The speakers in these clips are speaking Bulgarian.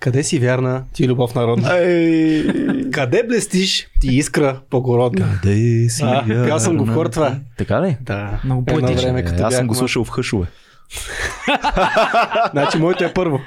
Къде си вярна, ти любов народна? Къде блестиш, ти искра благородна? къде си А, вярна? пял съм го в хор това. Така ли? Да. Много Едно поетично. време, Е, като аз съм го слушал в хъшове. Значи моето е първо.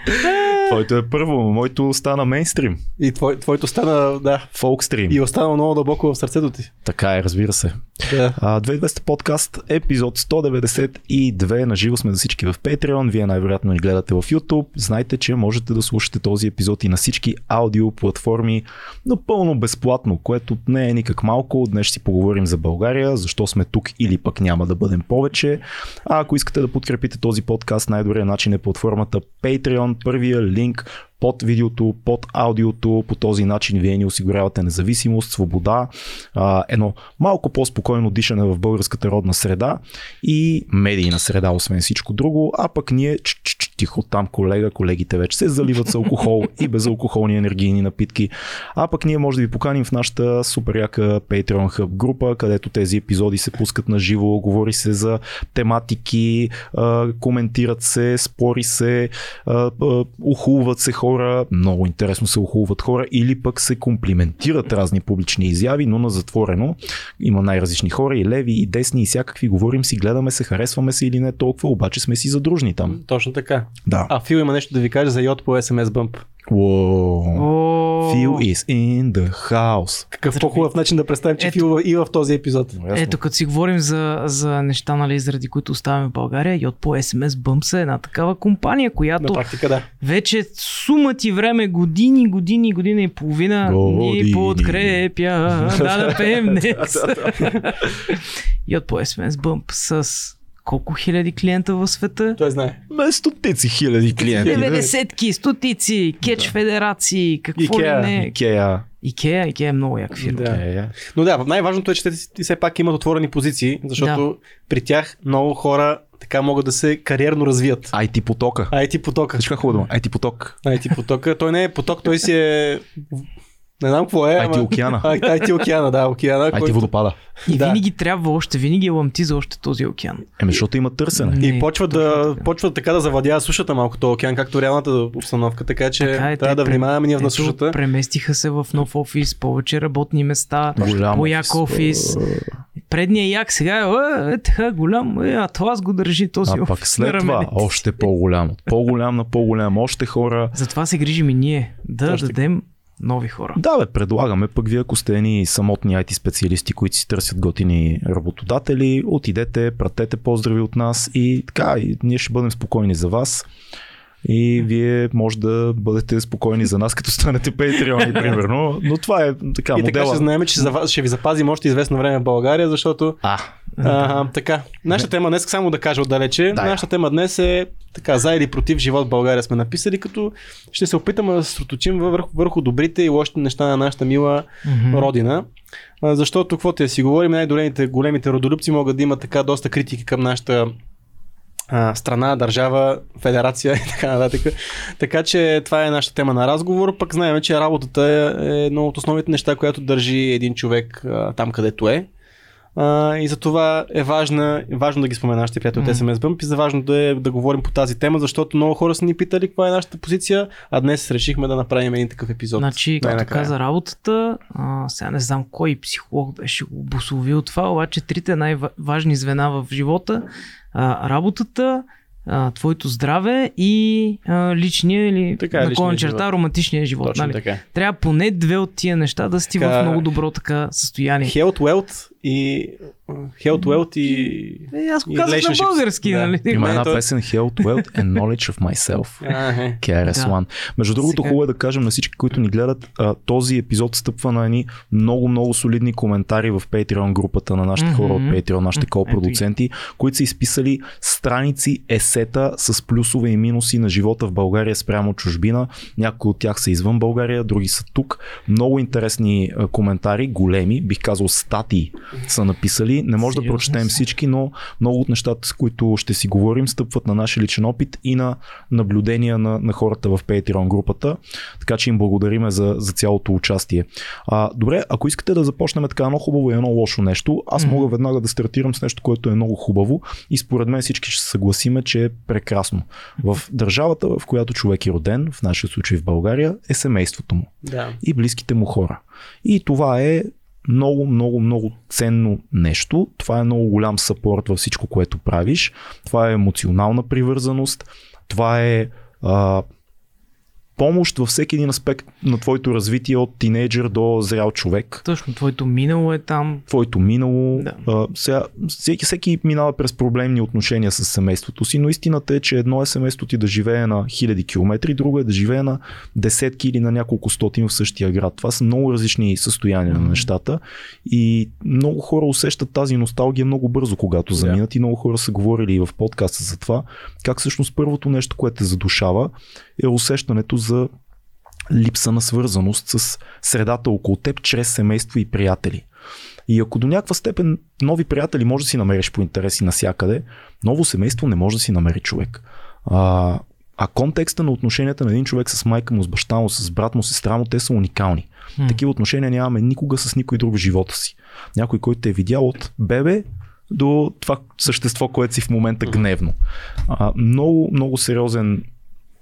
Твоето е първо, моето стана мейнстрим. И твой, твоето стана, да. Фолкстрим. И остана много дълбоко в сърцето ти. Така е, разбира се. Да. А, 2200 подкаст, епизод 192. Наживо сме за всички в Patreon. Вие най-вероятно ни гледате в YouTube. Знайте, че можете да слушате този епизод и на всички аудио платформи напълно безплатно, което не е никак малко. Днес ще си поговорим за България, защо сме тук или пък няма да бъдем повече. А ако искате да подкрепите този подкаст, най-добрият начин е платформата Patreon. Първия линк ունենք под видеото, под аудиото. По този начин вие ни осигурявате независимост, свобода, а, едно малко по-спокойно дишане в българската родна среда и медийна среда, освен всичко друго. А пък ние тихо там, колега, колегите вече се заливат с алкохол и безалкохолни енергийни напитки. А пък ние може да ви поканим в нашата супер яка Patreon Hub група, където тези епизоди се пускат на живо, говори се за тематики, коментират се, спори се, ухулват се хора, много интересно се ухулват хора или пък се комплиментират разни публични изяви, но на затворено. Има най-различни хора и леви, и десни, и всякакви. Говорим си, гледаме се, харесваме се или не толкова, обаче сме си задружни там. Точно така. Да. А Фил има нещо да ви каже за йод по SMS Bump. О, Phil is in the house. Какъв по-хубав начин да представим, че. Фил и в този епизод. Ето, като си говорим за, за неща, нали, заради които оставаме в България, Йод по SMS Bumps е една такава компания, На която практика да. вече сума ти време, години, години, година и половина Години. ни подкрепя. да, да пеем днес. Йод по SMS Bump с колко хиляди клиента в света? Той знае. Ме стотици хиляди клиенти. 90-ки, стотици, кетч федерации, какво Икеа. ли не. Икеа. Икеа, Икеа е много як фирма. Да. Но да, най-важното е, че те все пак имат отворени позиции, защото при тях много хора така могат да се кариерно развият. IT потока. IT потока. Всичко е хубаво. IT поток. IT потока. Той не е поток, той си е... Не знам какво е. Ама- океана. А, IT океана, да, океана. IT който- водопада. И Да. винаги трябва още, винаги е ламти за още този океан. Еми, защото има търсене. И Не, почва точно да, така. почва така да завладява сушата малко този океан, както реалната обстановка, така че Така е, трябва те да внимаваме ние на сушата. Преместиха се в нов офис, повече работни места, Голям по-як офис. Предният як сега е, е, е така голям, е, а това го държи този А офис. пак на след това още по-голям. По-голям на по-голям. Още хора. Затова се грижим и ние, да така. дадем нови хора. Да, бе, предлагаме пък вие, ако сте едни самотни IT специалисти, които си търсят готини работодатели, отидете, пратете поздрави от нас и така, и ние ще бъдем спокойни за вас. И вие може да бъдете спокойни за нас, като станете Patreon, примерно. Но това е така, И така модела. ще знаем, че ще ви запазим още известно време в България, защото А, а, така. Нашата тема днес, само да кажа отдалече, Да. нашата тема днес е така, за или против живот в България сме написали, като ще се опитаме да се сроточим върху, върху добрите и лошите неща на нашата мила Мгм. родина. Защото, каквото я си говорим, най-големите големите родолюбци могат да имат така доста критики към нашата а, страна, държава, федерация и така нататък. Така че това е нашата тема на разговор. Пък знаем, че работата е, е едно от основните неща, която държи един човек а, там, където е. А, и за това е важна, важно да ги спомена нашите приятели от Мгм. SMS Bump и за важно да, е, да говорим по тази тема, защото много хора са ни питали каква е нашата позиция, а днес решихме да направим един такъв епизод. Значи, като каза работата, а, сега не знам кой психолог беше го обословил това, обаче трите най-важни звена в живота а, работата, а, твоето здраве и а, личния или Така е, на личния черта живот. романтичния живот. Точно нали? така. Трябва поне две от тия неща да Така- в много добро така състояние. Health, wealth и Health, wealth и... Е, аз го казах на български, Да. нали? има една то- песен Health, Wealth and Knowledge of Myself. А, е. KRS-One. Между другото, Сега- хубаво е да кажем на всички, които ни гледат, а, този епизод стъпва на едни много, много солидни коментари в Patreon групата на нашите хора от Patreon, нашите ги. ко-продуценти, които са изписали страници, есета с плюсове и минуси на живота в България спрямо чужбина. Някои от тях са извън България, други са тук. Много интересни коментари, големи, бих казал статии са написали. Не може да прочетем всички, но много от нещата, с които ще си говорим, стъпват на нашия личен опит и на наблюдения на, на хората в Patreon групата. Така че им благодариме за, за цялото участие. А, добре, ако искате да започнем така едно хубаво и едно лошо нещо, аз мога веднага да стартирам с нещо, което е много хубаво и според мен всички ще се съгласиме, че е прекрасно. В държавата, в която човек е роден, в нашия случай в България, е семейството му Да. и близките му хора. И това е много, много, много ценно нещо. Това е много голям съпорт във всичко, което правиш. Това е емоционална привързаност. Това е а, помощ във всеки един аспект на твоето развитие от тинейджър до зрял човек. Точно, твоето минало е там. Твоето минало. Да. А, сега, всеки, всеки минава през проблемни отношения с семейството си, но истината е, че едно е семейството ти да живее на хиляди километри, друго е да живее на десетки или на няколко стотин в същия град. Това са много различни състояния на Мгм. нещата и много хора усещат тази носталгия много бързо, когато заминат и много хора са говорили и в подкаста за това, как всъщност първото нещо, което те задушава е усещането за липса на свързаност с средата около теб чрез семейство и приятели. И ако до някаква степен нови приятели може да си намериш по интереси навсякъде, ново семейство не може да си намери човек. А, а контекста на отношенията на един човек с майка му, с баща му, с брат му, сестра му, те са уникални. М. Такива отношения нямаме никога с никой друг в живота си. Някой, който те е видял от бебе до това същество, което си в момента гневно. А, много, много сериозен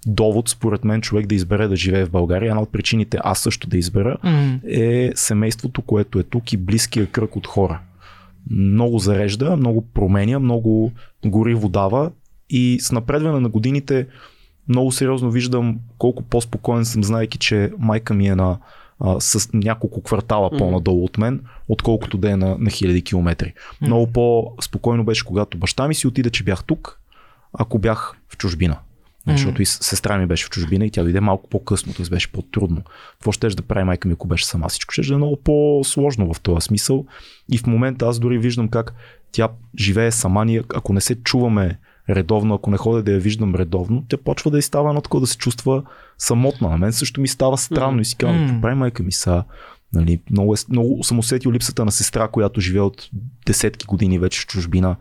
довод, според мен, човек да избере да живее в България. Една от причините аз също да избера М. е семейството, което е тук и близкия кръг от хора. Много зарежда, много променя, много гориво дава и с напредване на годините много сериозно виждам колко по-спокоен съм, знайки, че майка ми е на а, с няколко квартала Мгм. по-надолу от мен, отколкото да е на, на хиляди километри. Много по-спокойно беше, когато баща ми си отиде, че бях тук, ако бях в чужбина. Мгм. Защото и сестра ми беше в чужбина и тя дойде малко по-късно, т.е. беше по-трудно. Какво ще да прави майка ми, ако беше сама? Всичко ще е много по-сложно в този смисъл. И в момента аз дори виждам как тя живее сама. Ние, ако не се чуваме редовно, ако не ходя да я виждам редовно, тя почва да й става едно такова да се чувства самотна. На мен също ми става странно и си казвам, какво прави майка ми са? Нали, много, е, много съм усетил липсата на сестра, която живее от десетки години вече в чужбина.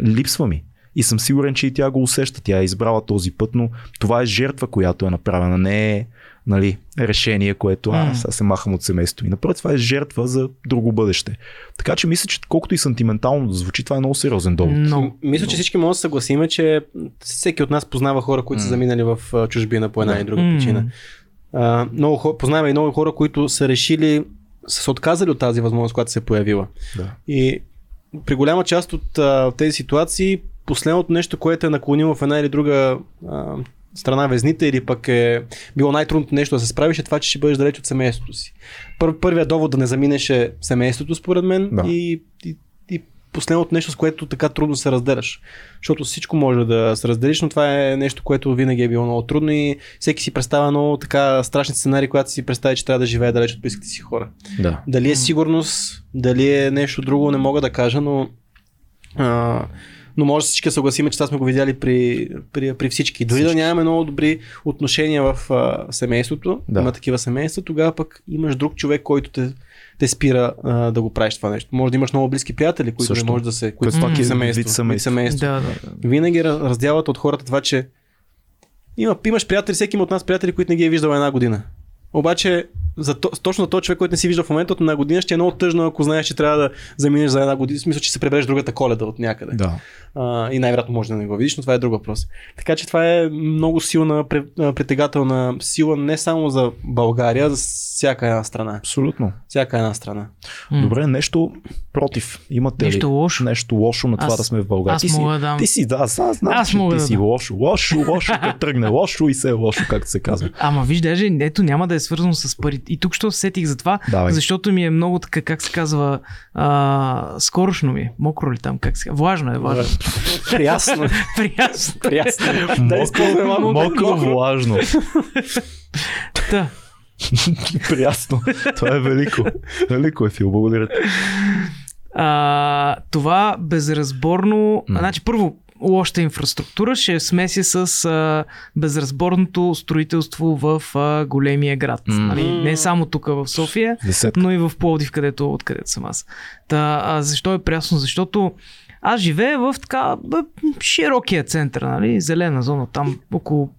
Липсва ми. И съм сигурен, че и тя го усеща. Тя е избрала този път, но това е жертва, която е направена. Не е нали, решение, което а, сега се махам от семейството. И напротив, това е жертва за друго бъдеще. Така че мисля, че колкото и сантиментално да звучи, това е много сериозен довод. Но, Мисля, че всички можем да се съгласиме, че всеки от нас познава хора, които са М. заминали в чужбина по една Да. или друга причина. А, много хора, познаваме и много хора, които са решили, са се отказали от тази възможност, която се е появила. Да. И при голяма част от а, тези ситуации, последното нещо, което е наклонило в една или друга а, страна везните или пък е било най-трудното нещо да се справиш е това, че ще бъдеш далеч от семейството си. Пър, първият довод да не заминеш е семейството, според мен, Да. и, и, и последното нещо, с което така трудно се разделяш. Защото всичко може да се разделиш, но това е нещо, което винаги е било много трудно и всеки си представя много така страшни сценарии, когато си представи, че трябва да живее далеч от близките си хора. Да. Дали е сигурност, дали е нещо друго, не мога да кажа, но, а, но може всички да съгласиме, че това сме го видяли при, при, при всички. Дори да Всички. нямаме много добри отношения в а, семейството, Да. има такива семейства, тогава пък имаш друг човек, който те, те спира а, да го правиш това нещо. Може да имаш много близки приятели, които Също. не може да се... Които пак е семейство. вид семейство. семейство. да, да, да. Винаги раз- разделят от хората това, че има, имаш приятели, всеки има от нас приятели, които не ги е виждал една година. Обаче, за то, точно този човек, който не си виждал в момента от една година, ще е много тъжно, ако знаеш, че трябва да заминеш за една година. В смисъл, че се пребереш другата коледа от някъде. Да. А, и най-вероятно може да не го видиш, но това е друг въпрос. Така че това е много силна, притегателна сила не само за България, за всяка една страна. Абсолютно. Всяка една страна. М. Добре, нещо против. Имате Нещо ли лошо. нещо лошо на това Аз- да сме в България? аз ти, си, мога да ти си, да, аз, аз знам, Аз че мога ти да си дам. лошо. Лошо, лошо, като тръгне лошо и се е лошо, както се казва. Ама виж, даже ето няма да е свързано с пари. И тук що се сетих за това, Давай. защото ми е много така, как се казва, а, скорошно ми е. Мокро ли там, как се казва? Влажно е, влажно. Приясно. Приясно. Приясно. малко Мокро, влажно. Та. Приясно. Това е велико. Велико е Фил, благодаря. А, това безразборно. М. Значи, първо, лошата инфраструктура ще смеси с а, безразборното строителство в а, големия град. М. Нали? Не само тук в София, Десетка. но и в Пловдив, където, откъдето съм аз. Та, а, защо е прясно? Защото аз живея в така бе, широкия център, нали? зелена зона, там около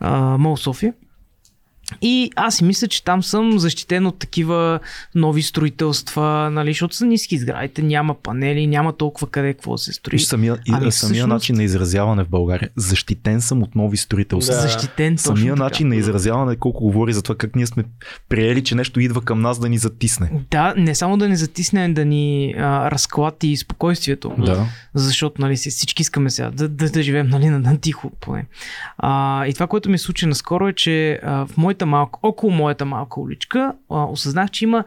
а, Мол София. И аз си мисля, че там съм защитен от такива нови строителства, нали, защото са ниски сградите, няма панели, няма толкова къде какво да се строи. Самия, и, Ами, самия всъщност- начин на изразяване в България. Защитен съм от нови строителства. Да. Защитен точно Самия така. начин на изразяване, колко говори за това как ние сме приели, че нещо идва към нас да ни затисне. Да, не само да ни затисне, да ни а, разклати спокойствието. Да. Защото нали, си- всички искаме сега да, да, да живеем нали, на, на тихо поне. А, и това, което ми случи наскоро е, че а, в моята малка, около моята малка уличка, осъзнах, че има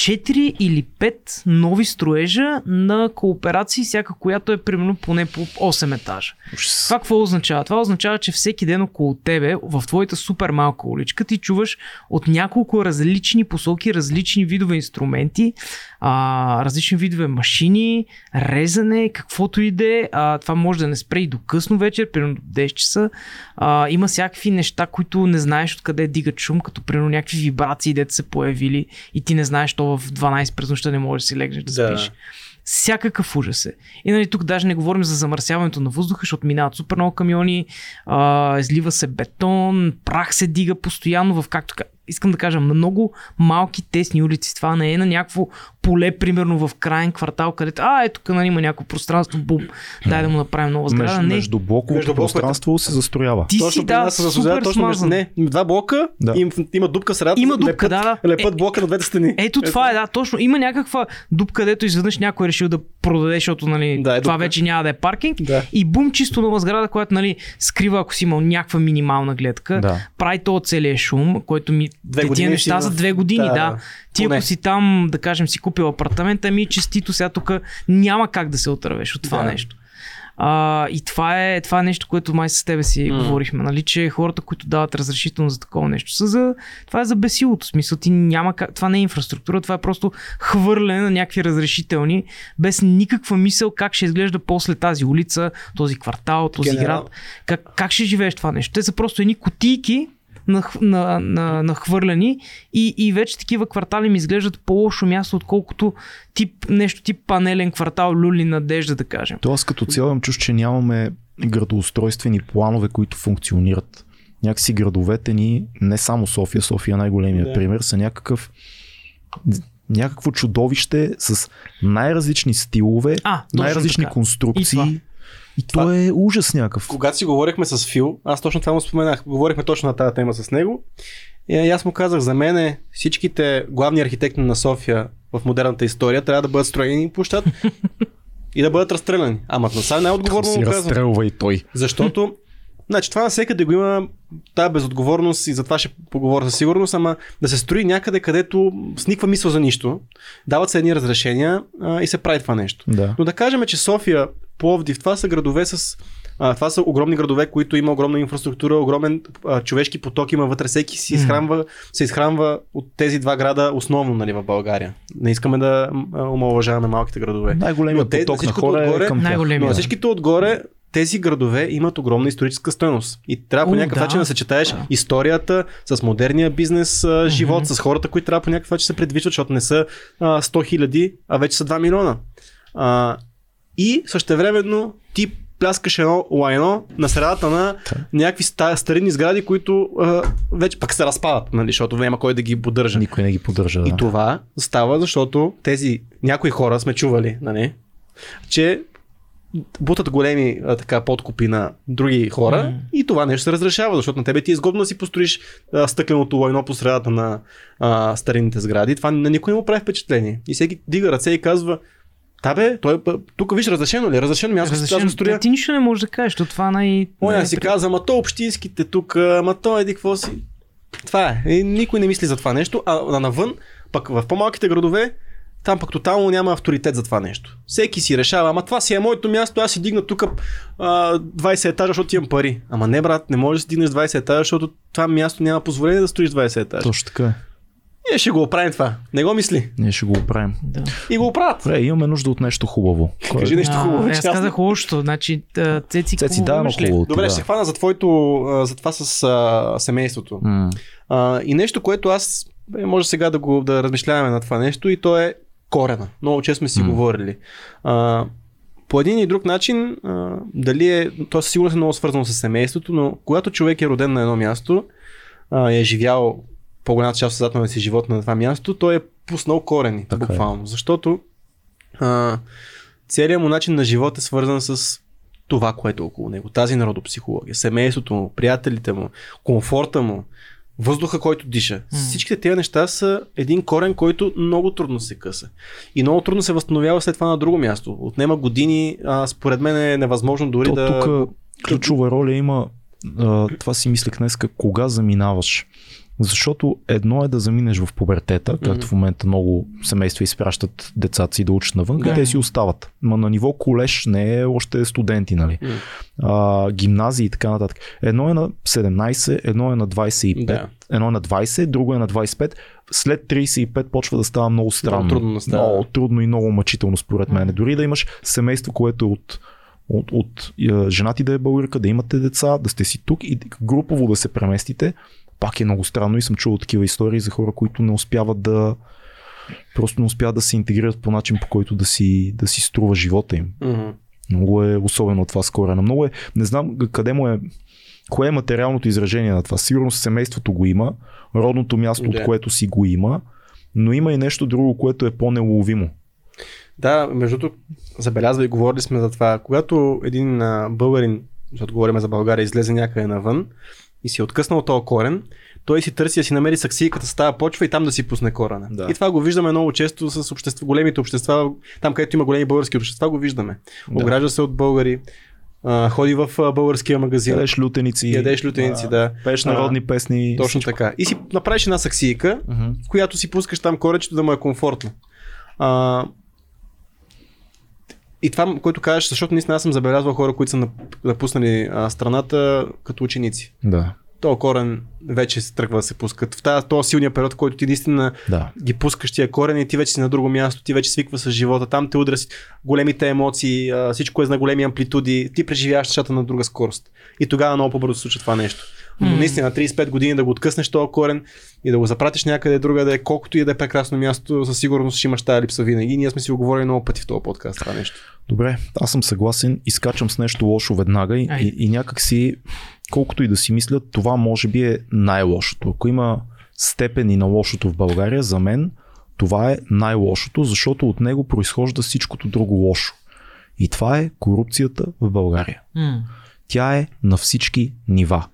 4 или 5 нови строежа на кооперации, всяка която е примерно поне по 8 етажа. Ужас. Това какво означава? Това означава, че всеки ден около тебе, в твоята супер малка уличка, ти чуваш от няколко различни посоки, различни видове инструменти, а, различни видове машини, резане, каквото и да е. Това може да не спре и до късно вечер, примерно до 10 часа. А, има всякакви неща, които не знаеш откъде дигат шум, като примерно някакви вибрации, дето се появили и ти не знаеш, то в 12 през нощта не можеш да си легнеш да Да. спиш. Всякакъв ужас е. И нали, тук даже не говорим за замърсяването на въздуха, защото минават супер много камиони, а, излива се бетон, прах се дига постоянно в както ка- искам да кажа, много малки тесни улици. Това не е на някакво поле, примерно в крайен квартал, където, а, ето тук нали, има някакво пространство, бум, дай да му направим нова сграда. Между, не, между блоковото Между пространство се застроява. ти Точно си, да, се супер точно между... смазан. Не, два блока, Да. им, има дупка средата. Има дупка, лепят, да, да. Лепят Е, блока на двете стени. Ето това е, да, точно. Има някаква дупка, където изведнъж някой е решил да продаде, защото нали, Да, е това дупка. вече няма да е паркинг. Да. И бум, чисто нова сграда, която нали, скрива, ако си имал някаква минимална гледка. Да. Прави то целият шум, който ми. Две те години тия неща за две години, да, да. Ти поне. ако си там, да кажем, си купил апартамент, ами честито сега тук няма как да се отървеш от това Да. нещо. А, и това е, това е нещо, което май с тебе си М. говорихме, нали, че хората, които дават разрешително за такова нещо, са за, това е за бесилото. В смисъл, ти няма как, това не е инфраструктура, това е просто хвърляне на някакви разрешителни, без никаква мисъл как ще изглежда после тази улица, този квартал, този Генерал. град. Как, как ще живееш това нещо? Те са просто едни кутийки, нах- на, на, нахвърляни и, и вече такива квартали ми изглеждат по-лошо място, отколкото тип, нещо тип панелен квартал Люли Надежда, да кажем. Тоест като цяло имам чуш, че нямаме градоустройствени планове, които функционират. Някакси градовете ни, не само София, София е най-големия Да. пример, са някакъв някакво чудовище с най-различни стилове, А, най-различни така. конструкции. И това. И то е ужас някакъв. Когато си говорихме с Фил, аз точно това му споменах. Говорихме точно на тази тема с него. И аз му казах, за мен е, всичките главни архитекти на София в модерната история трябва да бъдат строени площад и да бъдат разстреляни. Ама на сега най-отговорно му казвам. разстрелва и той. Защото, значи това навсекъде го има тази безотговорност и за това ще поговоря със сигурност, ама да се строи някъде, където с никаква мисъл за нищо, дават се едни разрешения а, и се прави това нещо. Да. Но да кажем, че София, Пловдив, това са градове с. А, това са огромни градове, които има огромна инфраструктура, огромен а, човешки поток има вътре. Всеки си изхранва, се изхранва от тези два града основно нали, в България. Не искаме да омалуважаваме малките градове. Най-големият поток на хора отгоре- е към тях. Но всичките отгоре тези градове имат огромна историческа стойност. И трябва по О, някакъв да. начин да съчетаеш Да. историята с модерния бизнес а, живот, с хората, които трябва по някакъв начин се предвижват, защото не са а, 100 хиляди, а вече са 2 милиона. А, и същевременно ти пляскаш едно лайно на средата на някакви ста, старинни сгради, които а, вече пък се разпадат, нали, защото няма кой да ги поддържа. Никой не ги поддържа. И Да. това става, защото тези някои хора сме чували, нали, че бутат големи а, така подкупи на други хора М. и това нещо се разрешава, защото на тебе ти е изгодно да си построиш а, стъкленото лайно по средата на а, старинните сгради. Това на никой не му прави впечатление. И всеки дига ръце и казва, Та бе, той, тук виж разрешено ли? е? Разрешено ми, аз ще Разрешено, го строя. ти нищо не можеш да кажеш, то това най... Оня най- си каза, ама то общинските тук, ама то еди какво си. Това е. И никой не мисли за това нещо, а а навън, пък в по-малките градове, там пък тотално няма авторитет за това нещо. Всеки си решава, ама това си е моето място, аз си дигна тук 20 етажа, защото имам пари. Ама не, брат, не можеш да си дигнеш 20 етажа, защото това място няма позволение да строиш 20 етажа. Точно така е. Ние ще го оправим това. Не го мисли. Ние ще го оправим. Да. И го оправят. Добре, имаме нужда от нещо хубаво. Кой е? Кажи нещо хубаво. А, аз казах лошото, значи Цеци, Цеци, хубаво да, но хубаво. Добре, да. ще се хвана за твоето, за това с а, семейството. М, А, и нещо, което аз бе, може сега да го да размишляваме на това нещо и то е корена. Много често сме си М. говорили. А, по един и друг начин, а, дали е, то със сигурност е много свързано с семейството, но когато човек е роден на едно място, а, е живял по-голямата част от съзнателния си живот на това място, той е пуснал корени, Така е. буквално. Защото а, целият му начин на живот е свързан с това, което е около него. Тази народопсихология, семейството му, приятелите му, комфорта му, въздуха, който диша. Всичките тези неща са един корен, който много трудно се къса. И много трудно се възстановява след това на друго място. Отнема години, а, според мен е невъзможно дори То да... тук ключова роля има, а, това си мислех днес, кога заминаваш. Защото едно е да заминеш в пубертета, както в момента много семейства изпращат децата си да учат навън, Да. те си остават. Ма на ниво колеж не е още студенти, нали? А, гимназии и така нататък. Едно е на 17, едно е на 25, Да. едно е на 20, друго е на 25. След 35 почва да става много странно. Много трудно става. Много трудно и много мъчително според мен. Дори да имаш семейство, което е от от, от е, жена ти да е българка, да имате деца, да сте си тук и групово да се преместите, пак е много странно и съм чувал такива истории за хора, които не успяват да просто не успяват да се интегрират по начин, по който да си, да си струва живота им. Мгм. Много е особено това с корена. Много е, не знам къде му е, кое е материалното изражение на това. Сигурно семейството го има, родното място, Да. от което си го има, но има и нещо друго, което е по-неуловимо. Да, между другото, забелязва и говорили сме за това. Когато един а, българин, защото говорим за България, излезе някъде навън и си е откъснал този корен, той си търси да си намери саксийката с тази почва и там да си пусне корена. Да. И това го виждаме много често с общество, големите общества, там където има големи български общества, го виждаме. Да. Огражда се от българи, а, ходи в а, българския магазин. Ядеш лютеници. Ядеш лютеници, да. Пееш А, народни песни. Точно всичко. така. И си направиш една саксийка, Мгм. в която си пускаш там коречето да му е комфортно. А, и това, което кажеш, защото наистина аз съм забелязвал хора, които са нап- напуснали а, страната като ученици. Да, То корен вече се тръгва да се пускат. В тази, този силния период, в който ти наистина да. ги пускаш тия корени, ти вече си на друго място, ти вече свиква с живота, там те удря си големите емоции, всичко е на големи амплитуди, ти преживяваш нещата на друга скорост. И тогава много по-бързо се случва това нещо. Но наистина на 35 години да го откъснеш този корен и да го запратиш някъде друга да е колкото и да е прекрасно място, със сигурност ще имаш тази липса винаги. Ние сме си го говорили много пъти в този подкаст това нещо. Добре, аз съм съгласен, изкачам с нещо лошо веднага и, Айде. и, и някак си, колкото и да си мисля, това може би е най-лошото. Ако има степени на лошото в България, за мен това е най-лошото, защото от него произхожда всичкото друго лошо. И това е корупцията в България. М. Тя е на всички нива.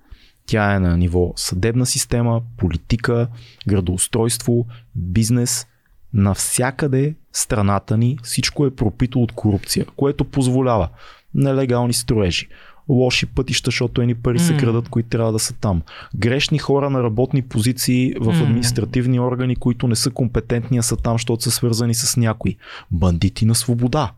Тя е на ниво съдебна система, политика, градоустройство, бизнес. Навсякъде страната ни всичко е пропито от корупция, което позволява нелегални строежи, лоши пътища, защото едни пари се М. крадат, които трябва да са там. Грешни хора на работни позиции в административни органи, които не са компетентни, а са там, защото са свързани с някои. Бандити на свобода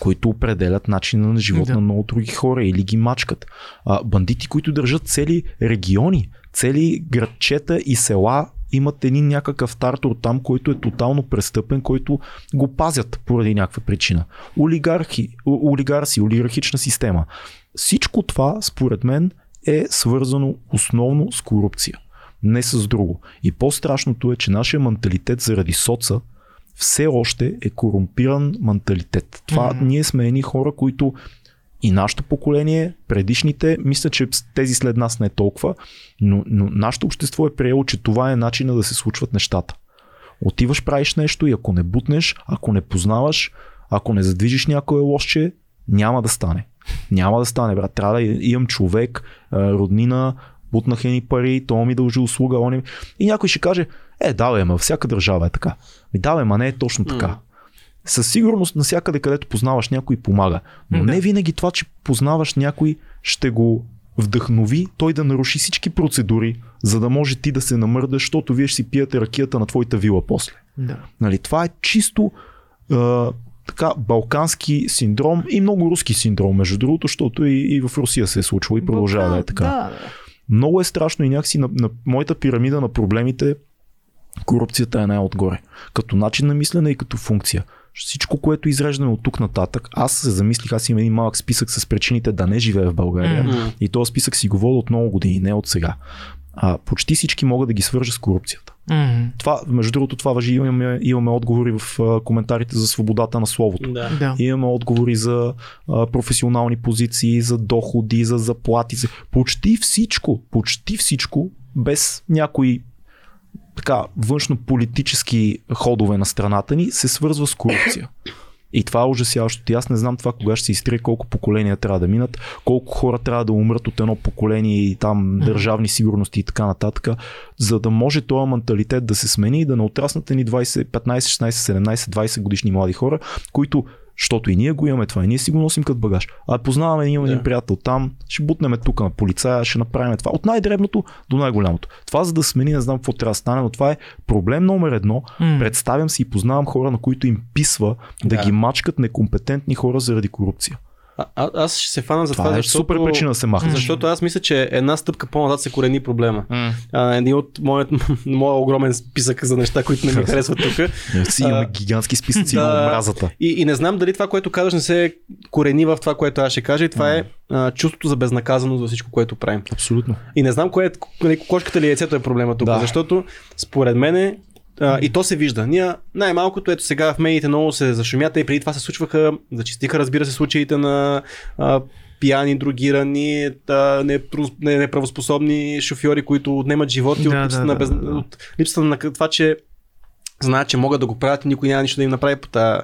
които определят начина на живот Да. на много други хора или ги мачкат. А, бандити, които държат цели региони, цели градчета и села имат един някакъв тартор там, който е тотално престъпен, който го пазят поради някаква причина. Олигархи, олигарси, олигархична система. Всичко това, според мен, е свързано основно с корупция. Не с друго. И по-страшното е, че нашия менталитет заради соца все още е корумпиран менталитет. Това Мгм. ние сме едни хора, които и нашето поколение, предишните, мисля, че тези след нас не е толкова, но, но нашето общество е приело, че това е начина да се случват нещата. Отиваш, правиш нещо и ако не бутнеш, ако не познаваш, ако не задвижиш някое лошче, няма да стане. Няма да стане, брат. Трябва да имам човек, роднина, бутнаха ни пари, то ми дължи услуга, он. И някой ще каже, е, да, бе, ма всяка държава е така. Ми да, бе, ма не е точно така. Със сигурност навсякъде, където познаваш някой, помага. Но не винаги това, че познаваш някой, ще го вдъхнови той да наруши всички процедури, за да може ти да се намърдаш, защото вие ще си пиете ракията на твоята вила после. Да. Нали, това е чисто а, така, балкански синдром и много руски синдром, между другото, защото и, и в Русия се е случвало и продължава да е така. Да. Много е страшно и някакси на, на моята пирамида на проблемите Корупцията е най-отгоре. Като начин на мислене и като функция. Всичко, което изреждаме от тук нататък, аз се замислих, аз имам един малък списък с причините да не живея в България. М. И този списък си го вода от много години, не от сега. А, почти всички могат да ги свържа с корупцията. М, Това, между другото, това въжи. Имаме, имаме отговори в а, коментарите за свободата на словото. Да. Да. Имаме отговори за а, професионални позиции, за доходи, за заплати. За... Почти всичко, почти всичко, без някои така външно-политически ходове на страната ни, се свързва с корупция. И това е ужасяващото. И Аз не знам това кога ще се изтрие, колко поколения трябва да минат, колко хора трябва да умрат от едно поколение и там държавни сигурности и така нататък, за да може този менталитет да се смени и да не отраснат ни 20, 15, 16, 17, 20 годишни млади хора, които защото и ние го имаме това, и ние си го носим като багаж. А познаваме, имаме един приятел там, ще бутнем тук на полицая, ще направим това. От най-дребното до най-голямото. Това за да смени, не знам какво трябва да стане, но това е проблем номер едно. М. Представям си и познавам хора, на които им писва да, Да. ги мачкат некомпетентни хора заради корупция. А, аз ще се фана за това, Това, е защото, супер причина да се махне. защото аз мисля, че една стъпка по-назад се корени проблема. А, един от моят, моя огромен списък за неща, които не ми харесват тук. Си имаме гигантски списъци да. на омразата. И, и не знам дали това, което казваш, не се корени в това, което аз ще кажа. И това е а, чувството за безнаказаност за всичко, което правим. Абсолютно. И не знам кое е, кошката ли яйцето е проблема тук, Да. защото според мен а, и то се вижда. Ние най-малкото, ето сега в медиите много се зашумята и преди това се случваха, зачистиха разбира се случаите на а, пияни, другирани, да, неправоспособни шофьори, които отнемат животи Да, от, липсата да, на без... да, да. от липсата на това, че знаят, че могат да го правят и никой няма нищо да им направи по тази,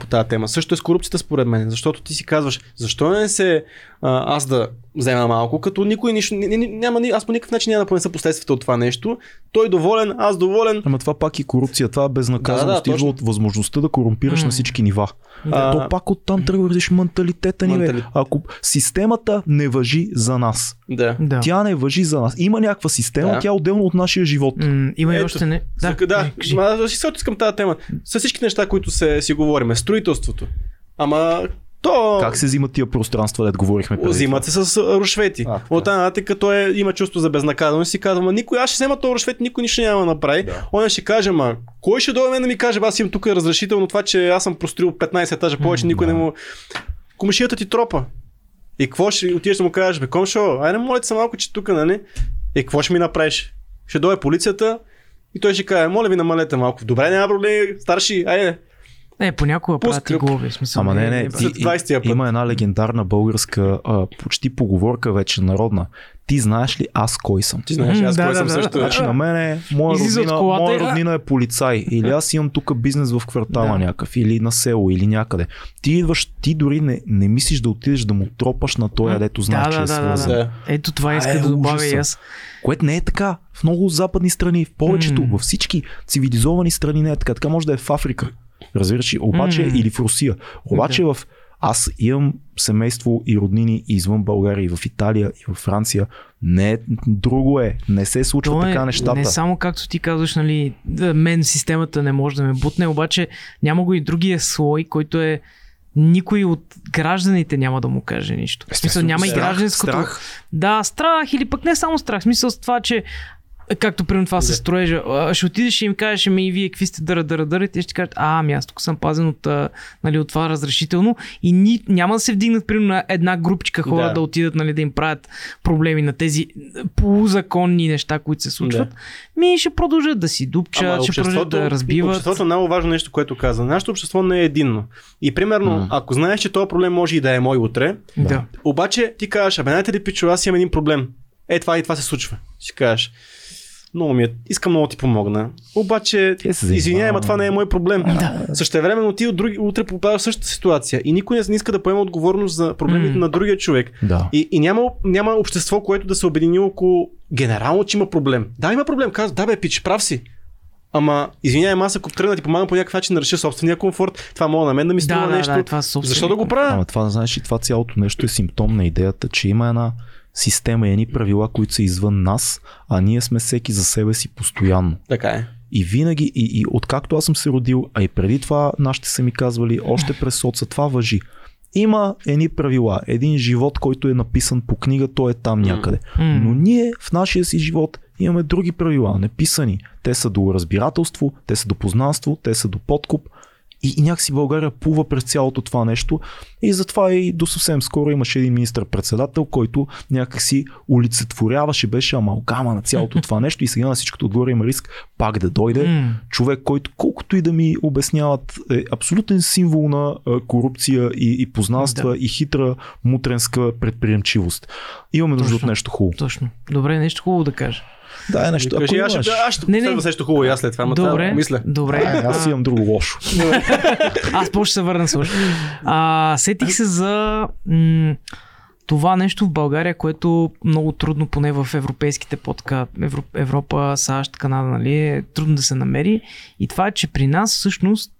по тази тема. Също е с корупцията според мен, защото ти си казваш, защо не се а, аз да взема малко, като никой нищо, ни- ни- няма, ни- аз по никакъв начин няма да понеса последствията от това нещо. Той доволен, аз доволен. Ама това пак и корупция, това е безнаказаност, Да, да, идва от възможността да корумпираш М. на всички нива. А, То пак оттам тръгва, виж, менталитета ни. Бе. Менталитет. Ако системата не въжи за нас, Да. Да. тя не въжи за нас. Има някаква система, Да. тя е отделно от нашия живот. М, има и още не. Да, да, не, кажи. ма, си се искам тази тема. С всички неща, които се, си говориме. Строителството. Ама то... Как се взимат тия пространства, да говорихме преди? Взимат се с рушвети. А. От нататък той е, има чувство за безнаказаност и си казва, никой, аз ще взема този рушвет, никой нищо няма да направи. Да. Он ще каже, ма кой ще дойде да ми каже, аз имам тук разрешително това, че аз съм простроил 15 етажа повече, никой да. не му... Комшията ти тропа. И какво ще отидеш да му кажеш, бе, комшо, айде моля се малко, че тук, нали? И какво ще ми направиш? Ще дойде полицията и той ще каже, моля ви намалете малко. Добре, няма проблем, старши, айде. Не, понякога Пускай. правят и глоби. Смисъл, Ама не, не, ти, След 20-я път. има една легендарна българска а, почти поговорка вече народна. Ти знаеш ли аз кой съм? Ти знаеш, М, аз да, кой да, съм да, също. да. Значи на мене, моя Излиза роднина, колата моя и, роднина е полицай. Или аз имам тук бизнес в квартала Да. някакъв, или на село, или някъде. Ти идваш, ти дори не, не мислиш да отидеш да му тропаш на той, М, дето знаеш, да, че да, е да, да, свързан. Да. Ето това А, иска е, да добавя и аз. Което не е така. В много западни страни, в повечето, М. във всички цивилизовани страни не е така. Така може да е в Африка. Разбираш ли? Обаче М. или в Русия. Обаче в аз имам семейство и роднини извън България, и в Италия, и в Франция. Не, е- друго е. Не се случва То е така нещата. Не само както ти казваш, нали, мен системата не може да ме бутне, обаче няма го и другия слой, който е никой от гражданите няма да му каже нищо. В смисъл, няма и Страх, гражданското. страх. Да, страх или пък не само страх. В смисъл с това, че както примерно това се Да. строежа, ще отидеш и им кажеш, ами и вие какви сте дъра, дъра, дъра, и те ще кажат, а, ами аз тук съм пазен от, нали, от това разрешително и ни, няма да се вдигнат примерно на една групичка хора да, Да. да отидат, нали, да им правят проблеми на тези полузаконни неща, които се случват. ми ще продължат да си дупчат, ще продължат да разбиват. Обществото е много важно нещо, което каза. Нашето общество не е единно. И примерно, М. ако знаеш, че този проблем може и да е мой утре, Да. обаче ти кажеш, абе, знаете ли, пичо, аз имам един проблем. Е, това и това се случва. Ще кажеш. Много ми е, искам много да ти помогна. Обаче, извинявай, ама това не е мой проблем. Да. Същевременно ти от други, утре попадаш в същата ситуация. И никой не иска да поема отговорност за проблемите М. на другия човек. Да. И, и няма, няма общество, което да се обедини около генерално, че има проблем. Да, има проблем. Казва, да бе, пич, прав си. Ама, извинявай, аз ако тръгна да ти помагам по някакъв начин да реша собствения комфорт, това мога на мен да ми струва Да, да, нещо. да, това е. Защо да го правя? Ама това, знаеш ли, това цялото нещо е симптом на идеята, че има една система и едни правила, които са извън нас, а ние сме всеки за себе си постоянно. Така е. И винаги, и, и откакто аз съм се родил, а и преди това нашите са ми казвали, още през соца, това въжи. Има едни правила, един живот, който е написан по книга, той е там някъде. Но ние в нашия си живот имаме други правила, неписани. Те са до разбирателство, те са до познанство, те са до подкуп. И, и някакси България плува през цялото това нещо. И затова и до съвсем скоро имаше един министр-председател, който някакси олицетворяваше, беше амалгама на цялото това нещо. И сега на всичкото отгоре има риск пак да дойде. М. Човек, който колкото и да ми обясняват е абсолютен символ на а, корупция и, и познанства Да. и хитра мутренска предприемчивост. Имаме нужда от нещо хубаво. Точно. Добре, нещо хубаво да кажа. Да, е нещо. Кажи, аз ще, аз ще Не, не. нещо хубаво и аз след това, ама това Добре. мисля. Добре. Е, аз имам друго лошо. Аз после ще се върна също. А, сетих се за м- това нещо в България, което много трудно, поне в европейските подка, Евро, Европа, САЩ, Канада, нали, е трудно да се намери. И това е, че при нас всъщност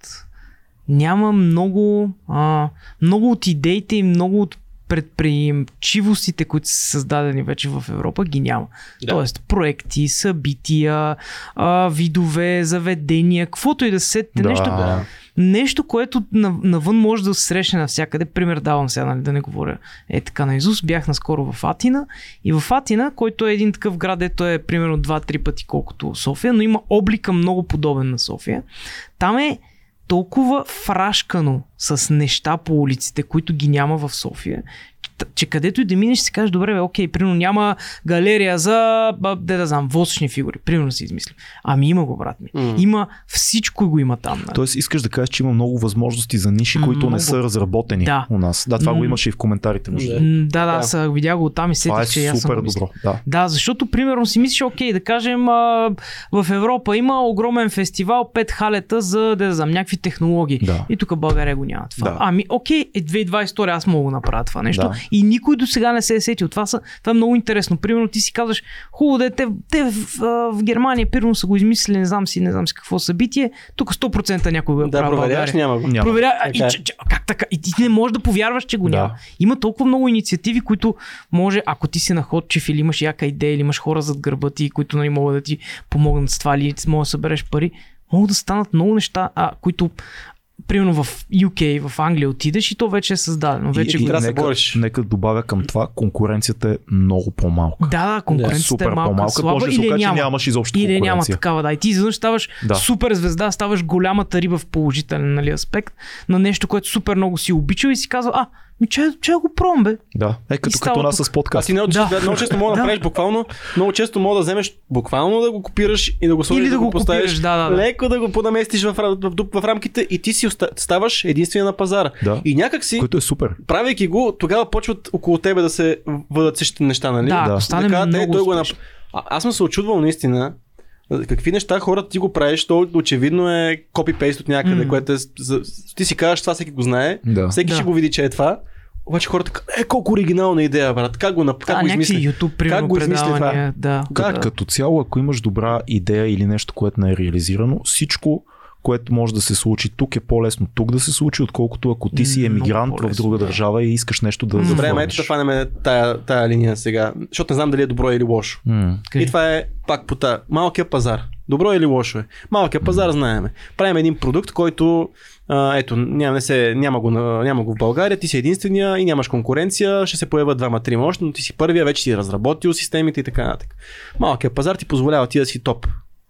няма много, а, много от идеите и много от предприемчивостите, които са създадени вече в Европа, ги няма. Да. Тоест проекти, събития, а, видове, заведения, каквото и да се сетите, Да. нещо, нещо, което нав- навън може да се срещне навсякъде. Пример давам сега, нали, да не говоря е така на Изус. Бях наскоро в Атина и в Атина, който е един такъв град, ето е примерно 2-3 пъти колкото София, но има облика много подобен на София. Там е толкова фрашкано с неща по улиците, които ги няма в София, че където и да минеш, си кажеш, добре, бе, окей, примерно няма галерия за, де да знам, восъчни фигури. Примерно си измисля. Ами има го, брат ми. М. Има всичко го има там. Нали? Тоест искаш да кажеш, че има много възможности за ниши, които Много. не са разработени Да. у нас. Да, това го М. имаше и в коментарите. Между Да. Да, да, Да. аз а, видях го оттам и Това е сетих, че и аз съм супер го добро. Да. Да, защото примерно си мислиш, окей, да кажем, а, в Европа има огромен фестивал, пет халета за, да, да знам, някакви технологии. Да. И тук България го няма това. Да. Ами, окей, е 2022 аз мога да направя това нещо. Да. И никой до сега не се е сетил. Това, са, това е много интересно. Примерно ти си казваш, хубаво да е, те, те в, а, в Германия, примерно са го измислили, не знам си, не знам си какво събитие. Тук 100% някой го е Да, в проверяваш, няма го. Проверя... И, Така е. че, че, как така? И ти не можеш да повярваш, че го Да. няма. Има толкова много инициативи, които може, ако ти си находчив или имаш яка идея, или имаш хора зад гърба ти, които нали, могат да ти помогнат с това, или могат да събереш пари, могат да станат много неща, а, които примерно в UK, в Англия отидеш и то вече е създадено. Вече и го... трябва да се нека, бориш. нека да добавя към това, конкуренцията е много по-малка. Да, да, конкуренцията Супер е малка, по-малка. слаба Може да се или окаже, че няма. нямаш изобщо Или няма такава, да. И ти изведнъж ставаш Да. да. супер звезда, ставаш голямата риба в положителен нали, аспект на нещо, което супер много си обичал и си казва, а, ми че, че да го пробвам, бе. Да, е като, като нас тук. с А подкаст. ти много, Да. да. много често мога да Да. направиш буквално, много често мога да вземеш буквално да го копираш и да го сложиш, Или да го поставиш, копираш, да, да, да. леко да го понаместиш в, в, в, в, рамките и ти си оста- ставаш единствения на пазара. Да. И някак си, Което е супер. правейки го, тогава почват около тебе да се въдат същите неща, нали? Да, Да. ако стане Така, много той го е нап... а, аз съм се очудвал наистина. Какви неща хората ти го правиш, то очевидно е копипейст от някъде, М. което е, за, ти си казваш, това всеки го знае, Да. всеки Да. ще го види, че е това. Обаче хората е колко оригинална идея, брат, как го, как Да, го някакви измисли? YouTube, Как го измисли това? Да, Като, да. като цяло, ако имаш добра идея или нещо, което не е реализирано, всичко, което може да се случи тук е по-лесно тук да се случи, отколкото ако ти си емигрант в друга държава и искаш нещо да. Добре, заформиш. ето да фанем тая, тая линия сега, защото не знам дали е добро или лошо. М. Кажи. И това е пак по та. Малкият пазар. Добро или лошо е? Малкият пазар знаеме. Правим един продукт, който а, ето, няма, не се, няма, го, няма го в България, ти си единствения и нямаш конкуренция, ще се появят двама-трима още, но ти си първия, вече си разработил системите и така нататък. Малкият пазар ти позволява ти да си топ.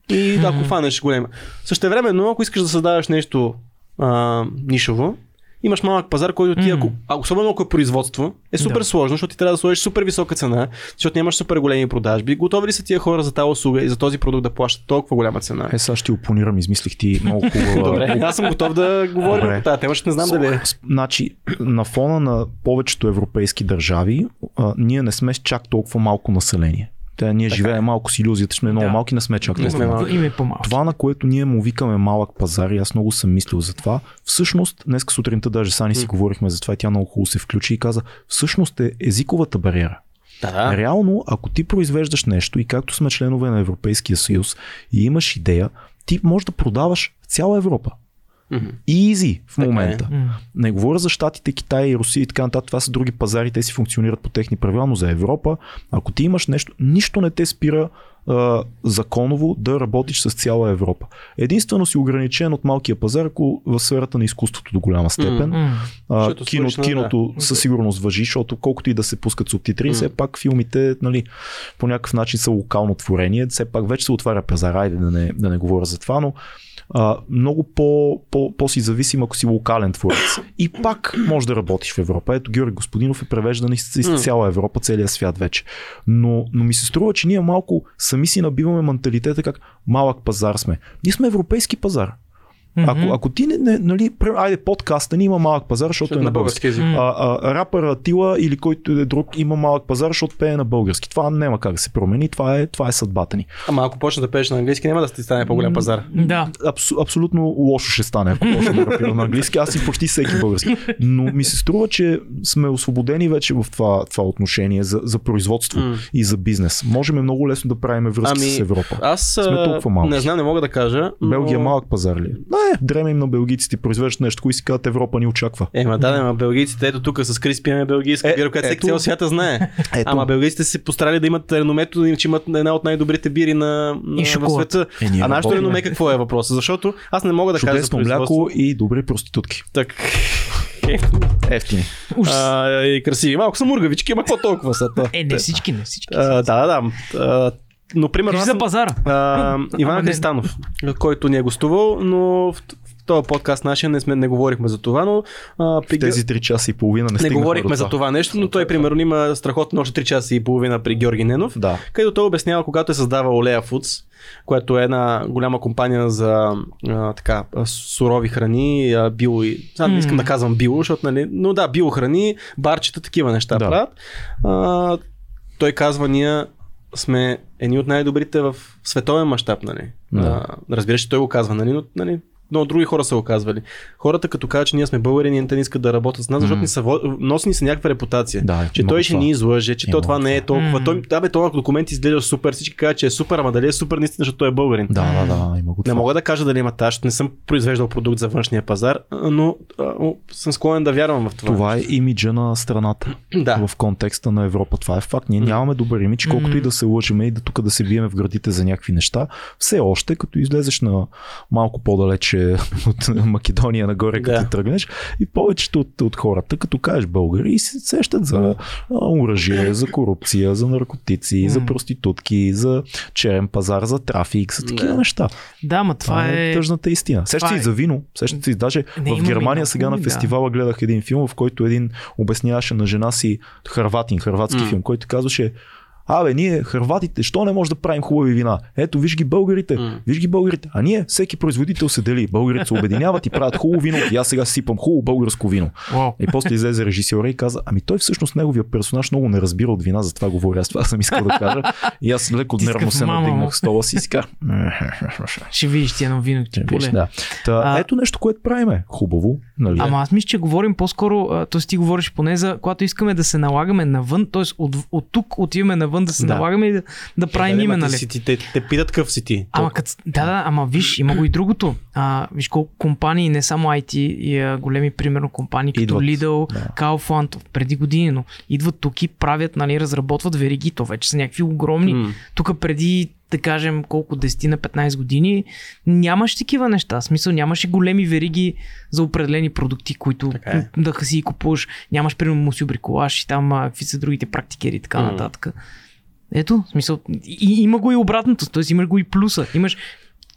И ако Мгм. фанеш голема. Същевременно, ако искаш да създаваш нещо а, нишово, имаш малък пазар, който ти, ако, а особено ако е производство, е супер Да. сложно, защото ти трябва да сложиш супер висока цена, защото нямаш супер големи продажби. Готови ли са тия хора за тази услуга и за този продукт да плащат толкова голяма цена? Е, сега ще ти опонирам, измислих ти много хубава. Добре, аз съм готов да говорим Добре. по тази тема, ще не знам дали е. Значи, на фона на повечето европейски държави, а, ние не сме с чак толкова малко население. Те, ние Така живеем е. малко с иллюзията, че сме много Да. малки, не сме чак Не толкова сме малки. Име. Това, на което ние му викаме малък пазар, и аз много съм мислил за това, всъщност, днес сутринта даже Сани си говорихме за това и тя много хубаво се включи и каза, всъщност е езиковата бариера. Да, да. Реално, ако ти произвеждаш нещо и както сме членове на Европейския съюз и имаш идея, ти можеш да продаваш в цяла Европа. Мгм. Easy в Така е. момента. Не говоря за Штатите, Китай и Русия и така нататък. Това са други пазари, те си функционират по техни правила, но за Европа, ако ти имаш нещо, нищо не те спира а, законово да работиш с цяла Европа. Единствено си ограничен от малкия пазар, ако в сферата на изкуството до голяма степен. М. А, кино, свършна, киното със сигурност въжи, защото колкото и да се пускат субтитри, М. все пак филмите нали, по някакъв начин са локално творение, все пак вече се отваря пазара, айде да не, да не говоря за това, но а, много по, по, по-си зависим, ако си локален творец. И пак може да работиш в Европа. Ето Георги Господинов е превеждан из, из цяла Европа, целия свят вече. Но, но ми се струва, че ние малко сами си набиваме менталитета как малък пазар сме. Ние сме европейски пазар. Ако, Мгм. ако ти не, не нали, айде подкаста ни има малък пазар, защото е на български. език. М. А, а, рапъра Атила или който да е друг има малък пазар, защото пее на български. Това няма как да се промени, това е, това е съдбата ни. Ама ако почнеш да пееш на английски, няма да ти стане по-голям пазар. Да. Абсу, абсолютно лошо ще стане, ако почна да рапира на английски. Аз и почти всеки български. Но ми се струва, че сме освободени вече в това, това отношение за, за производство М. и за бизнес. Можем много лесно да правим връзки Ами, с Европа. Аз Сме толкова малки. не знам, не мога да кажа. Но... Белгия е малък пазар ли? Не, дреме им на белгийците, произвеждат нещо, кои си казват Европа ни очаква. Е, ма да, да, ама белгийците, ето тук с Крис пиеме белгийска Е, бира, която всеки цял свята знае. Ето, Ама белгийците се постарали да имат реномето, че имат една от най-добрите бири на, на в шоколад. света. Е, а нашето реноме какво е въпросът? Защото аз не мога да кажа за мляко и добри проститутки. Так. Ефтини. А, и красиви. Малко са мургавички, ама какво толкова са? Е, не всички, не всички. А, да, да, да. Но примерно Кажи аз за пазара. а, Иван Ама не. Христанов, който ни е гостувал, но в, в този подкаст нашия не, сме, не говорихме за това, но а, при В тези 3 часа и половина не, не говорихме за това нещо, но той примерно има страхотно още 3 часа и половина при Георги Ненов, Да. където той обяснява, когато е създавал Олея Foods, която е една голяма компания за а, така, сурови храни, а, био и... Сега не искам да казвам био, защото нали... Но да, биохрани, барчета, такива неща Да. правят. А, той казва, ние сме едни от най-добрите в световен мащаб, нали? Да. А, разбира се, той го казва, нали? Но, нали? Но други хора са го казвали. Хората като кажат, че ние сме българи, ние те не искат да работят с нас, защото М. ни са, во- носи ни се някаква репутация. Да, че той ще това. ни излъже, че то това не е толкова. М. Той, да, бе, този документ изглежда супер. Всички казват, че е супер, ама дали е супер наистина, защото той е българин. Да, да, да, има го Не това. мога да кажа дали има защото не съм произвеждал продукт за външния пазар, но а, о, съм склонен да вярвам в това. Това е имиджа на страната Да. в контекста на Европа. Това е факт. Ние нямаме добър имидж, колкото и да се лъжиме и да тук да се биеме в градите за някакви неща. Все още, като излезеш на малко по-далече от Македония нагоре, като Да. ти тръгнеш, и повечето от, от хората, като кажеш българи, и се сещат за оръжие, за корупция, за наркотици, за проститутки, за черен пазар, за трафик, за такива Да. неща. Да, ма това е... тъжната истина. Сещате това и е- за вино. Сещате си, даже Не, в Германия сега на филми, да. фестивала гледах един филм, в който един обясняваше на жена си хърватин, хърватски М. филм, който казваше Абе, ние, хърватите, що не може да правим хубави вина? Ето, виж ги българите, М. виж ги българите. А ние, всеки производител се дели. Българите се обединяват и правят хубаво вино. И аз сега сипам хубаво българско вино. И после излезе режисьора и каза, ами той всъщност неговия персонаж много не разбира от вина, затова говоря. Аз това съм искал да кажа. И аз леко нервно се мамо. надигнах стола си и си Ще видиш ти едно вино, ти поле. да. Та, А- ето нещо, което правиме. Хубаво. Нали? Ама аз мисля, че говорим по-скоро, т.е. ти говориш поне за когато искаме да се налагаме навън, т.е. от, от тук отиваме навън да се Да. налагаме и да, да правим Е, име, ма ти нали? Си, те, те питат къв си ти. Ама кът, да, да, ама виж, има го и другото. А, виж колко компании, не само IT, и а, големи, примерно, компании като Идват, Lidl, да. Kaufland, преди години, но идват тук и правят, нали, разработват вериги, то вече са някакви огромни. Тук преди, да кажем, колко 10 на 15 години, нямаше такива неща. В смисъл, нямаше големи вериги за определени продукти, които Така е. да си купуваш. Нямаш, примерно, мусю бриколаж и там какви са другите практикери и така М. нататък. Ето, в смисъл, и, има го и обратното, т.е. имаш го и плюса. Имаш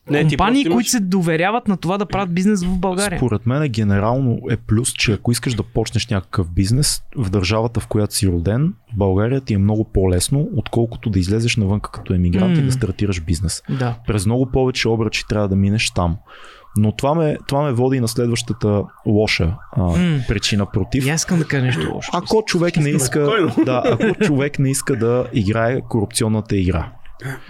Не, компании, имаш- които се доверяват на това да правят бизнес в България. Според мен генерално е плюс, че ако искаш да почнеш някакъв бизнес в държавата, в която си роден, в България ти е много по-лесно, отколкото да излезеш навън като емигрант и М. да стартираш бизнес. Да. През много повече обръчи трябва да минеш там. Но това ме, това ме води на следващата лоша а, М. причина против. И аз искам да кажа нещо лошо. Ако човек не иска, да, ако човек не иска да играе корупционната игра.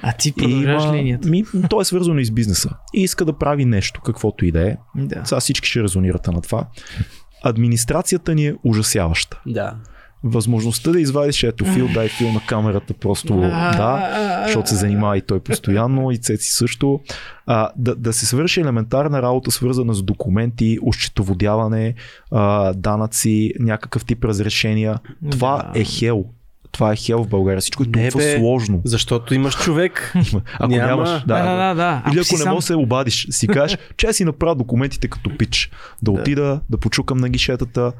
А ти продължаваш има- линията. Ми, то е свързано и с бизнеса. И иска да прави нещо, каквото и да е. Да. Сега всички ще резонирате на това. Администрацията ни е ужасяваща. Да. Възможността да извадиш ето фил, дай фил на камерата, просто да, защото се занимава и той постоянно, и Цеци също. А, да, да се свърши елементарна работа, свързана с документи, ощетоводяване, а, данъци, някакъв тип разрешения. Това Да. е хел това е хел в България. Всичко е толкова бе. сложно. Защото имаш човек. Ако Няма. нямаш, Да, да, да. да. Или Ако ако не сам- можеш да се обадиш, си кажеш, че си направя документите като пич. Да отида, да почукам на гишетата.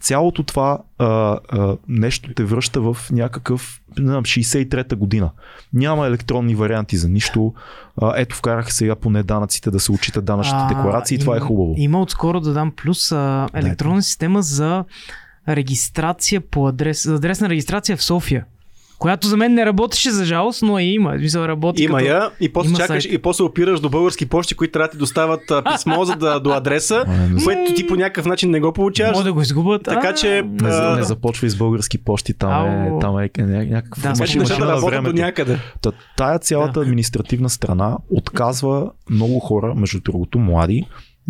Цялото това а, а, нещо те връща в някакъв, не знам, 63-та година. Няма електронни варианти за нищо. А, ето вкараха сега поне данъците да се учитат данъчните А, декларации и това е има- хубаво. Има отскоро да дам плюс а, електронна система за регистрация по адрес, за адресна регистрация в София. Която за мен не работеше за жалост, но я има. Мисъл, работи Има като... я и после има чакаш сайт. и после опираш до български почти, които трябва да ти доставят а, писмо за да, до адреса, което ти по някакъв начин не го получаваш. Може да го изгубят. Така че, не, за- а, не започва с български почти, там е, Ау. там е ня- някакъв Да, машина значи Нещата на работят до времето. някъде. Та, тая цялата Да. административна страна отказва много хора, между другото млади,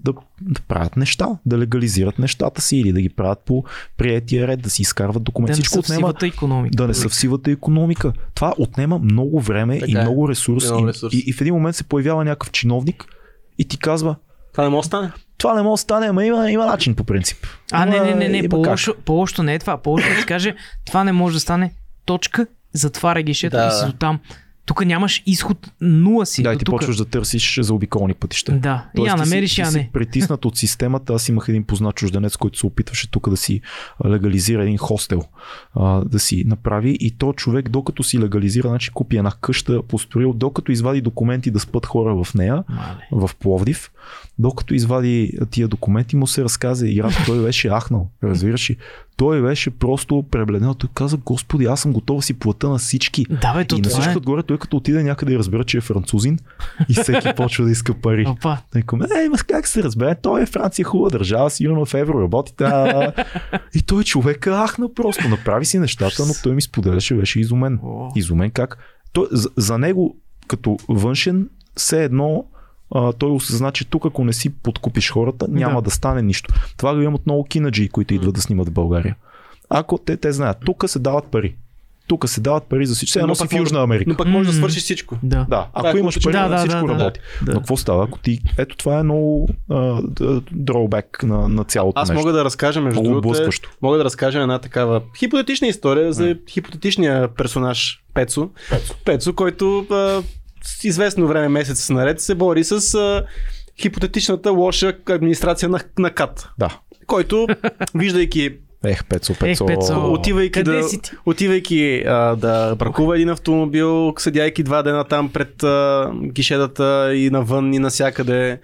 да, да правят неща, да легализират нещата си или да ги правят по приятия ред, да си изкарват документи. да не Всичко са в сивата економика. да не са в сивата економика. Това отнема много време Така и е. много ресурс. И много И, ресурс. и, и в един момент се появява някакъв чиновник и ти казва, Това не може да стане. това не може да стане, ама има, има начин по принцип. А, не, не, не, Има не. как. По-лошо, по-лошо не е това. По-лошо е да ти каже, това не може да стане. Точка, затваря гишето Да, и си до там. Тук нямаш изход, нула си. Да, и ти тука. почваш да търсиш заобиколни пътища. Да, и я си- намериш, ти я си не. притиснат от системата. Аз имах един познат чужденец, който се опитваше тук да си легализира един хостел. А, да си направи и то човек, докато си легализира, значи купи една къща, построил, докато извади документи да спът хора в нея, Мале. в Пловдив, докато извади тия документи, му се разказа и раз той беше ахнал. Разбираш ли? Той беше просто пребледнал. Той каза, Господи, аз съм готов да си плата на всички. Да, бе, и на всичко е. отгоре, той като отиде някъде и разбира, че е французин и всеки почва да иска пари. Опа. Викаме, е, ма как се разбере, той е Франция хубава държава, сигурно в евро работи. Та... и той човек ахна просто, направи си нещата, но той ми споделяше, беше изумен. Изумен как. Той, за, за него, като външен, все едно а, той осъзна, че тук ако не си подкупиш хората, няма Да. да, стане нищо. Това го имат много кинаджи, които идват да снимат в България. Ако те, те знаят, тук се дават пари. Тук се дават пари за всичко. Все Но едно си в Южна Америка. Но пък може да свършиш всичко. Да. Да, Това е ако имаш пари, Да, да, всичко да, да. работи. Да. Но какво става, ако ти... Ето това е много дроубек на, на цялото Аз нещо. мога да разкажа, между другото, е, мога да разкажа една такава хипотетична история за хипотетичния персонаж Пецо. Пецо, който а, известно време, месец наред, се бори с а, хипотетичната лоша администрация на, на КАТ. Да. Който, виждайки Ех, Пецо, Пецо. Пецо. отивайки Къде да, си ти? отивайки а, да бракува един автомобил, седяйки два дена там пред а, гишетата и навън и насякъде.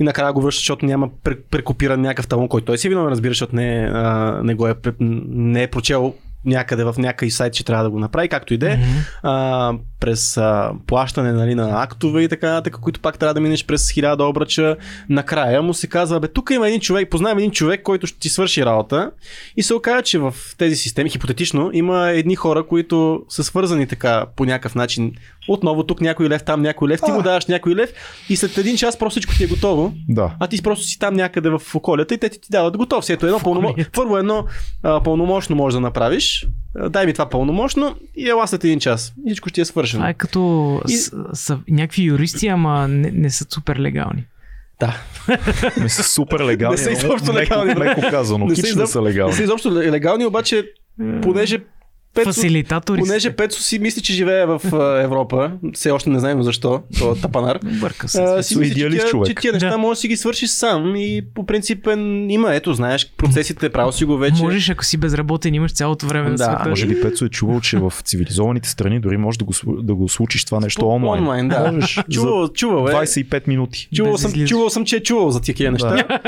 И накрая го връща, защото няма пре- прекопиран някакъв талон, който той си е виновен, разбира, защото не, а, не го е, не е прочел някъде в някакъв сайт, че трябва да го направи, както и да е. А, през а, плащане нали, на актове и така нататък, които пак трябва да минеш през хиляда обръча. Накрая му се казва, бе, тук има един човек, познавам един човек, който ще ти свърши работа. И се оказа, че в тези системи, хипотетично, има едни хора, които са свързани така по някакъв начин. Отново тук някой лев, там някой лев, ти му даваш някой лев и след един час просто всичко ти е готово. Да. А ти просто си там някъде в околята и те ти, ти дават готов. Си ето едно пълномо... Първо едно а, пълномощно можеш да направиш. А, Дай ми това пълномощно и ела след един час. И всичко ще е свършено. Това е като И- с, са някакви юристи, ама не, не са супер легални. Да. Не са супер легални. Не са изобщо легални, да. Меко казано. Не са Хич не изоб- са Не легални. са изобщо легални, обаче понеже Пецо, Фасилитатори понеже. Пецо си мисли, че живее в Европа, все още не знаем защо, то е тапанар. Бърка се. А, си мисли, че човек. че тия неща Да. можеш да си ги свършиш сам и по принцип е, има, ето, знаеш, процесите, правил си го вече. Можеш, ако си безработен, имаш цялото време на Да, света. Може би Пецо е чувал, че в цивилизованите страни дори може да го, да го случиш това нещо По- онлайн. онлайн, да. Можеш Чувал, чувал е. 25 минути. Чувал съм, чувал съм, че е чувал за такива неща.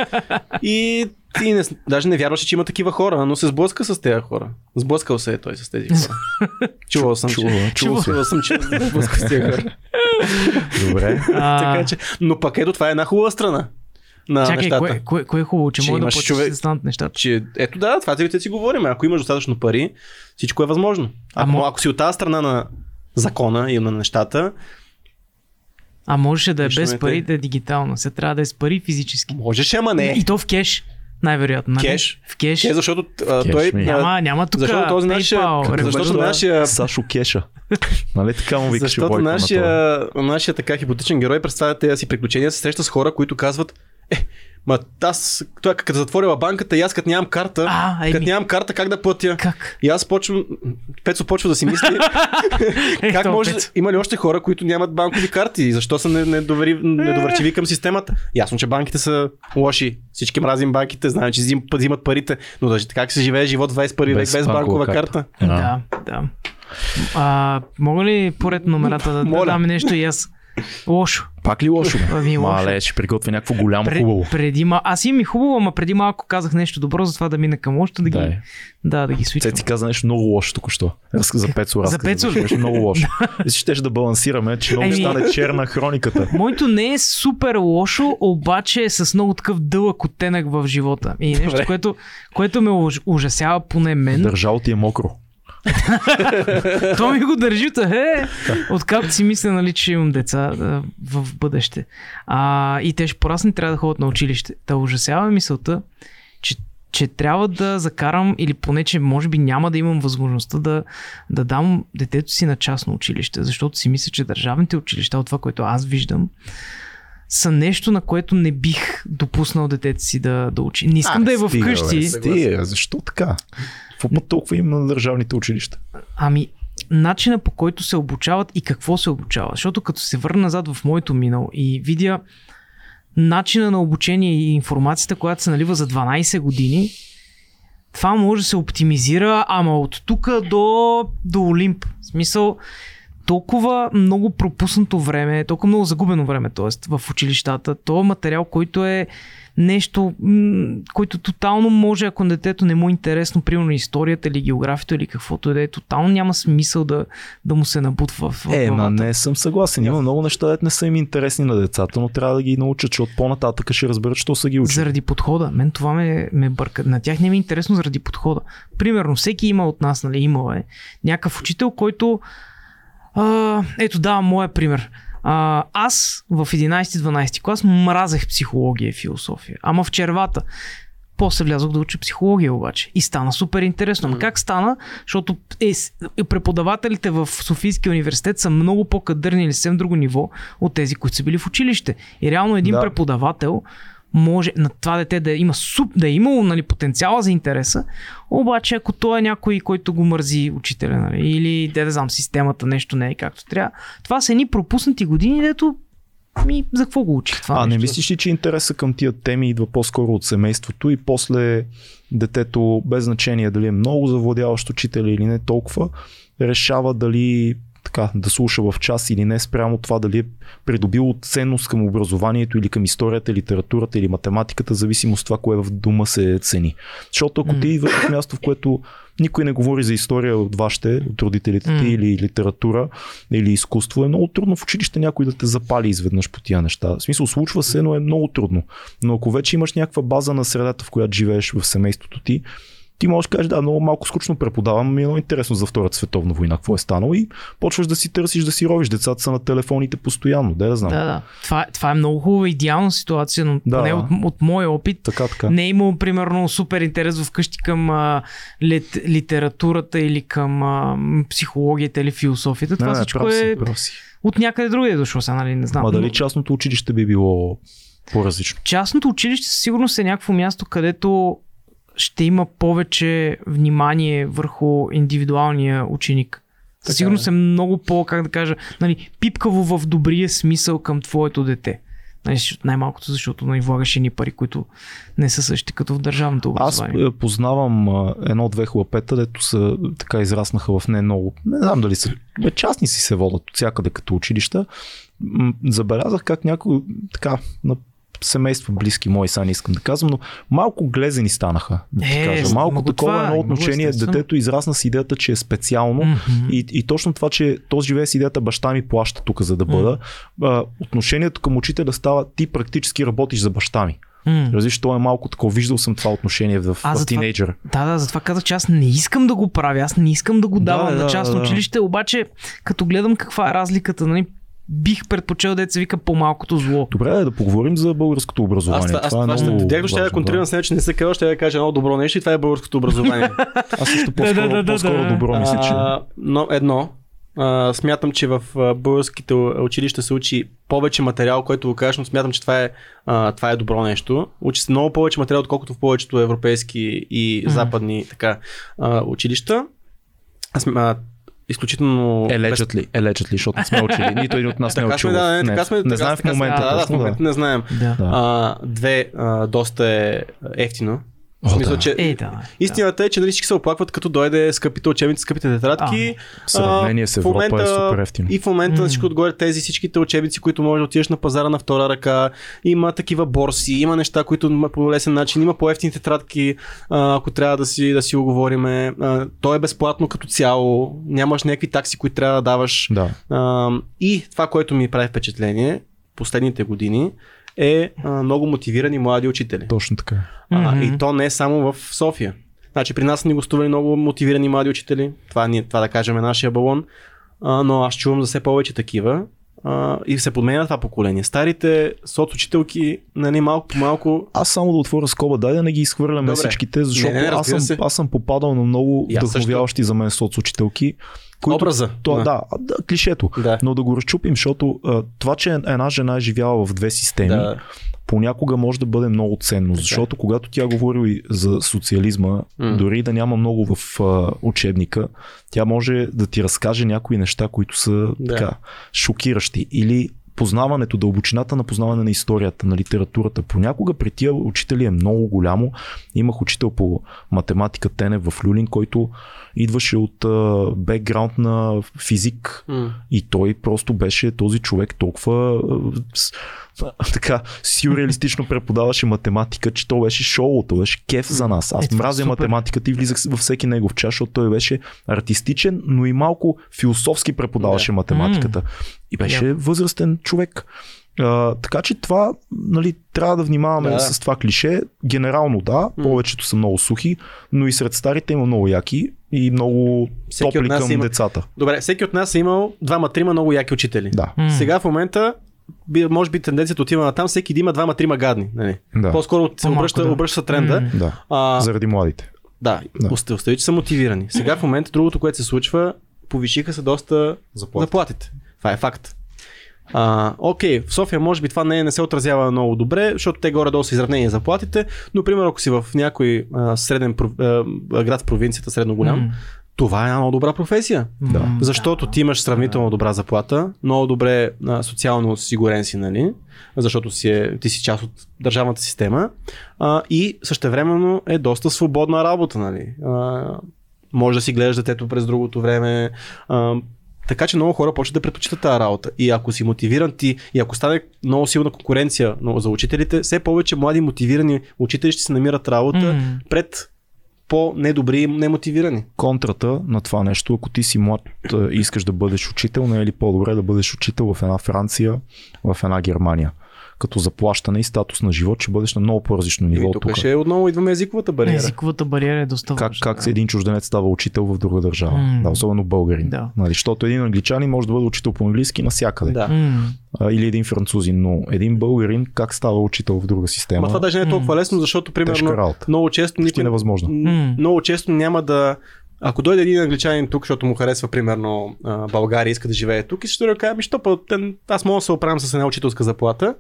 И ти не, даже не вярваше, че има такива хора, но се сблъска с тези хора. Сблъскал се е той с тези хора. Чувал съм, Чувал, че, чувал чувал съм, че се сблъска с тези хора. Добре. А, така че, но пък ето това е една хубава страна на Чакай, нещата. кое, кое, кое е хубаво, че, Че може да почнеш човек- да станат нещата. Че, ето да, това те си говорим. Ако имаш достатъчно пари, всичко е възможно. Ако, Ама- ако си от тази страна на закона и на нещата, А можеше да е без пари, да е дигитално. Се трябва да е с пари физически. можеш, ама не. И то в кеш, най-вероятно. нали? Кеш? В кеш. Е, защото а, Кеш той... ми. Няма, няма тук защото този нашия, PayPal, защото нашия Сашо Кеша. Нали така му викаше Защото нашия, нашия така хипотетичен герой представя тези си приключения, се среща с хора, които казват, е, Ма аз, това, като затворила банката и аз като нямам карта, А, като нямам карта, как да платя? Как? И аз почвам, Пецо почва да си мисли, как то, може, Пецо. има ли още хора, които нямат банкови карти? И Защо са недовери- недоверчиви към системата? Ясно, че банките са лоши. Всички мразим банките, знаем, че взим- взимат парите, но да, как се живее живот в 21 век Без без банкова банкова карта? карта. Да, да. А, мога ли поред номерата да, да дам нещо и аз? Лошо. Пак ли лошо? Ами, лошо. Мале, ще приготвя някакво голямо Пред, хубаво. преди ма... Аз имам и хубаво, ама преди малко казах нещо добро, затова да мина към лошото, да ги, Дай. да, да ги свичам. Цеци каза нещо много лошо току-що. Разка за Пецо разказа. Пецо? Беше много лошо. И ще да балансираме, че много Еми- стане черна хрониката. Моето не е супер лошо, обаче е с много такъв дълъг оттенък в живота. И нещо, което, което ме уж- ужасява поне мен. Държал ти е мокро. То ми го държи, та, е, откакто си мисля, нали, че имам деца в бъдеще. А, и те ще порасне, трябва да ходят на училище. Та ужасява мисълта, че, че трябва да закарам, или поне, че може би няма да имам възможността да, да дам детето си на частно училище, защото си мисля, че държавните училища, от това, което аз виждам, са нещо, на което не бих допуснал детето си да, да учи. Не искам да е вкъщи. Стига, защо така? Какво му толкова има на държавните училища? Ами, начина по който се обучават и какво се обучава. Защото като се върна назад в моето минало и видя начина на обучение и информацията, която се налива за 12 години, това може да се оптимизира, ама от тук до, до Олимп. В смисъл, толкова много пропуснато време, толкова много загубено време, т.е. в училищата. То е материал, който е нещо, м- който тотално може, ако на детето не му е интересно, примерно историята или географията или каквото и да е, тотално няма смисъл да, да му се набутва в, Е, ма не съм съгласен. Има много неща, дето не са им интересни на децата, но трябва да ги научат, че от по-нататък ще разберат, що са ги учили. Заради подхода. Мен това ме, ме бърка. На тях не ми е интересно заради подхода. Примерно, всеки има от нас, нали, имал е някакъв учител, който. А, ето давам моя пример. А, аз в 11-12 клас мразех психология и философия. Ама в червата. После влязох да уча психология обаче. И стана супер интересно. Ама как стана? Защото е, е, преподавателите в Софийския университет са много по-кадърни или съвсем друго ниво от тези, които са били в училище. И реално един Да. преподавател може на това дете да има суп, да е имало нали, потенциала за интереса, обаче ако той е някой, който го мързи учителя, нали, или де да знам, системата нещо не е както трябва, това са едни пропуснати години, дето ми, за какво го учих това А, не нещо? мислиш ли, че интереса към тия теми идва по-скоро от семейството и после детето, без значение дали е много завладяващ учителя или не толкова, решава дали така, да слуша в час или не, спрямо това дали е придобило ценност към образованието или към историята, литературата или математиката, зависимост от това, кое в дума се цени. Защото ако ти идваш в място, в което никой не говори за история от вашите, от родителите ти или литература или изкуство, е много трудно в училище някой да те запали изведнъж по тия неща. В смисъл, случва се, но е много трудно. Но ако вече имаш някаква база на средата, в която живееш в семейството ти, ти можеш да кажеш, да, много малко скучно преподавам, ми е много интересно за Втората световна война, какво е станало и почваш да си търсиш, да си ровиш. Децата са на телефоните постоянно, да, да знам. Да, да. Това, това е много хубава идеална ситуация, но Да. поне от, от моя опит Така, така. не е имало, примерно, супер интерес вкъщи към а, лит, литературата или към а, психологията или философията. Това Не, не, всичко си, е си. от някъде другаде е дошло, сега, нали, не знам. Ма Но дали частното училище би било по-различно? Частното училище със сигурност е някакво място, където ще има повече внимание върху индивидуалния ученик. Със сигурност е много по, как да кажа, нали, пипкаво в добрия смисъл към твоето дете. Нали, най-малкото, защото нали, влагаш едни пари, които не са същи като в държавното Аз образование. е, познавам едно-две хлапета, дето са така израснаха в не много. Не знам дали са. Бе, частни си се водят от всякъде като училища. Забелязах как някои така на семейства близки мои, сега не искам да казвам, но малко глезени станаха. Да ти Е, кажа. Малко такова това, едно отношение. Детето израсна с идеята, че е специално. Мгм. И, и точно това, че този живее с идеята баща ми плаща тук за да бъда, а, отношението към учителя става ти практически работиш за баща ми. М. Разбираш, то е малко такова. Виждал съм това отношение в, А, в тинейджър. Да, да, затова казах, че аз не искам да го правя, аз не искам да го Да, давам да, на частно да. училище, обаче като гледам каква е разликата, нали, бих предпочел деца вика по-малкото зло. Добре, да, да поговорим за българското образование. Аз това, аз това е това ще много директно ще важно, контрирам с че не се казва, ще я кажа едно добро нещо и това е българското образование. Аз също по-скоро, Да, да, да, по-скоро да. добро мисля, че. но едно, А, смятам, че в българските училища се учи повече материал, който го кажеш, но смятам, че това е, а, това е добро нещо. Учи се много повече материал, отколкото в повечето европейски и западни така, а, училища. Аз а, изключително... Allegedly, ли? Allegedly, защото не сме учили. Нито един от нас не е учил. да, не, така сме. не така, знаем в момента. Да, да, в момента не знаем. Да. А, две, а, доста е ефтино. О, смисъл, да. че Е, да. Истината е, че нали всички се оплакват, като дойде скъпите учебници, скъпите тетрадки. В сравнение с Европа момента- е супер ефтино. И в момента М. на всичко отгоре тези всичките учебници, които може да отидеш на пазара на втора ръка, има такива борси, има неща, които по лесен начин, има по-ефтини тетрадки, ако трябва да си, да си оговориме. То е безплатно като цяло, нямаш някакви такси, които трябва да даваш. Да. А, и това, което ми прави впечатление последните години е а, много мотивирани млади учители. Точно така. А, Мгм. и то не е само в София. Значи при нас са ни гостували много мотивирани млади учители. Това, ни, това да кажем е нашия балон. А, но аз чувам за все повече такива. А, и се подменя това поколение. Старите соцучителки, нали, малко по малко. Аз само да отворя скоба, дай да не ги изхвърляме Добре. всичките, защото Не, не, аз, съм, се. аз съм попадал на много вдъхновяващи за мен соцучителки. Които, Образа. То, Да. да. клишето. Да. Но да го разчупим, защото а, това, че една жена е живяла в две системи, Да. понякога може да бъде много ценно, защото когато тя говори за социализма, М. дори да няма много в а, учебника, тя може да ти разкаже някои неща, които са Да. така шокиращи. Или познаването, дълбочината на познаване на историята, на литературата. Понякога при тия учители е много голямо. Имах учител по математика Тене в Люлин, който идваше от бекграунд на физик. М. И той просто беше този човек толкова така сюрреалистично преподаваше математика, че то беше шоу, то беше кеф за нас. Аз Е, мразя математиката и влизах във всеки негов час, защото той беше артистичен, но и малко философски преподаваше Да. математиката. И беше Яко. възрастен човек. А, така че това, нали, трябва да внимаваме Да. с това клише. Генерално да, повечето са много сухи, но и сред старите има много яки и много Всеки топли към има- децата. Добре, всеки от нас е имал двама-трима много яки учители. Да. М. Сега в момента може би тенденцията отива на там, всеки да има двама-трима гадни. Нали? Да. По-скоро се обръща, да. обръща тренда. Да. А, Заради младите. Да, Да. остави, че са мотивирани. Сега в момента другото, което се случва, повишиха се доста Заплати. заплатите. Това е факт. А, окей, в София може би това не, не се отразява много добре, защото те горе-долу са изравнени заплатите, но примерно ако си в някой а, среден а, град в провинцията, средно голям, М. това е една много добра професия. Да. Защото ти имаш сравнително добра заплата, много добре а, социално сигурен си, нали? Защото си е, ти си част от държавната система а, и същевременно е доста свободна работа, нали? А, може да си гледаш детето през другото време. А, така че много хора почват да предпочитат тази работа. И ако си мотивиран ти, и ако стане много силна конкуренция но за учителите, все повече млади мотивирани учители ще си намират работа М. пред по-недобри и немотивирани. Контрата на това нещо, ако ти си млад и искаш да бъдеш учител, не е ли по-добре да бъдеш учител в една Франция, в една Германия? Като заплащане и статус на живот, ще бъдеш на много по-различно ниво И тук тук. ще отново идваме езиковата бариера. Езиковата бариера е доста Как, как се един чужденец става учител в друга държава? М. Да, особено българин. Да. Нали, защото един англичанин може да бъде учител по английски навсякъде. Да. А, или един французин, но един българин как става учител в друга система? Ма това даже не е толкова лесно, защото примерно много често никой, невъзможно. м- много често няма да ако дойде един англичанин тук, защото му харесва примерно България, иска да живее тук и ще да кажа, ми що аз мога да се оправям с една учителска заплата,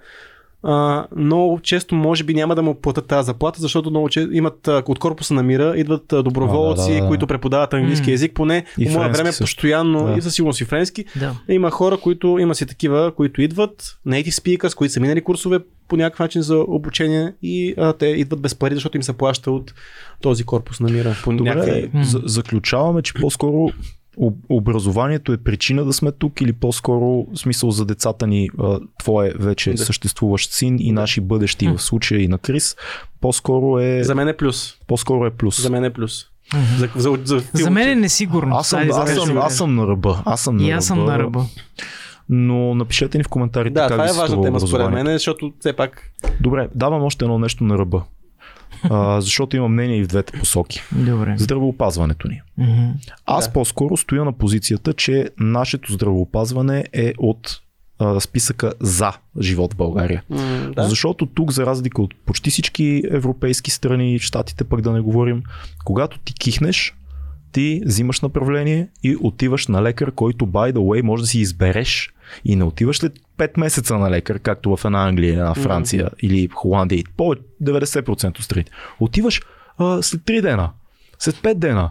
а, много често може би няма да му платят тази заплата, защото много често имат от корпуса на мира, идват доброволци, А, да, да, да. които преподават английски М. язик, поне И по мое време също. постоянно Да. и със сигурност и френски. Да. Има хора, които има си такива, които идват, native speakers, които са минали курсове по някакъв начин за обучение и а, те идват без пари, защото им се плаща от този корпус на мира. По Добре, някакви... Заключаваме, че по-скоро образованието е причина да сме тук или по-скоро смисъл за децата ни твое вече Да. съществуващ син и наши бъдещи в случая и на Крис, по-скоро е, За мен е плюс. по-скоро е плюс. За мен е плюс. За, за, за, За мен е несигурно. Аз съм, аз, съм, аз съм на ръба. Аз съм И на аз съм ръба, на ръба. Но напишете ни в коментарите Да, как това ви е важна тема според мен, защото все пак Добре, давам още едно нещо на ръба. А, защото има мнение и в двете посоки. Добре. Здравеопазването ни. Мгм. Аз Да. по-скоро стоя на позицията, че нашето здравеопазване е от а, списъка за живот в България. Да. да. Защото тук, за разлика от почти всички европейски страни, щатите пък да не говорим, когато ти кихнеш, ти взимаш направление и отиваш на лекар, който by the way може да си избереш и не отиваш след 5 месеца на лекар, както в една Англия, една Франция mm-hmm. или Холандия, повече 90% от страните. Отиваш а, след 3 дена, след 5 дена.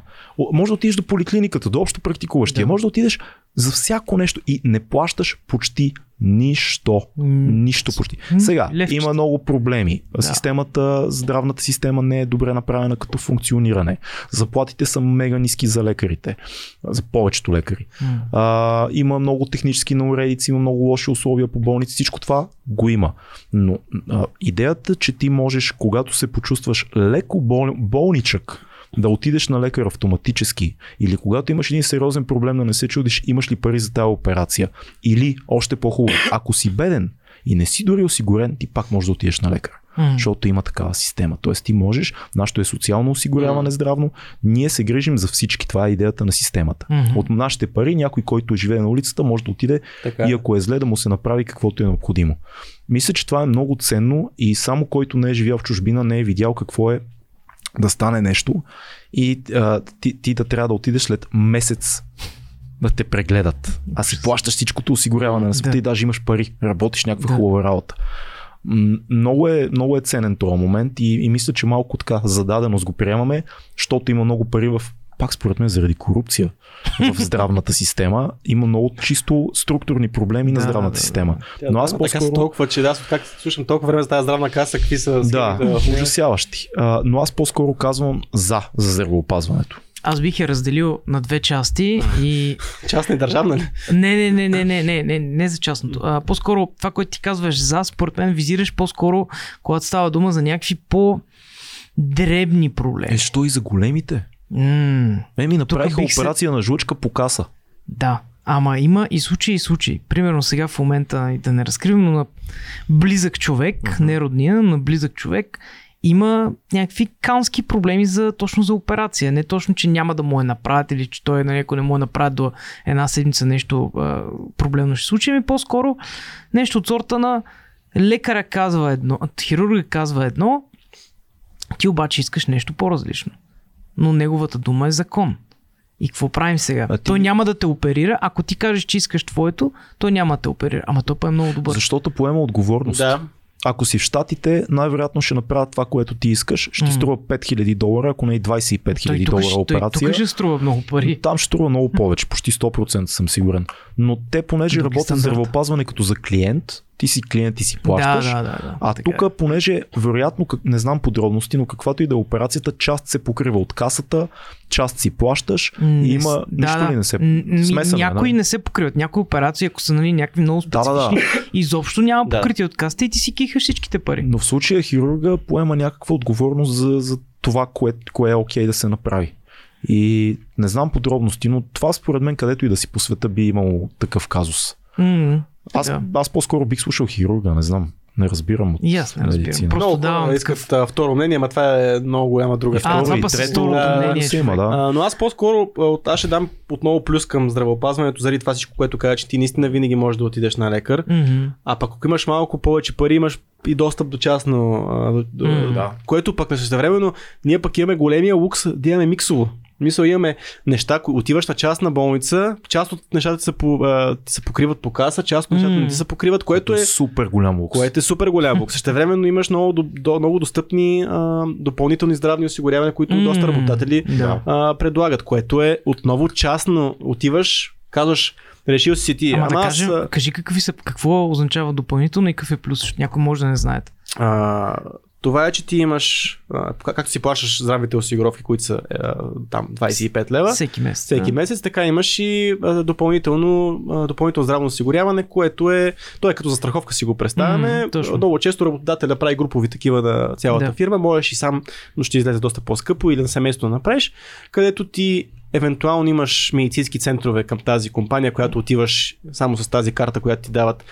Може да отидеш до поликлиниката, до общо практикуващия. Да. Може да отидеш за всяко нещо и не плащаш почти нищо. Нищо почти. Сега, левчета. има много проблеми. Да. Системата, здравната система не е добре направена като функциониране. Заплатите са мега ниски за лекарите. За повечето лекари. М. А, има много технически неуредици, има много лоши условия по болници, всичко това го има. Но а, идеята, че ти можеш, когато се почувстваш леко бол, болничък, да отидеш на лекар автоматически или когато имаш един сериозен проблем да не се чудиш имаш ли пари за тази операция или още по-хубаво, ако си беден и не си дори осигурен, ти пак можеш да отидеш на лекар. М. Защото има такава система. Тоест ти можеш, нашето е социално осигуряване здравно, ние се грижим за всички. Това е идеята на системата. Мгм. От нашите пари някой, който живее на улицата, може да отиде Така. и ако е зле да му се направи каквото е необходимо. Мисля, че това е много ценно и само който не е живял в чужбина не е видял какво е да стане нещо и а, ти, ти да трябва да отидеш след месец да те прегледат. А си плащаш всичкото осигуряване на света Да. и даже имаш пари, работиш някаква Да. хубава работа. Много е, много е ценен този момент и, и мисля, че малко така зададеност го приемаме, защото има много пари в пак според мен заради корупция в здравната система. Има много чисто структурни проблеми на Да, здравната да, да. система. Но аз така по-скоро... толкова, че аз как слушам толкова време за тази здравна каса, какви са Да, ужасяващи. А, но аз по-скоро казвам за, за здравеопазването. Аз бих я разделил на две части и Частна и държавна ли? Не, не, не, не, не, не, не, не за частното. А, по-скоро това, което ти казваш за, според мен визираш по-скоро, когато става дума за някакви по-дребни проблеми. Е, що и за големите? М, Е, ми направиха бих се- операция на жлъчка по каса. да, ама има и случаи и случаи. Примерно сега в момента, да не разкривам, но на близък човек, не роднина, на близък човек, има някакви кански проблеми за, точно за операция. Не точно, че няма да му е направят или че той на някой не му е направят до една седмица нещо а, проблемно ще случи, ами по-скоро нещо от сорта на лекаря казва едно, хирурга казва едно, ти обаче искаш нещо по-различно. Но неговата дума е закон. И какво правим сега? А ти- Той няма да те оперира. Ако ти кажеш, че искаш твоето, той няма да те оперира. Ама той па е много добър. Защото поема отговорност. Да. Ако си в Штатите, най-вероятно ще направят това, което ти искаш. Ще ти М. струва 5000 долара, ако не и 25 Той 000 тук, долара ще, операция. тук ще струва много пари. Там ще струва много повече, почти 100% съм сигурен. Но те, понеже Други работят стандарт. здравеопазване като за клиент, ти си клиент, ти си плащаш. Да, да, да. да. А Така е. тук, понеже, вероятно, не знам подробности, но каквато и да е операцията, част се покрива от касата, част си плащаш М, и не има с- нищо ли не се смесено, Някои да? не се покриват. Някои операции, ако са нали, някакви много Да, да, да. специфични, изобщо няма Да. покритие от каста и ти си кихаш всичките пари. Но в случая хирурга поема някаква отговорност за, за това, кое, кое е окей да се направи. И не знам подробности, но това според мен където и да си по света би имало такъв казус. М, Аз, Да. аз по-скоро бих слушал хирурга, не знам. Не разбирам от аз не разбирам. медицина. Просто Много хора искат а, второ мнение, ама това е много голяма друга. А, второ, това и трето, да, мнение, си има, да. А, но аз по-скоро, аз ще дам отново плюс към здравеопазването, заради това всичко, което каза, че ти наистина винаги можеш да отидеш на лекар. Мгм. А пък ако имаш малко повече пари, имаш и достъп до частно. А, до, до, да. Което пък на същевременно, ние пък имаме големия лукс да имаме миксово. Мисъл, имаме неща, отиваш на частна болница, част от нещата се, по, а, се покриват по каса, част от нещата М. не ти се покриват, което е супер голям лукс. което е супер голям лукс. Същевременно имаш много, до, до, много достъпни а, допълнителни здравни осигурявания, които М, доста работодатели Да. а, предлагат, което е отново частно. Отиваш, казваш, решил си ти. Ама, да аз, кажем, кажи какви са, какво означава допълнително и какъв е плюс, защото някой може да не знаете. А, това е, че ти имаш, както си плащаш здравните осигуровки, които са а, там 25 лева, Всеки месец. всеки да. месец, така имаш и допълнително, допълнително здравно осигуряване, което е, то е като застраховка си го представяме. Точно. Много често работодателя прави групови такива на цялата Да. фирма, можеш и сам, но ще излезе доста по-скъпо или на семейство да направиш, където ти евентуално имаш медицински центрове към тази компания, която отиваш само с тази карта, която ти дават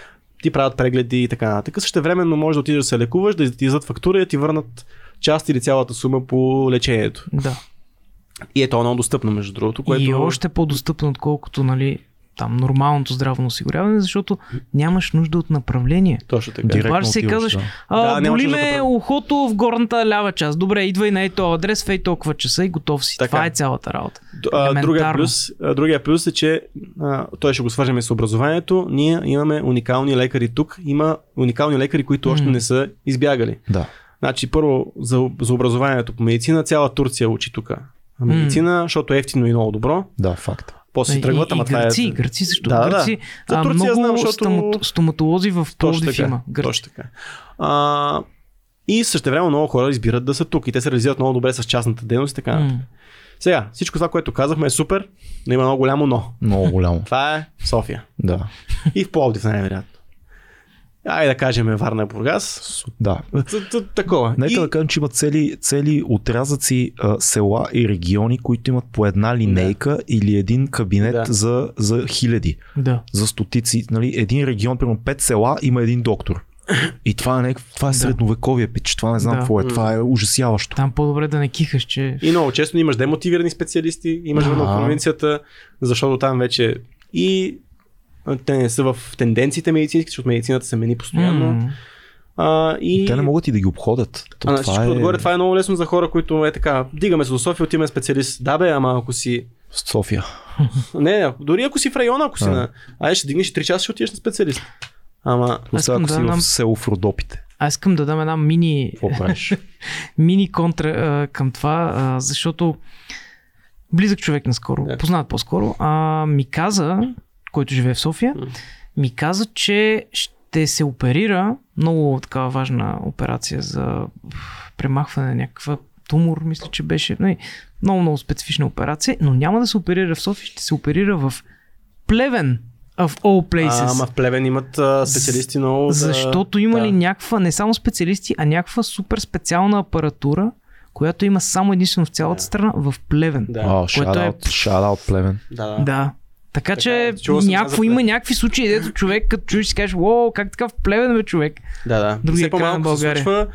ти правят прегледи и така нататък. Също времено може да отидеш да се лекуваш, да ти издадат фактура и да ти върнат част или цялата сума по лечението. Да. И е то много достъпно, между другото, което... И още по-достъпно, отколкото, нали, там нормалното здравно осигуряване, защото нямаш нужда от направление. Точно така. Директно Обаче се казваш, да. А, Да, боли да ме прави. ухото в горната лява част. Добре, идвай на ей този адрес в ей толкова часа и готов си. Така. Това е цялата работа. А, другия, плюс, а, другия плюс е, че а, той ще го свържем с образованието. Ние имаме уникални лекари тук. Има уникални лекари, които още не са избягали. Да. Значи, първо за, за образованието по медицина, цяла Турция учи тук. Медицина, защото е ефтино и много добро. Да, факт. После си И- тръгват, ама това гърци, е. гърци също. Да, да, да. гърци, За а, Турция много знам, защото- стомато- стоматолози в Пловдив има. Гърци. Точно така. А, и също време много хора избират да са тук и те се реализират много добре с частната дейност и така. М. Сега, всичко това, което казахме е супер, но има много голямо но. Много голямо. Това е София. Да. И в Пловдив най-вероятно. Айде да кажем Варна Бургас. Да. Такова. Нека И- да кажем, че има цели, цели отрязъци а, села и региони, които имат по една линейка или един кабинет Да. за, за хиляди, Да. за стотици. Нали, един регион, примерно 5 села, има един доктор. И това е, някакъв- това е Да. средновековие пич, това не знам Да. какво е, това е ужасяващо. Там по-добре да не кихаш, че... И много често имаш демотивирани специалисти, имаш Да. в провинцията, защото там вече и те не са в тенденциите медицински, защото медицината се мени постоянно. М. А, и... Те не могат и да ги обходят. То А, на това всичко е отгоре това е много лесно за хора, които е така, дигаме се до София, отиваме специалист. Да бе, ама ако си... София. Не, не, дори ако си в района, ако си А. на... Ай, ще дигнеш 3 часа, ще отидеш на специалист. Ама... Искам ако да си знам- в село в Родопите. Аз искам да дам една мини, мини контра а, към това, а, защото близък човек наскоро, Да. познат по-скоро, а, ми каза, който живее в София, ми каза, че ще се оперира много такава важна операция за премахване на някаква тумор, мисля, че беше. Не, много, много специфична операция, но няма да се оперира в София, ще се оперира в Плевен. Of all places. А, ама в Плевен имат а, специалисти много. да- Защото има да. ли някаква, не само специалисти, а някаква супер специална апаратура, която има само единствено в цялата Да. страна в Плевен. Да, О, Което е- shout out, shout out племен. да, да. Да. Така, Така че някакво, има някакви случаи, дето човек като чуеш си кажеш, о, как така в Плевен бе човек. Да, да. Другия Все по-малко край на се България. случва,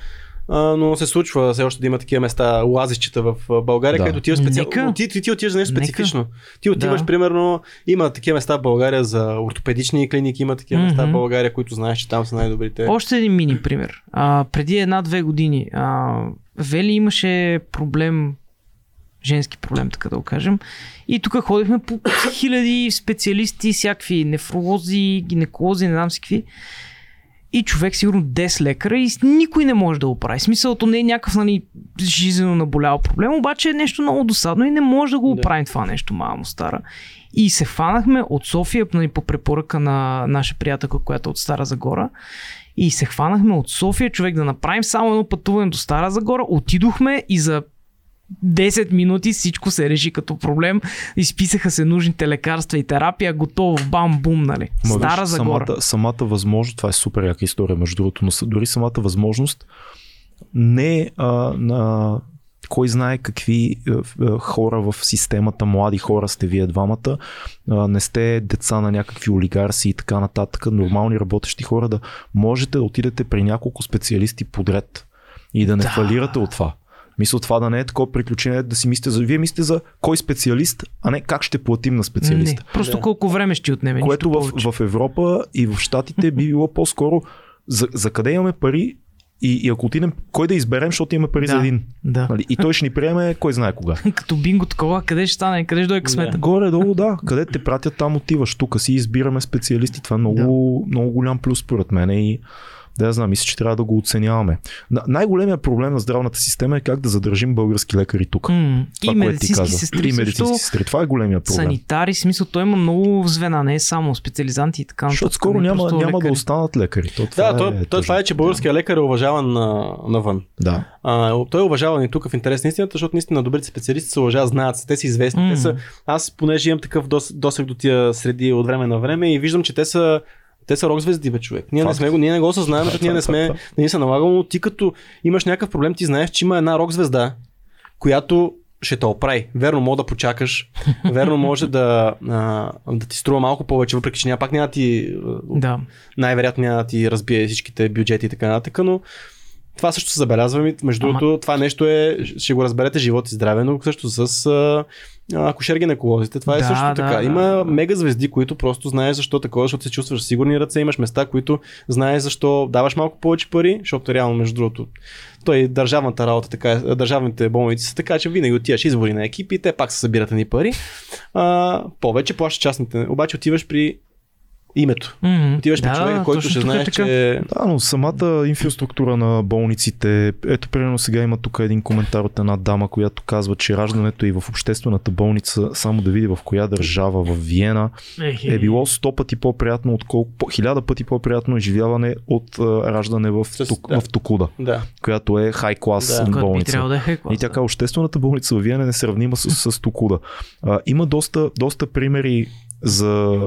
но се случва все още да има такива места, лазищета в България, Да. където отиваш специално. Нека. но Ти, ти, ти отиваш за нещо Нека. специфично. Ти отиваш, Да. примерно, има такива места в България за ортопедични клиники, има такива места в. България, които знаеш, че там са най-добрите. Още един мини пример. А, преди една-две години а, Вели имаше проблем, женски проблем, така да го кажем. И тук ходихме по хиляди специалисти, всякакви нефролози, гинеколози, не знам си какви. И човек сигурно 10 лекара и никой не може да го прави. Смисълто не е някакъв нали, жизненно наболял проблем, обаче е нещо много досадно и не може да го Да. оправим това нещо, мамо стара. И се фанахме от София нали, по препоръка на наша приятелка, която е от Стара Загора. И се хванахме от София човек да направим само едно пътуване до Стара Загора. Отидохме и за 10 минути всичко се реши като проблем. Изписаха се нужните лекарства и терапия. Готово. Бам, бум, нали? Ма Стара виж, Загора. Самата, самата възможност, това е супер яка история, между другото, но дори самата възможност не е а, на кой знае какви а, а, хора в системата, млади хора сте вие двамата, не сте деца на някакви олигарси и така нататък, нормални работещи хора, да можете да отидете при няколко специалисти подред и да не Да. фалирате от това. Мисля, това да не е такова приключение, да си мислите за... Вие мислите за кой специалист, а не как ще платим на специалиста. Не, просто Да. колко време ще ти отнеме. Което в, в Европа и в Штатите би било по-скоро за, за къде имаме пари и, и ако отидем, кой да изберем, защото имаме пари Да. за един. Да. Нали? И той ще ни приеме кой знае кога. Като бинго такова, къде ще стане, къде ще дойде късмета. Горе-долу, да. Къде те пратят, там отиваш. Тук си избираме специалисти. Това е много, много голям плюс според мен и да я знам, мисля, че трябва да го оценяваме. На- Най-големият проблем на здравната система е как да задържим български лекари тук. М, Това, и медицински сестри И медицински сестри. Това е големия проблем. Санитари, смисъл, той има много звена, не е само специализанти и така. Защото скоро не няма, няма да останат лекари. То, това Да, той, е, той, това е, че българския лекар е уважаван на, навън. Да. А, той е уважаван и тук в интерес на истината, защото наистина добрите специалисти се уважават, знаят се, те са известни. М. Те са, аз понеже имам такъв дос, досег до тия среди от време на време и виждам, че те са те са рок звезди, бе, човек. Ние не, Факт. сме го, ние не го осъзнаем, защото ние не сме, не ни се налагало, но ти като имаш някакъв проблем, ти знаеш, че има една рок звезда, която ще те оправи. Верно, мога да почакаш. Верно, може да, а, да ти струва малко повече, въпреки че няма, пак няма ти Да. най-вероятно няма да ти разбие всичките бюджети и така нататък, но Това също се забелязва. ми- Между Ама- другото, това нещо е, ще го разберете живот и здраве, но също с а, акушер гинеколозите. Това е Да, също да, така. да. Има мега звезди, които просто знаеш защо такова, защото се чувстваш сигурни ръце. Имаш места, които знаеш защо даваш малко повече пари, защото реално, между другото, той държавната работа, така, е, държавните болници са така, че винаги отиваш избори на екипи, те пак се събират ни пари. А, повече плащаш частните. Обаче отиваш при името. Мгм. Отиваш при Да, човека, да, който ще знае, така. че Да, но самата инфраструктура на болниците, ето примерно сега има тук един коментар от една дама, която казва, че раждането и в обществената болница, само да види в коя държава, в Виена, е било 100 пъти по-приятно, отколко, 1000 пъти по-приятно изживяване от а, раждане в, С- Тук, да. в Токуда, да. която е хай клас Да. Болница. да е клас, И така, обществената болница в Виена е несравнима с, с Токуда. А, има доста, доста примери за,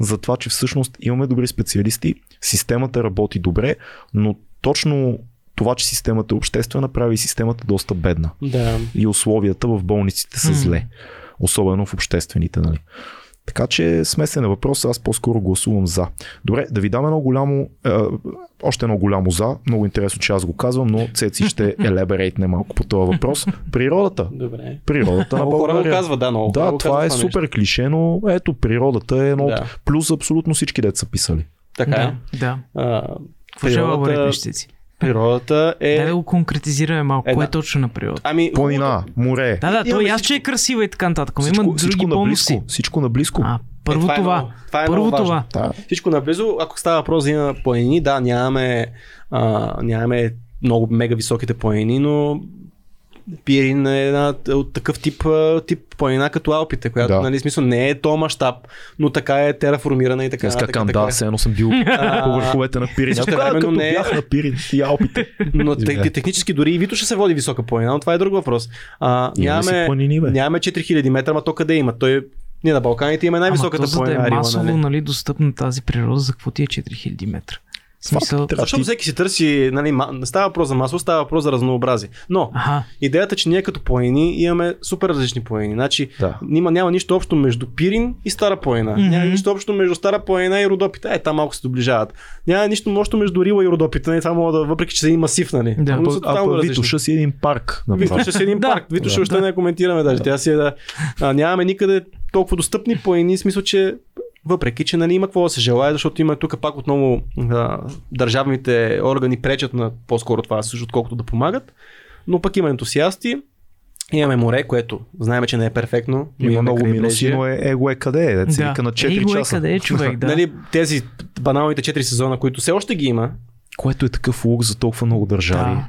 за това, че всъщност имаме добри специалисти, системата работи добре, но точно това, че системата е обществена, прави системата доста бедна. Да. И условията в болниците са зле. Особено в обществените, нали? Така че смесен е въпрос, аз по-скоро гласувам за. Добре, да ви дам едно голямо, е, още едно голямо за. Много интересно, че аз го казвам, но Цеци ще елеберейтне малко по този въпрос. Природата. Добре. Природата на Много хора го България. казват, да, много Да, това е нещо. супер клише, но ето природата е едно Да. от плюс абсолютно всички деца са писали. Така е. Да, да. А, Какво Природата-? Природата е... Дай да го конкретизираме малко. Е, Кое е точно на природа? Ами, Планина, море, Да, да, то аз, че е красива и така нататък. всичко, Има други всичко бонуси. наблизко. Всичко наблизко. А, първо това е това. много- това е Първо това. Да. Всичко наблизо, ако става въпрос за планини, да, нямаме, а, нямаме много мега високите планини, но Пирин е една от такъв тип, тип планина като Алпите, която, Да. нали, смисъл не е то мащаб, но така е тераформирана и така. Аз така, какам, да, все едно съм бил по върховете на Пирин. Времено като не е- бях на Пирин и Алпите. Но технически дори и Витоша се води висока планина, но това е друг въпрос. А, нямаме, планини, нямаме 4000 метра, ма то къде има? Той, ние на Балканите имаме Ама най-високата то, за да планина. е масово нали? нали, достъпна тази природа, за какво ти е 4000 метра? Смисъл... Факт, Защото всеки си търси, нали, не става въпрос за масово, става въпрос за разнообразие. Но Аха, идеята, че ние като планини имаме супер различни планини. Значи Да. няма, няма нищо общо между Пирин и Стара планина. Мгм. Няма нищо общо между Стара планина и Родопите. Е, там малко се доближават. Няма нищо общо между Рила и Родопите. Нали? Това мога да, въпреки че са един масив, нали? Да. Но А пък различни. Витоша си един парк. Витоша си един парк. Витоша още не коментираме даже. Тя си е да... А, нямаме никъде толкова достъпни планини, в смисъл, че въпреки, че нали, има какво да се желая, защото има тук пак отново а, държавните органи пречат на по-скоро това също, отколкото да помагат. Но пък има ентусиасти. Имаме море, което знаем, че не е перфектно. но Има много минуси, но е, его е къде е. Да. вика на 4 Его е часа. къде е човек, да. Нали, тези баналните 4 сезона, които все още ги има, Което е такъв лук за толкова много държави. Да.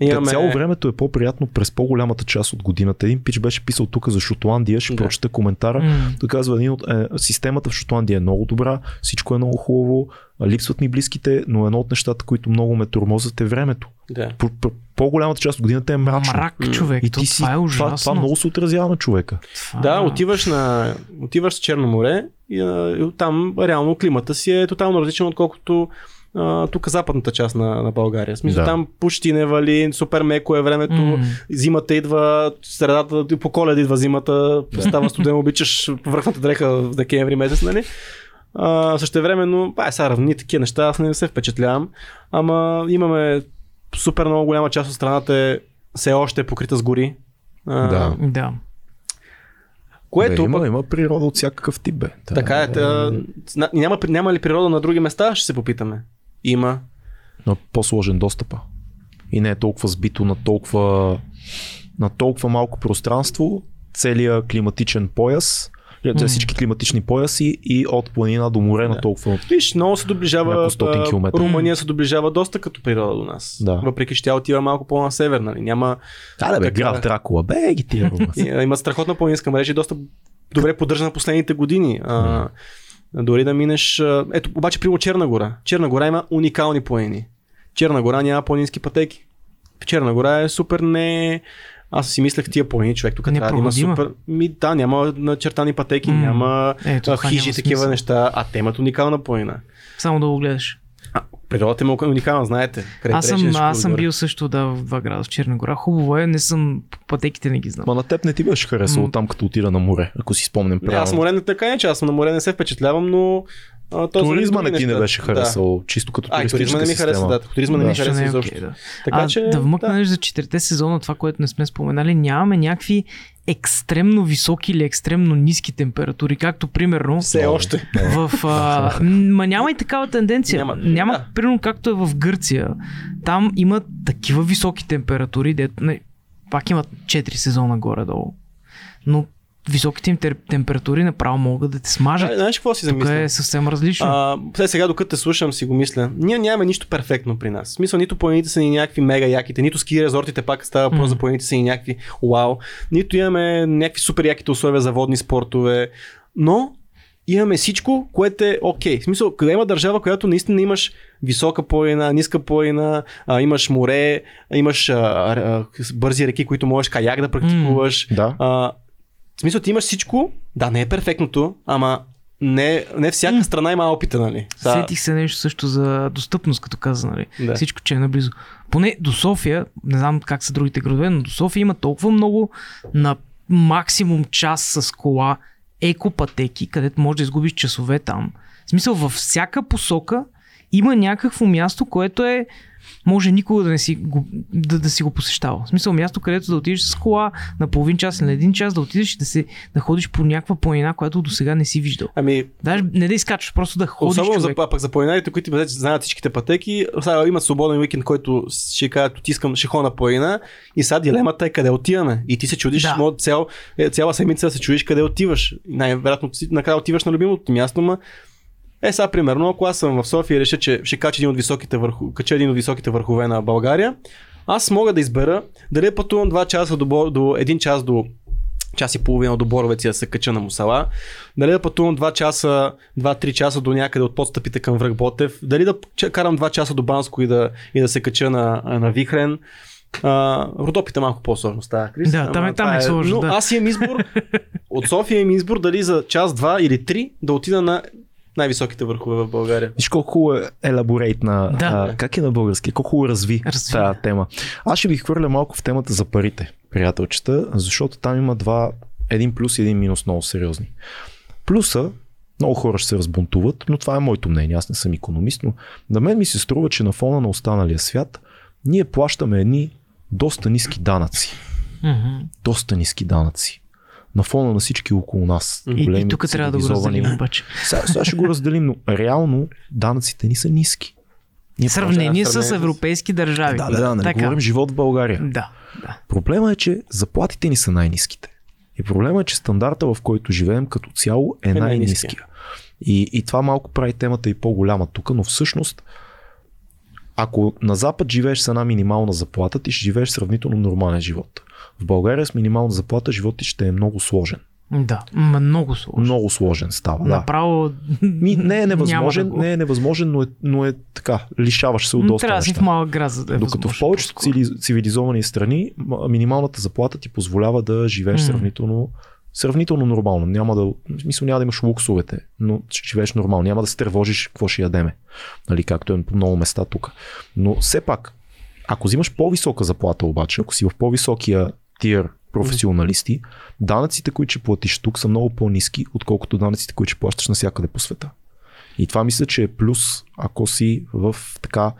Имаме... Цяло времето е по-приятно през по-голямата част от годината. Един пич беше писал тук за Шотландия, ще Да. прочета коментара. М. Той казва, един от, е, системата в Шотландия е много добра, всичко е много хубаво, липсват ми близките, но едно от нещата, които много ме тормозят е времето. Да. По, по, по-голямата част от годината е мрачно. Мрак, човек. И ти си, това е ужасно. това, това много се отразява на човека. Това- Да, отиваш на отиваш в Черно море и, и там реално климата си е тотално различен, отколкото а, тук западната част на, на България. Смисъл, Да. там почти не вали, супер меко е времето, М. зимата идва, средата, по коледа идва зимата, става студено, обичаш върхната дреха в декември месец, нали? А, па, е, сега равни такива неща, аз не се впечатлявам, ама имаме супер много голяма част от страната е все още е покрита с гори. А, Да. Да. Което бе, има, пък- има природа от всякакъв тип, бе. Да, Така е. Та, няма, няма ли природа на други места? Ще се попитаме. Има. Но по-сложен достъпа. И не е толкова сбито на толкова, на толкова малко пространство, целият климатичен пояс, М. всички климатични пояси и от планина до море на Да. толкова. Виж, много се доближава. Километра. Румъния се доближава доста като природа до нас. Да. Въпреки, че тя отива малко по-на север, нали? Няма. Да, да, бе, Така. град Дракула, бе, ги тия. Има страхотна планинска мрежа и доста добре поддържана последните години. А, дори да минеш. Ето, обаче, примерно Черна гора. Черна гора има уникални планини. Черна гора няма планински пътеки. Черна гора е супер не. Аз си мислех тия планини, човек тук трябва да има супер. Ми, да, няма начертани пътеки, М. няма това хижи, такива неща, а те имат уникална планина. Само да го гледаш. А, природата е уникална, знаете. Край Аз съм, аз съм бил също да, в два града в Черна гора. Хубаво е, не съм, пътеките не ги знам. Ма на теб не ти беше харесало М. там, като отида на море, ако си спомням Не, правилно. аз море не така не, че аз на море не се впечатлявам, но а, то Туризма не ти не беше харесал, чисто като А, и туризма не ми туристическа хареса, система. да. Туризма не ми Да. хареса не е изобщо. окей, да. Така а, че, да вмъкнеш за четирите сезона това, което не сме споменали, нямаме някакви екстремно високи или екстремно ниски температури, както примерно Все още. в... А, ма няма и такава тенденция. Няма, Няма, да. примерно както е в Гърция. Там има такива високи температури, дето не, пак имат 4 сезона горе-долу. Но високите им температури направо могат да те смажат. А, Знаеш какво си Тук замисля? е съвсем различно. А, сега, сега, докато те слушам, си го мисля. Ние нямаме нищо перфектно при нас. В смисъл, нито планините са ни някакви мега яките, нито ски резортите пак става въпрос Мгм. за планините са ни някакви вау, нито имаме някакви супер яките условия за водни спортове, но имаме всичко, което е окей. В смисъл, къде има държава, която наистина имаш висока планина, ниска планина, а, имаш море, имаш а, а, бързи реки, които можеш каяк да практикуваш. Да. А, в смисъл, ти имаш всичко, да, не е перфектното, ама не, не всяка страна има опита, нали? Са- Сетих се нещо също за достъпност, като каза, нали? Да. Всичко, че е наблизо. Поне до София, не знам как са другите градове, но до София има толкова много на максимум час с кола екопатеки, където можеш да изгубиш часове там. В смисъл, във всяка посока има някакво място, което е може никога да, не си го, да, да си го посещава. В смисъл място, където да отидеш с кола на половин час или на един час, да отидеш и да, се, да ходиш по някаква планина, която до сега не си виждал. Ами, Даже не да изкачваш, просто да ходиш Особено за, човек. а пък за планинаите, които вече знаят всичките пътеки, сега имат свободен уикенд, който ще кажат, ти искам, ще ходя на планина и сега дилемата е къде отиваме. И ти се чудиш, Да. цял, е, цяла седмица се чудиш къде отиваш. Най-вероятно накрая отиваш на любимото място, ма е, сега, примерно, ако аз съм в София и реша, че ще кача един от високите, върху, кача един от високите върхове на България, аз мога да избера дали пътувам 2 часа до, до 1 час до час и половина до Боровец и да се кача на Мусала, дали да пътувам 2 часа, 2-3 часа до някъде от подстъпите към връх Ботев, дали да карам 2 часа до Банско и да, и да се кача на, на Вихрен. А, Родопите малко по-сложно става, Крис. Да, там е- там това е сложно, Но да. аз имам избор, от София имам избор дали за час, два или три да отида на най-високите върхове в България. Виж колко хубаво е елаборейт на... Да. А, как е на български? Колко хубаво разви, Разви, тази тема. Аз ще ви хвърля малко в темата за парите, приятелчета, защото там има два, един плюс и един минус много сериозни. Плюса, много хора ще се разбунтуват, но това е моето мнение, аз не съм економист, но на мен ми се струва, че на фона на останалия свят ние плащаме едни доста ниски данъци. Мгм. Доста ниски данъци. На фона на всички около нас. И, и големи тук трябва да го разделим обаче. Сега, сега ще го разделим, но реално данъците ни са ниски. Ние сравнение с европейски държави. Да, да, да, нали Така. говорим живот в България. Да, да. Проблема е, че заплатите ни са най-низките. И проблема е, че стандарта, в който живеем като цяло е, Е най-низкия. И, и това малко прави темата и по-голяма тук, но всъщност, ако на Запад живееш с една минимална заплата, ти ще живееш сравнително нормален живот. В България с минимална заплата живот ти ще е много сложен. Да, много сложно. Много сложен става. Да. Направо. Ми, не е невъзможен, да го- не е невъзможен, но е, но е така. Лишаваш се от доста Трябва да си в малък град, за да е Докато в повечето цивилизовани страни минималната заплата ти позволява да живееш М. сравнително, сравнително нормално. Няма да, смисъл няма да имаш луксовете, но ще живееш нормално. Няма да се тревожиш какво ще ядеме. Нали, както е по много места тук. Но все пак, ако взимаш по-висока заплата обаче, ако си в по-високия тир професионалисти, данъците, които ще платиш тук са много по-низки, отколкото данъците, които ще плащаш навсякъде по света. И това мисля, че е плюс, ако си в така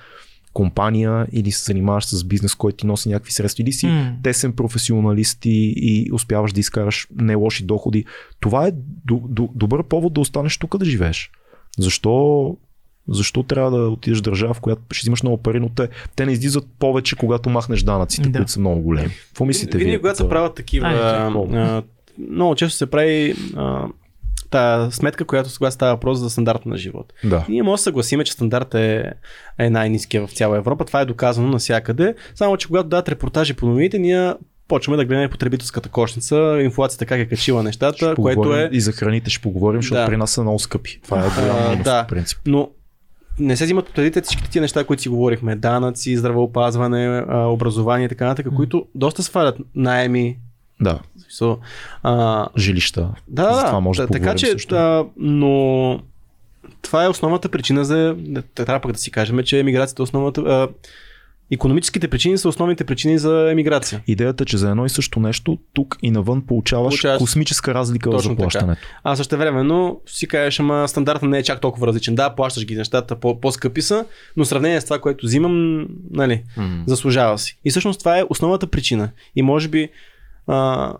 компания или се занимаваш с бизнес, който ти носи някакви средства, или си М. тесен професионалист и, и успяваш да изкараш не лоши доходи. Това е до, до, добър повод да останеш тук да живееш. Защо, защо трябва да отидеш в държава, в която ще взимаш много пари, но те, те не излизат повече, когато махнеш данъците, Да. които са много големи. Какво мислите Винаги, вие? когато се правят такива. А, много често се прави а, та сметка, която сега става въпрос за стандарта на живот. Да. Ние може да съгласиме, че стандартът е, е най-низкия в цяла Европа. Това е доказано навсякъде. Само, че когато дадат репортажи по новините, ние почваме да гледаме потребителската кошница, инфлацията как е качила нещата, Ще което е... И за храните ще поговорим, защото Да. при нас са много скъпи. Това е А, голям минус, да. принцип. Но не се взимат предвид всички тия неща, които си говорихме. Данъци, здравеопазване, образование и така нататък, които доста свалят найеми. Да, So, а, жилища. Да, За да, това може да, да така че, също. да, но това е основната причина за, трябва пък да си кажем, че емиграцията е основната, а, економическите причини са основните причини за емиграция. Идеята че за едно и също нещо, тук и навън получаваш, Получаваш- космическа разлика в Точно така. заплащането. А също времено си кажеш, ама стандартът не е чак толкова различен. Да, плащаш ги нещата, по- по-скъпи са, но в сравнение с това, което взимам, нали, заслужава си. И всъщност това е основната причина. И може би а,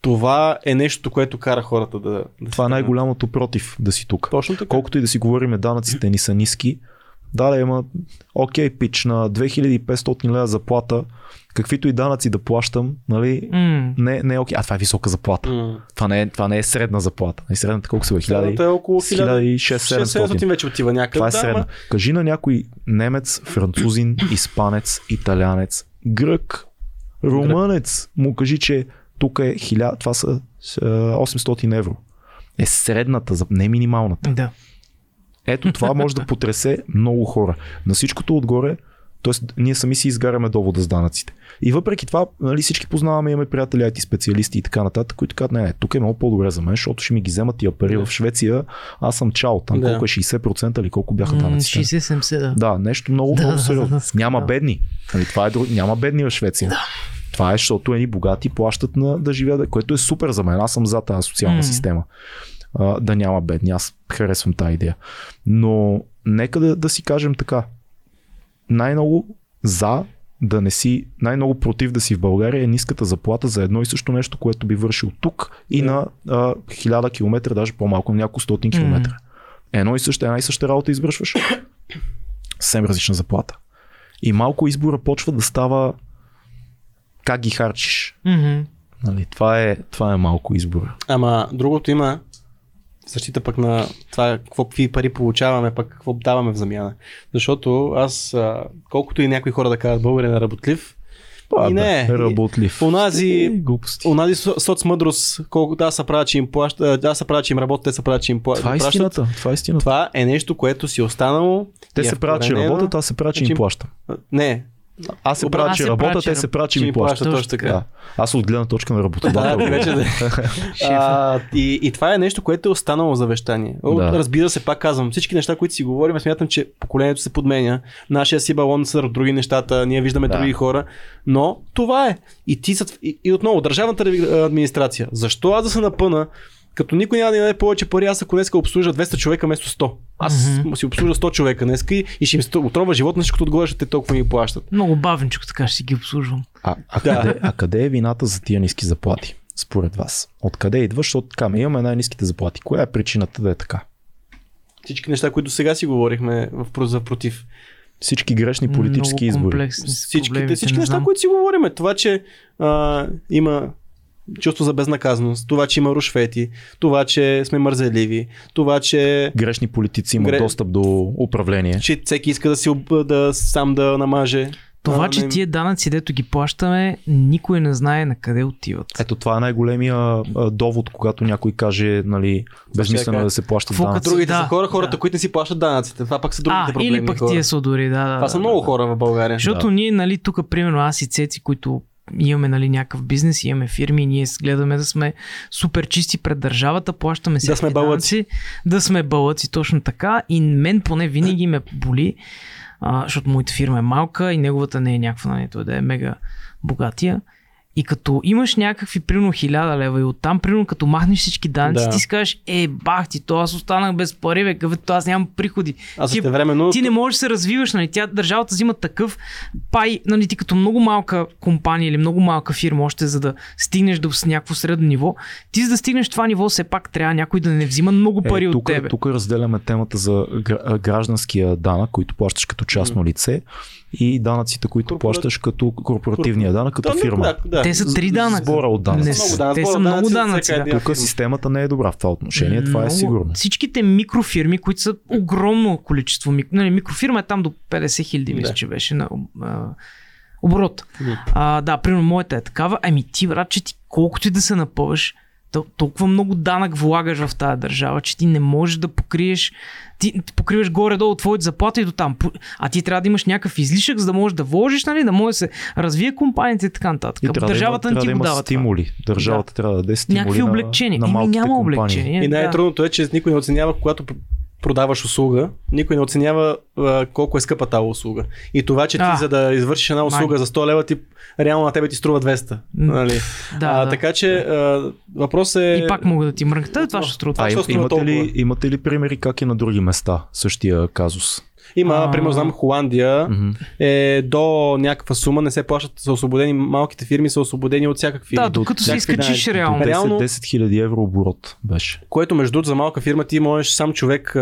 това е нещото, което кара хората да. да Това е най-голямото против да си тук. Точно така. Колкото и да си говорим, данъците ни са ниски. Да, да, има окей пич на 2500 лева заплата, каквито и данъци да плащам, нали, М, не, не е окей. А това е висока заплата. М. Това не е, това не е средна заплата. И средната колко са? бе? 1000 Средната е около 1600-700. 1700 вече отива някъде. Това е да, средна. ама- Кажи на някой немец, французин, испанец, италянец, грък, румънец, му кажи, че тук е 1000, това са е, 800 евро. Е средната, за- не минималната. да. Ето това може да потресе много хора. На всичкото отгоре, т.е. ние сами си изгаряме довода с данъците. И въпреки това, нали, всички познаваме, имаме приятели, IT специалисти и така нататък, които казват, не, не, тук е много по-добре за мен, защото ще ми ги вземат тия пари Да. в Швеция. Аз съм чао, там Да. колко е 60% или колко бяха данъците. 60-70, да. Да, нещо много, Да, много да, сериозно. да, да, Няма да. бедни. Нали, това е, друг- няма бедни в Швеция. Това е, защото едни богати плащат на да живеят, което е супер за мен. Аз съм за тази социална М. система. А, да няма бедни. Аз харесвам тази идея. Но нека да, да си кажем така. Най-много за да не си, най-много против да си в България е ниската заплата за едно и също нещо, което би вършил тук и на а, 1000 км, даже по-малко, на няколко стотин километра. Едно и също, една и съща работа извършваш. Съвсем различна заплата. И малко избора почва да става как ги харчиш. Мгм. Нали, това, е, това е малко избора. Ама другото има защита пък на това какво, какви пари получаваме, пък какво даваме в замяна. Защото аз, колкото и някои хора да кажат българин е работлив, А, И не, и- работлив. онази- Е, со- соцмъдрост, колкото аз се правя, че им плаща, аз се правя, че им работят, те се правят, че им пла- Това е плащат. истината. Това е истината. Това е нещо, което си е останало. Те е се правят, че работят, аз се правя, че Значи- им плащам. Не. Аз се правя, че работя, те се правят, че ми плащат. точно така. Да. Аз от гледна точка на Да, работодател. ти вече да. А, и, и това е нещо, което е останало завещание. Да. Да. Разбира се, пак казвам, всички неща, които си говорим, смятам, че поколението се подменя. Нашия си балон са други нещата, ние виждаме Да. да. други хора, но това е. И, ти, са- и, и отново, държавната администрация. Защо аз да се напъна, като никой няма да ни даде повече пари, аз ако днеска обслужа 200 човека вместо 100. Аз Мгм. си обслужа 100 човека днеска и, и ще им отровя живот на всичкото отгоре, ще те толкова ми плащат. Много бавничко така ще си ги обслужвам. А, а, Да. къде, а къде е вината за тия ниски заплати? Според вас. Откъде идва? Защото така, ме имаме най-ниските заплати. Коя е причината да е така? Всички неща, които сега си говорихме в, за против. Всички грешни политически избори. Всичките, всички не неща, които си говориме. Това, че а, има чувство за безнаказаност, това, че има рушвети, това, че сме мързеливи, това, че, Грешни политици имат Гре- достъп до управление. че всеки иска да, си, да сам да намаже. Това, А, че не- тия данъци, дето ги плащаме, никой не знае на къде отиват. Ето това е най-големия довод, когато някой каже, нали, безмислено е да се плащат Какво данъци. Другите Да, са хора, хората, да. които не си плащат данъците. Това пак са другите а, проблемни или пък хора. тия са дори, да, да. Това са да, много да. хора в България. Защото Да. ние, нали, тук, примерно, аз и Цеци, които имаме нали, някакъв бизнес, имаме фирми, ние гледаме да сме супер чисти пред държавата, плащаме си сме бълъци. да сме бълъци, точно така. И мен поне винаги ме боли, а, защото моята фирма е малка и неговата не е някаква, нали, той да е мега богатия. И като имаш някакви, примерно, хиляда лева и оттам, примерно, като махнеш всички данъци, Да. ти си кажеш, е, бах ти, то аз останах без пари, бе, къвето аз нямам приходи. А ти, същевременно... ти не можеш да се развиваш, нали? Тя, държавата взима такъв пай, нали? Ти като много малка компания или много малка фирма, още за да стигнеш до с някакво средно ниво, ти за да стигнеш това ниво, все пак трябва някой да не взима много пари е, от тук, тебе. тук разделяме темата за гра- гражданския данък, който плащаш като частно лице и данъците, които Корпора- плащаш като корпоративния данък, като Да, фирма. Да, да. Те са три данъка. Сбора от данъци. Не, Много с- данъци, те са много данъци Да. Тук системата не е добра в това отношение, това е Много- сигурно. Всичките микрофирми, които са огромно количество. мик- Нали, микрофирма е там до 50 хиляди, мисля, Да. че беше на а, оборот. Мгм. А, да, примерно моята е такава. Ами ти, брат, че ти колкото и да се напъваш, толкова много данък влагаш в тази държава, че ти не можеш да покриеш, ти, покриваш горе-долу твоята заплата и до там. А ти трябва да имаш някакъв излишък, за да можеш да вложиш, нали, да може да се развие компанията и така нататък. И Държавата да не ти го да дава. това. стимули. Държавата трябва да даде стимули Някакви на, облегчения. на Еми малките няма компании. облегчения. И да. най-трудното е, че никой не оценява, когато продаваш услуга, никой не оценява а, колко е скъпа тази услуга. И това, че ти А. за да извършиш една услуга Май. за 100 лева, ти реално на тебе ти струва 200. Нали? Да, а, да. Така че а, въпрос е... И пак мога да ти мрънката, това ще струва. Това А ще им, струва имате, толкова. ли, имате ли примери как е на други места същия казус? Има, А. примерно, знам, Холандия Мгм. е до някаква сума, не се плащат, са освободени, малките фирми са освободени от всякакви. Да, докато си всякакви изкачиш реално. До 10, Реално- 10 000 евро оборот беше. Което между другото за малка фирма ти можеш сам човек а,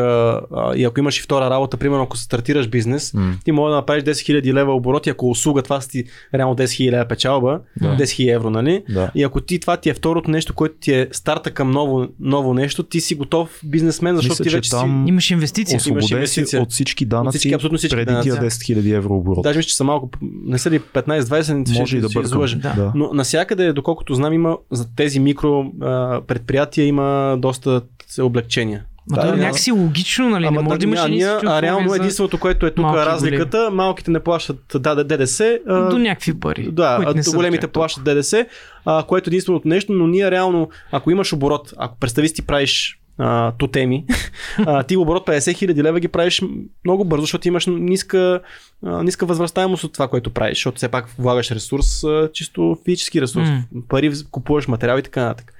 а, и ако имаш и втора работа, примерно ако стартираш бизнес, М. ти можеш да направиш 10 000 лева обороти, ако услуга това си реално 10 000 лева печалба, Да. 10 000 евро, нали? Да. И ако ти това ти е второто нещо, което ти е старта към ново, ново нещо, ти си готов бизнесмен, защото Мисля, ти че вече там Имаш инвестиция. Освободен си инвестиция. от всички данъци всички- абсолютно всички преди данъци. тия 10 000 евро оборот. Даже мисля, че са малко, не са ли 15-20, не Може и да ще бъркам. излъжа. Да. Но насякъде, доколкото знам, има за тези микро а, предприятия има доста облегчения. Ма Да, то е някакси логично, нали? Ама не може да имаш ние- а реално условия за- единственото, което е тук малки разликата, малките не плащат да, да, ДДС. а, до някакви пари. да, които не а са големите плащат ДДС, а, което е единственото нещо, но ние реално, ако имаш оборот, ако представи си ти правиш а, тотеми, а, ти оборот 50 хиляди лева ги правиш много бързо, защото имаш ниска, а, ниска възвръщаемост от това, което правиш, защото все пак влагаш ресурс, а, чисто физически ресурс, М. пари, купуваш материали и така нататък.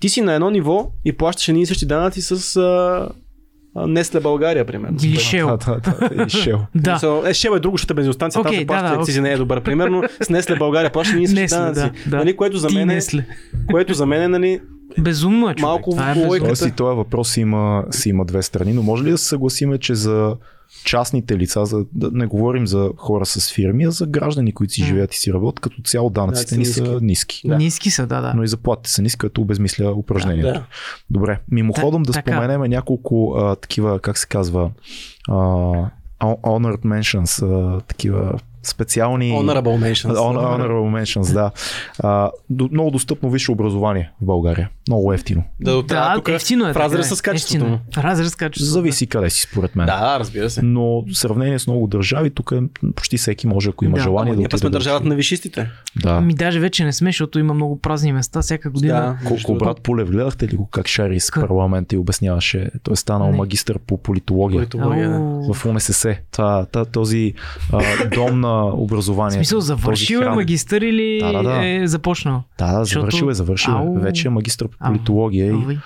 Ти си на едно ниво и плащаш едни и същи данъци с а, Несле България, примерно. Или Shell. Да, да, да, и Shell. Да. So, е, Shell е друго, защото е бензиностанция, там се да, плаща да, акцизи, не е добър. Примерно с Несле България плаща ние Несле, данъци. да, да. Нали, което за мен е, Несле. което за мен е, нали, Безумно е, човек. Малко Това е логика. безумно. Тоест и този въпрос има, си има две страни, но може ли да се съгласиме, че за частните лица, за, да не говорим за хора с фирми, а за граждани, които си живеят и си работят, като цяло данъците ни са ниски. ниски. Да. Ниски са, да, да. Но и заплатите са ниски, което обезмисля упражнението. да. Добре, мимоходом да, Та- така. споменем няколко а, такива, как се казва, а, honored mentions, а, такива специални... Honorable mentions. Hon- Honorable mentions, да. А, до, много достъпно висше образование в България. Много ефтино. Да, да, Да, тук ефтино е. в разрез е. с качеството Ефтино е. Разрез с качеството. Зависи къде си, според мен. Да, разбира се. Но в сравнение с много държави, тук е, почти всеки може, ако има Да. желание Ама да ние пък сме да държавата на вишистите. Да. Ами даже вече не сме, защото има много празни места всяка година. Да. Колко брат Полев, гледахте ли го как шари с парламента и обясняваше? Той е станал Не. магистър по политология. Политология, да. В УНСС. Този а, дом на В образование. смисъл, този завършил е храм. магистър или Да, да, да. е започнал? Да, да, Защото- завършил е, завършил е. Ау. Вече е магистър по Ау. политология и Ой.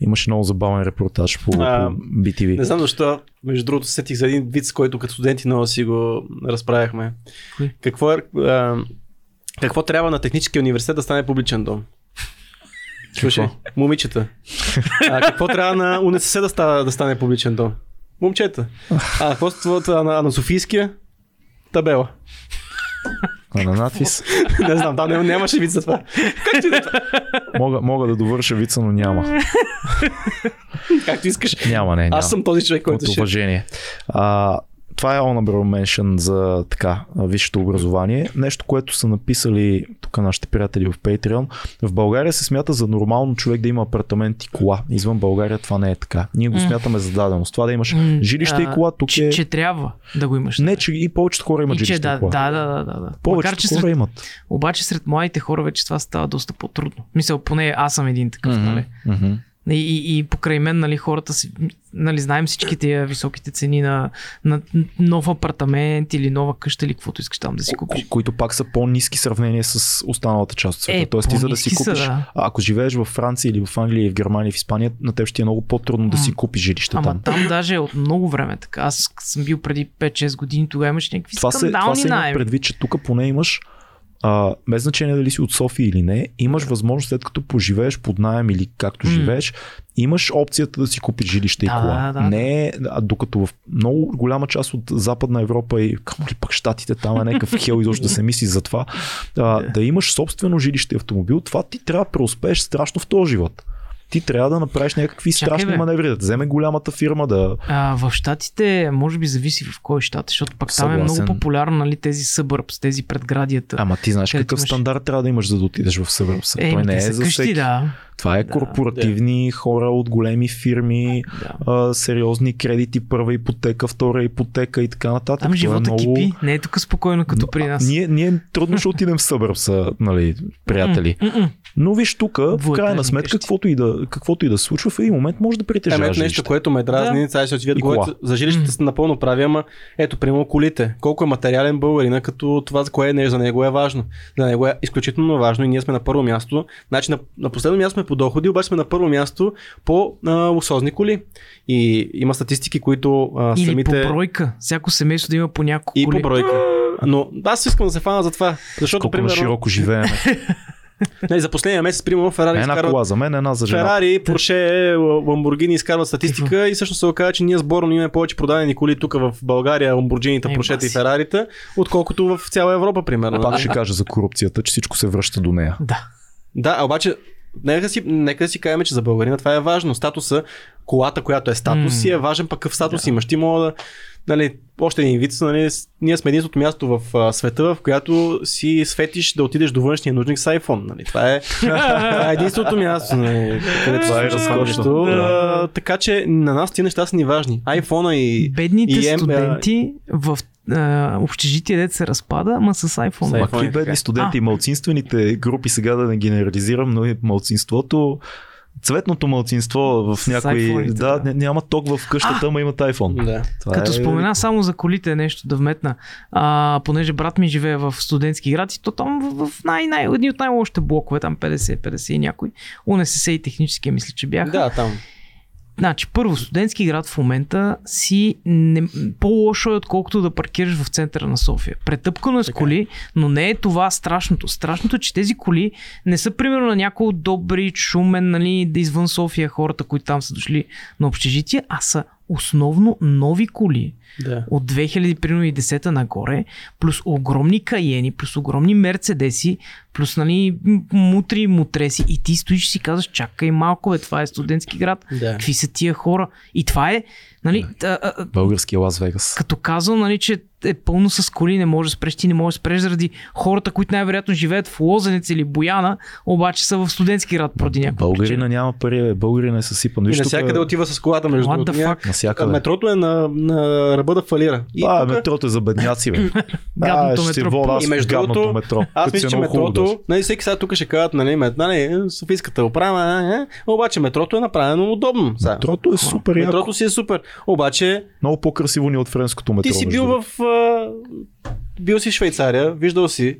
имаше много забавен репортаж по, А, по BTV. Не знам защо, между другото, сетих за един вид, с който като студенти много си го разправяхме. Кой? Какво, е, а, какво трябва на техническия университет да стане публичен дом? Слушай, момичета. А, какво трябва на УНСС да, става, да стане публичен дом? Момчета. А какво на, на Софийския? Табела. А на надпис не знам, там няма- нямаше вид за това. мога, мога да довърша вица, но няма. Както искаш. Няма, не, няма. Аз съм този човек, който От ще... уважение. Това е honorable mention за така, висшето образование. Нещо, което са написали тук нашите приятели в Patreon. В България се смята за нормално човек да има апартамент и кола. Извън България това не е така. Ние го смятаме за даденост. Това да имаш жилище и кола, тук че, е... че трябва да го имаш. Не, че и повечето хора имат и че жилище да, и кола. да, да, да, да. Повечето Макар, че хора сред, имат. обаче сред младите хора вече това става доста по-трудно. Мисля, поне аз съм един такъв, нали? Мгм. И, и, и покрай мен, нали, хората си, нали, знаем всички тия високите цени на, на нов апартамент или нова къща или каквото искаш там да си купиш. Ко- които пак са по-низки в сравнение с останалата част от света. Е, Тоест ти за да си по-ниски са, купиш, да. ако живееш в Франция или в Англия, или в Германия, в Испания, на теб ще е много по-трудно да си купиш жилище Ама там. там даже е от много време така. Аз съм бил преди 5-6 години, тогава имаш някакви Това се, това скандални се има предвид, че тук поне имаш а, без значение дали си от София или не, имаш възможност след като поживееш под найем или както живееш, имаш опцията да си купиш жилище и Да, кола. да, да. Не, а докато в много голяма част от Западна Европа и камо ли пък щатите, там е някакъв хел изобщо да се мисли за това, а, да имаш собствено жилище и автомобил, това ти трябва да преуспееш страшно в този живот. Ти трябва да направиш някакви Чакай, страшни бе. маневри, да вземе голямата фирма, да... А, в Штатите, може би зависи в кой щат, защото пак там е Съгласен. много популярно, нали, тези събърбс, тези предградията. Ама ти знаеш какъв имаш- стандарт трябва да имаш, за да отидеш в събърбса. е, Той не е за къщи, всеки. да. Това е Да. корпоративни хора от големи фирми, да. а, сериозни кредити, първа ипотека, втора ипотека и така нататък. Там Това живота е много... кипи, не е тук спокойно като при нас. Ние, ние трудно ще отидем в събърбса, нали, приятели. М-м. Но виж тук, в крайна сметка, къщи. каквото и, да, каквото и да случва, в един момент може да Ами притежаваш ето нещо, което ме дразни, да. сега ще говорят за жилищата са напълно прави, ама ето, примерно колите. Колко е материален българина, като това за кое не за него е важно. За него е изключително важно и ние сме на първо място. Значи на, на последно място сме по доходи, обаче сме на първо място по а, луксозни коли. И има статистики, които а, Или самите... по бройка. Всяко семейство да има по няколко И коли. по бройка. Но аз искам да се фана за това. Защото, Колко на примерно, широко живеем. не, за последния месец, примерно, Ферари Една изкарват кола за мен, една за жена. Ферари, Порше, Ламборгини изкарват статистика и всъщност се оказа, че ние сборно имаме повече продадени коли тук в България, Ламборджините, Е, Поршета и. Ферарита, отколкото в цяла Европа, примерно. Пак ще кажа за корупцията, че всичко се връща до нея. Да. Да, а обаче, нека си, нека да си кажем, че за българина това е важно. Статуса, колата, която е статус, М. си е важен пък какъв статус имаш. Ти мога да, нали, още един вид, нали, ние сме единственото място в а, света, в която си светиш да отидеш до външния нужник с iPhone. Нали. Това, е, това е единственото място, нали, където Това е разкошно. Да. Така че на нас тези неща са ни важни. iPhone и... Бедните и М- студенти в а, общежитие, дете се разпада, ама с iPhone. С Ма iPhone. какви е така. бедни студенти А. и малцинствените групи, сега да не генерализирам, но и малцинството, цветното малцинство в някои... Да, да. не, няма ток в къщата, ама имат iPhone. Да. Това Като е... спомена само за колите нещо да вметна, а, понеже брат ми живее в студентски град и то там в, в най, най, едни от най-лошите блокове, там 50-50 и някой, УНСС и технически мисля, че бяха. да, там. Значи, първо, студентски град в момента си не, по-лошо е, отколкото да паркираш в центъра на София. Претъпкано е с Така е. коли, но не е това страшното. Страшното е, че тези коли не са примерно на някой добри, шумен, нали, да извън София хората, които там са дошли на общежитие, а са основно нови коли Да. от 2010 нагоре, плюс огромни каени, плюс огромни мерцедеси, плюс нали, мутри и мутреси. И ти стоиш и си казваш, чакай малко, бе, това е студентски град. Да. Какви са тия хора? И това е, нали, а, а, а, Българския Лас Вегас. като казвам, нали, че е пълно с коли, не може да спреш, ти не можеш да спреш заради хората, които най-вероятно живеят в Лозенец или Бояна, обаче са в студентски град поради някаква Българина няма пари, бе. българина е съсипан. И Виж, тук навсякъде отива с колата между What другото. Насякъде. Метрото е на, на ръба да фалира. И А, тук- метрото е за бедняци, бе. Гадното ще метро. аз И между другото, метро. Аз мисля, че метрото, нали, всеки сега тук ще кажат, нали, мет, нали, Софийската управа, е, обаче метрото е направено удобно. Метрото е супер. Метрото си е супер. Обаче Много по-красиво ни е от френското метро. ти си бил в... А, бил си в Швейцария, виждал си.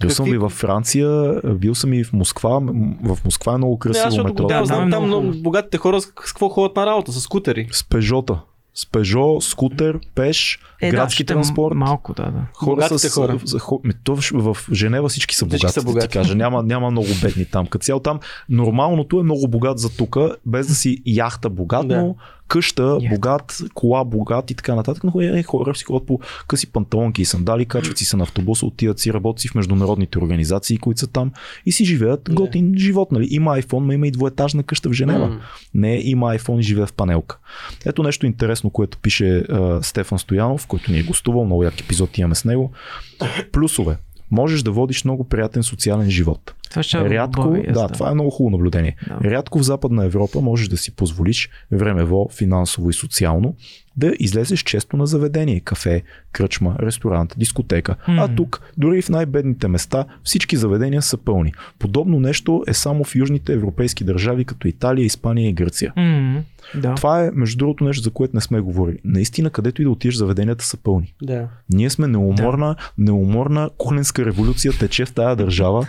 Бил съм какви- и във Франция, бил съм и в Москва. В Москва е много Не, красиво защото метро. Да, да, знам там много богатите хора с, какво ходят на работа, с скутери. С Пежота. С Пежо, скутер, пеш, Е, градски ще транспорт. Малко, да, да. Хора Богатите с, хора. За, хо- то в, в Женева всички са Всички богати, са да богати. ти кажа. Няма, няма много бедни там. Като цяло там нормалното е много богат за тука, без да си яхта богат, Да. но къща Яхта. богат, кола богат и така нататък. Но е, хора си ходят по къси панталонки и сандали, качват си се на автобуса, отиват си, работят си в международните организации, които са там и си живеят Да. готин живот. Нали? Има iPhone, но има и двоетажна къща в Женева. М. Не, има iPhone и живее в панелка. Ето нещо интересно, което пише а, Стефан Стоянов, който ни е гостувал, много як епизод имаме с него. Плюсове. Можеш да водиш много приятен социален живот. Това ще е Рядко, добави, да, аз това е много хубаво наблюдение. Да. Рядко в Западна Европа можеш да си позволиш времево, финансово и социално да излезеш често на заведение, кафе, кръчма, ресторант, дискотека. А Мгм. тук, дори в най-бедните места, всички заведения са пълни. Подобно нещо е само в южните европейски държави, като Италия, Испания и Гърция. Да. Това е, между другото, нещо, за което не сме говорили. Наистина, където и да отидеш, заведенията са пълни. Да. Ние сме неуморна, неуморна кухненска революция тече в тая държава.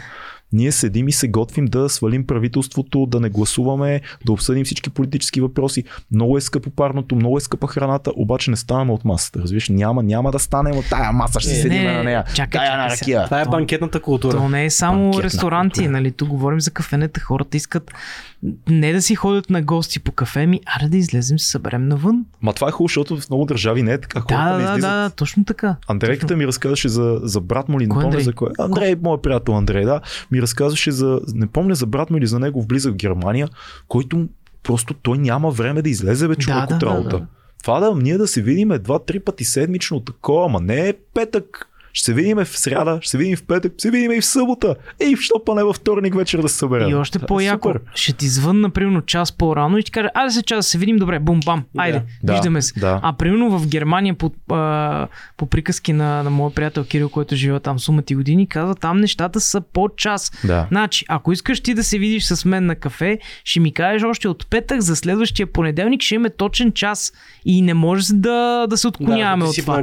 Ние седим и се готвим да свалим правителството, да не гласуваме, да обсъдим всички политически въпроси. Много е скъпо парното, много е скъпа храната, обаче не ставаме от масата. Разбираш, няма, няма да станем от тая маса, ще Не, седим не, на нея. чакай, Тая на ракия. Това е банкетната култура. То не е само Банкетна ресторанти, култура. нали? Тук говорим за кафенета. Хората искат не да си ходят на гости по кафе, ми, аре да излезем, се съберем навън. Ма това е хубаво, защото в много държави не е така. Хората Да, не да, да, излизат. да, точно така. Андрейката ми разказваше за, за брат му или не помня за кой. Андрей, моят приятел Андрей, да. Ми разказваше за, не помня за брат му или за близък в Германия, който просто той няма време да излезе бе човек Да, от да, да, работа. да. Това да ние да се видим два-три пъти седмично такова, ама не е петък. Ще се видим в сряда, ще се видим в петък, ще се видим и в събота. Ей, що па не във вторник вечер да се съберем. И още е по-яко, супер. ще ти звънна, примерно, час по-рано и ти кажа, айде се час да се видим, добре, бум, бам, айде, Да, виждаме се. да. А примерно в Германия по, а, по приказки на, на моят приятел Кирил, който живее там сумати години, казва, там нещата са по час. Да. Значи, ако искаш ти да се видиш с мен на кафе, ще ми кажеш още от петък за следващия понеделник, ще имаме точен час и не може да, да се отклоняваме ти от си това.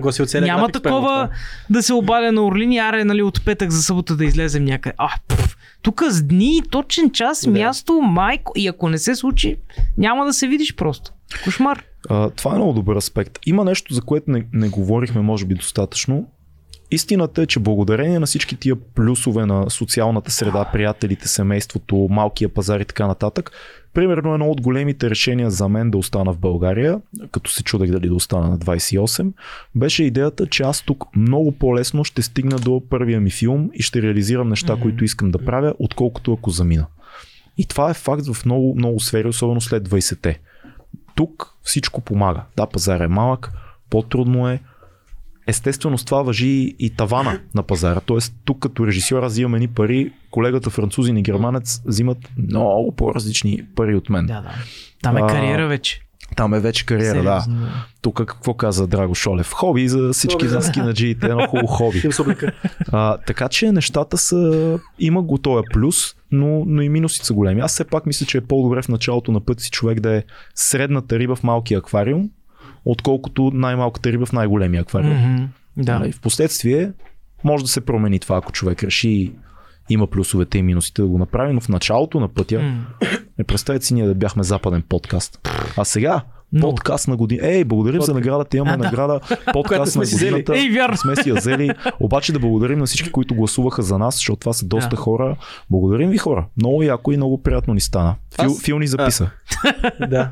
Няма такова да се обадя на Орлини, аре, нали, от петък за събота да излезем някъде. А, пф, тук с дни, точен час, Да. място, майко. И ако не се случи, няма да се видиш просто. Кошмар. А, това е много добър аспект. Има нещо, за което не, не говорихме, може би, достатъчно. Истината е, че благодарение на всички тия плюсове на социалната среда, приятелите, семейството, малкия пазар и така нататък, примерно едно от големите решения за мен да остана в България, като се чудех дали да остана на 28, беше идеята, че аз тук много по-лесно ще стигна до първия ми филм и ще реализирам неща, Мгм. които искам да правя, отколкото ако замина. И това е факт в много, много сфери, особено след 20-те тук всичко помага. Да, пазар е малък, по-трудно е. Естествено, с това въжи и тавана на пазара. Тоест, тук като режисьор аз взимам едни пари, колегата французин и германец взимат много по-различни пари от мен. Да, да. Там е А, кариера вече. Там е вече кариера, да. Сериозно. Тук какво каза Драго Шолев? Хоби за всички да. нас кинаджиите, едно хубаво хоби. А, така че нещата са. Има го този плюс, но, но и минусите са големи. Аз все пак мисля, че е по-добре в началото на пътя си човек да е средната риба в малкия аквариум, отколкото най-малката риба в най-големия аквариум. Мгм. Да. Нали, В последствие може да се промени това, ако човек реши има плюсовете и минусите да го направи, но в началото на пътя, М. не представете си ние да бяхме западен подкаст. А сега, Много. подкаст на година. Ей, благодарим за наградата, имаме А, да. награда, подкаст сме на си взели. годината. Ей, вярно. Сме си я взели. Обаче да благодарим на всички, които гласуваха за нас, защото това са доста Да. хора. Благодарим ви хора. Много яко и много приятно ни стана. Фил, Аз- Фил ни записа. да.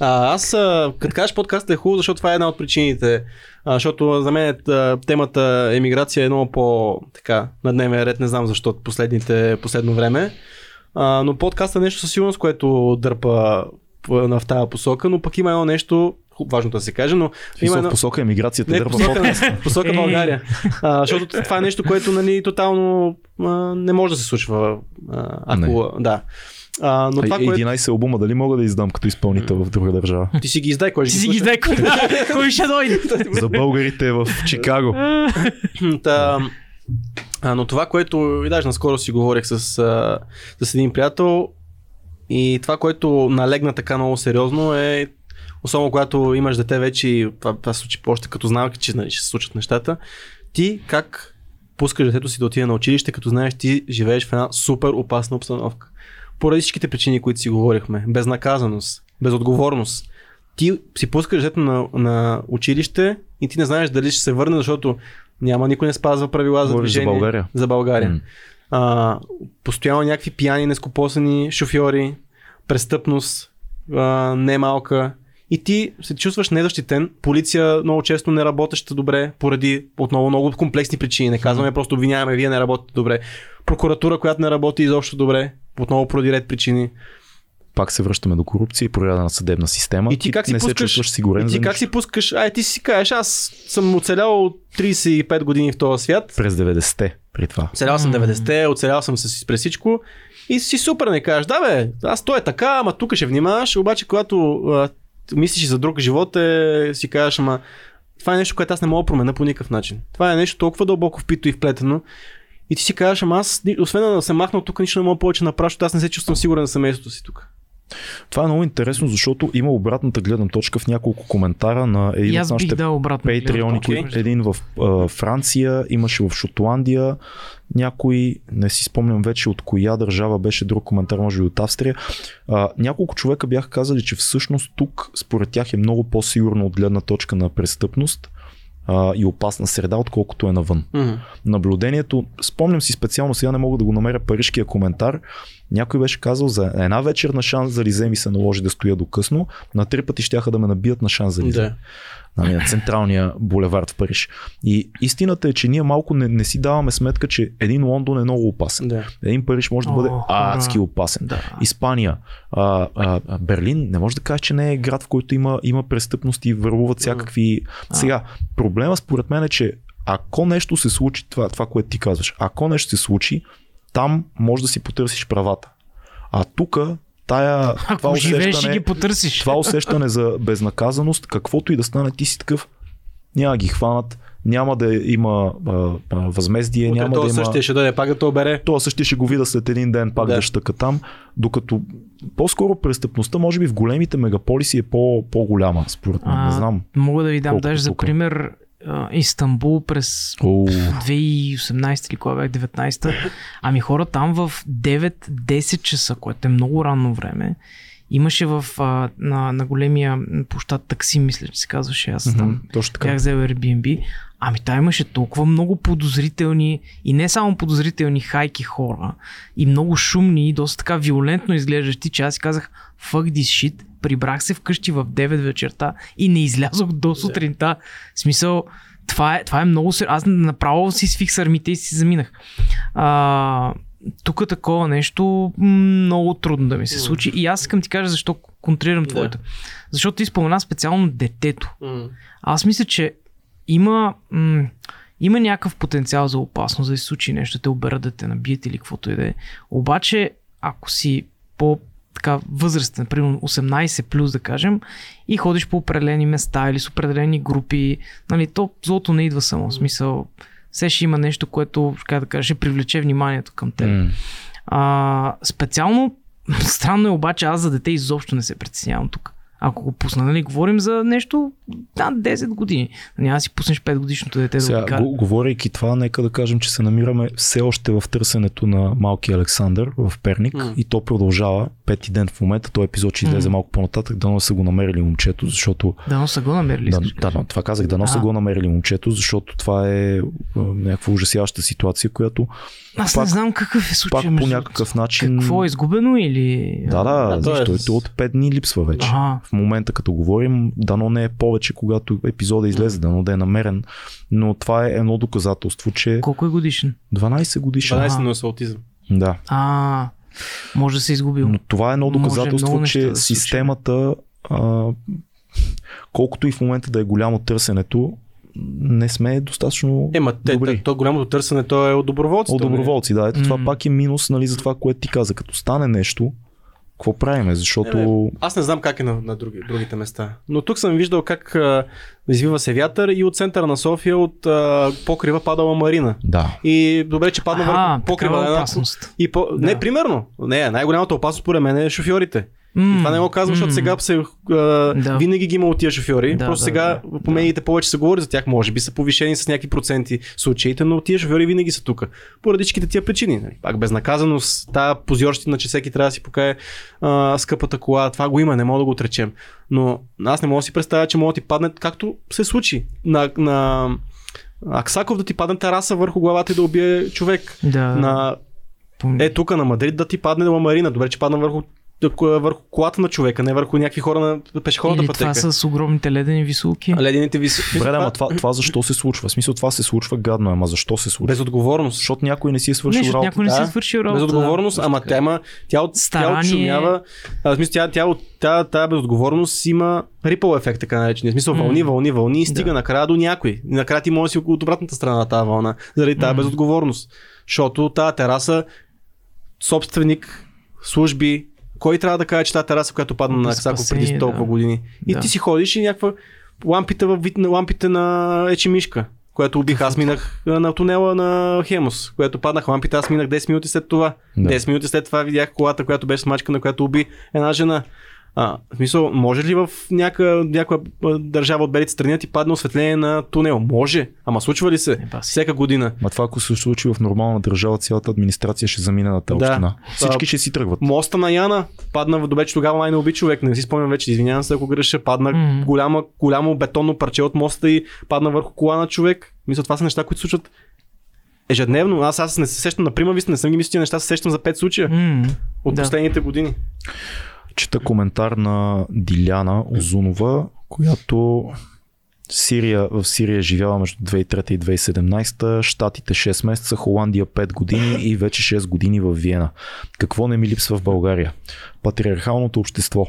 А, аз, а, като кажеш подкаст е хубаво, защото това е една от причините. А, защото за мен а, темата емиграция е много по така, на дневен ред, не знам защо последните, последно време. А, но подкаст е нещо със сигурност, което дърпа в, тази посока, но пък има едно нещо, важно да се каже, но Има едно... в посока емиграцията. Не, дърпа посока, посока. България. А, защото това е нещо, което нали, тотално а, не може да се случва. А, ако, да. А, но това, А, и- което 11 албума, дали мога да издам като изпълнител в друга държава? ти си ги издай, кой Ти ще си ги ги слуша? дай кой, кой ще дойде. За българите в Чикаго. Та, а, но това, което и даже наскоро си говорих с, а, с един приятел и това, което налегна така много сериозно е особено когато имаш дете вече и това, това се случи още като знак, че нали, ще се случат нещата, ти как пускаш детето си да отиде на училище, като знаеш ти живееш в една супер опасна обстановка. Поради всичките причини, които си говорихме. Безнаказаност, безотговорност. Ти си пускаш детето на, на училище и ти не знаеш дали ще се върне, защото няма никой не спазва правила за Говориш за движение. България. За България. М. А, постоянно някакви пияни, нескопосани шофьори, престъпност, а, немалка. И ти се чувстваш незащитен. Полиция много често не работеща добре, поради отново много комплексни причини. Не казваме просто обвиняваме, вие не работите добре. Прокуратура, която не работи изобщо добре, отново поради ред причини. Пак се връщаме до корупция и прояда на съдебна система. И ти как си не се пускаш- чувстваш сигурен и ти как си пускаш, ай ти си кажеш, аз съм оцелял 35 години в този свят, През 90-те при това. Оцелял съм М. 90-те, оцелял съм се през всичко. И си супер не кажеш, да бе, аз то е така, ама тук ще внимаваш, обаче когато а, мислиш за друг живот, е, си кажеш, ама това е нещо, което аз не мога да променя по никакъв начин. Това е нещо толкова дълбоко впито и вплетено. И ти си кажеш, ама аз, освен да се махна от тук, нищо не мога повече да направя, аз не се чувствам сигурен за семейството си тук. Това е много интересно, защото има обратната гледна точка в няколко коментара на един от нашите. Патреони, Окей. okay. един в а, Франция, имаше в Шотландия, някой, не си спомням вече от коя държава беше друг коментар, може би от Австрия. А, няколко човека бяха казали, че всъщност тук според тях е много по-сигурно от гледна точка на престъпност а, и опасна среда, отколкото е навън. Мгм. Наблюдението, спомням си специално, сега не мога да го намеря парижкия коментар, някой беше казал за една вечер на шанс за Лизе ми се наложи да стоя до късно, на три пъти щяха да ме набият на шанс за Лизе Да. нали, на централния булевард в Париж. И истината е, че ние малко не, не си даваме сметка, че един Лондон е много опасен. Да. Един Париж може да бъде О, адски опасен. Да. Испания, а, а, а, Берлин, не може да кажеш, че не е град, в който има, има престъпност и вървуват всякакви. Сега, проблема според мен е, че ако нещо се случи, това, това което ти казваш, ако нещо се случи, там може да си потърсиш правата. А тук тая, това Ако живееш и усещане, ги потърсиш. това усещане за безнаказаност, каквото и да стане, ти си такъв, няма да ги хванат, няма да има а, а, възмездие, Утре няма да това има... същия ще дойде пак да те обере. Това същия ще го видя след един ден пак да, Да. щъка там, докато по-скоро престъпността може би в големите мегаполиси е по, по-голяма, според мен. А, Не знам. Мога да ви дам даже за тук. пример а, Истанбул през О, 2018 или кога бях 19 Ами хора там в 9-10 часа, което е много ранно време, имаше в, а, на, на големия площад такси, мисля, че се казваше аз мгм, там. точно така. Бях взел Airbnb. Ами там имаше толкова много подозрителни и не само подозрителни хайки хора и много шумни и доста така виолентно изглеждащи, че аз си казах fuck this shit, прибрах се вкъщи в 9 вечерта и не излязох до сутринта. В смисъл, това е, това е много сер... Аз направо си свих сърмите и си заминах. А, тук такова нещо много трудно да ми се случи. И аз искам ти кажа защо контрирам Да. твоето. Защото ти спомена специално детето. Аз мисля, че има, м- има някакъв потенциал за опасност да се случи нещо, те оберат да те набият или каквото и да е. Обаче, ако си по така възрастен, примерно 18 плюс да кажем, и ходиш по определени места или с определени групи, нали, то злото не идва само. В смисъл, все ще има нещо, което, как да кажа, ще привлече вниманието към теб. М, А, специално, странно е обаче, аз за дете изобщо не се притеснявам тук. Ако го пусна, нали, говорим за нещо над 10 години. Няма да си пуснеш 5 годишното дете да Сега, го кара. го, говорейки това, нека да кажем, че се намираме все още в търсенето на малкия Александър в Перник М. и то продължава пети ден в момента. Този епизод ще излезе М. малко по-нататък, дано са го намерили момчето, защото Дано са го намерили. Да, да, да, това казах, дано са го намерили момчето, защото това е някаква ужасяваща ситуация, която Аз пак- не знам какъв е случай. пак по някакъв начин... Какво е изгубено или... Да, да, Да, е защото с- от 5 дни липсва вече. Ага. В момента, като говорим, дано не е повече, когато епизода излезе, дано да е намерен, но това е едно доказателство, че Колко е годишен? 12 годишен. 12 Ага. но е с аутизъм. Да. А, може да се е изгубил. Но това е едно доказателство, че да системата, а, колкото и в момента да е голямо търсенето, не сме достатъчно Ема, те, добри. то голямото търсене, то е от доброволците. От доброволци, да. Ето това М. пак е минус нали, за това, което ти каза. Като стане нещо, какво правиме? Защото... Не, Аз не знам как е на, на други, другите места. Но тук съм виждал как а, извива се вятър и от центъра на София от а, покрива падала Марина. Да. И добре, че падна върху покрива. една- опасност. И по... Да. Не, примерно. Не, най-голямата опасност според мен е шофьорите. М, Това не го казвам, защото сега се, а, Да. винаги ги има от тия шофьори. Да, Просто да, сега да, по медиите повече се говори за тях, може би са повишени с някакви проценти случаите, но тия шофьори винаги са тук. Поради всичките тия причини. нали. Пак безнаказаност, тая позорщина, че всеки трябва да си покае а, скъпата кола, това го има, не мога да го отречем. Но аз не мога да си представя, че мога да ти падне, както се случи на, на Аксаков да ти падне тараса върху главата и да убие човек. Да, На е, тук на Мадрид да ти падне на Марина. Добре, че падна върху, върху колата на човека, не върху някакви хора на пешеходната Или пътека. това с огромните ледени висулки. Ледените ви... Добре, ама това, това защо се случва? В смисъл това се случва гадно, ама защо се случва? Безотговорност. Защото някой не си е свършил не, работа. някой не си е свършил работа. Безотговорност, да, ама тя има, тя, от, тя Старание. отшумява, а, в смисъл, тя, тя, от- тя, тя безотговорност има рипъл ефект, така наречения. В смисъл, вълни, вълни, вълни и стига Да. накрая до някой. Накрая ти може да си от обратната страна на тази вълна, заради тази безотговорност. Защото тази тераса, собственик, служби, кой трябва да каже, че тази тераса, която падна на Аксаков преди толкова да. години. И Да. ти си ходиш и някаква лампите във вид на лампите на Ечемишка, което убих. Аз минах на тунела на Хемус, което паднах лампите, аз минах 10 минути след това. Да. 10 минути след това видях колата, която беше смачкана, която уби една жена. А, в смисъл, може ли в няка, а, държава от белите страни ти падне осветление на тунел? Може. Ама случва ли се? Си. Всяка година. Ма това, ако се случи в нормална държава, цялата администрация ще замине на тази Да. община. Всички А, ще си тръгват. Моста на Яна падна в добре, че тогава май не уби човек. Не си спомням вече, извинявам се, ако греша. Падна Мгм. голяма, голямо бетонно парче от моста и падна върху кола на човек. Мисля, това са неща, които случват ежедневно. Аз, аз не се сещам на прима виста, не съм ги мислил, неща се сещам за 5 случая М, от да. последните години. Чета коментар на Диляна Озунова, която Сирия, в Сирия е живяла между 2003 и 2017, Штатите 6 месеца, Холандия 5 години и вече 6 години в Виена. Какво не ми липсва в България? Патриархалното общество.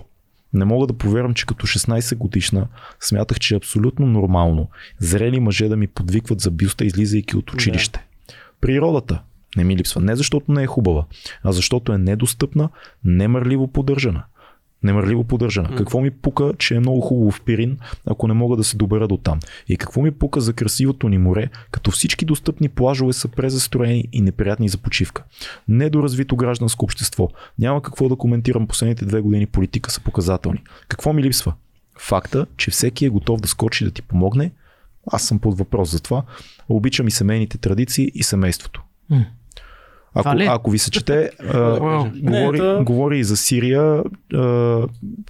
Не мога да повярвам, че като 16 годишна смятах, че е абсолютно нормално зрели мъже да ми подвикват за бюста, излизайки от училище. Природата не ми липсва. Не защото не е хубава, а защото е недостъпна, немърливо поддържана. Немърливо поддържана. Какво ми пука, че е много хубаво в Пирин, ако не мога да се добера до там? И какво ми пука за красивото ни море, като всички достъпни плажове са презастроени и неприятни за почивка? Недоразвито гражданско общество. Няма какво да коментирам последните две години политика са показателни. Какво ми липсва? Факта, че всеки е готов да скочи да ти помогне, аз съм под въпрос за това. Обичам и семейните традиции и семейството. Ако, ли? ако ви се чете, а, говори, Не, говори и за Сирия, а,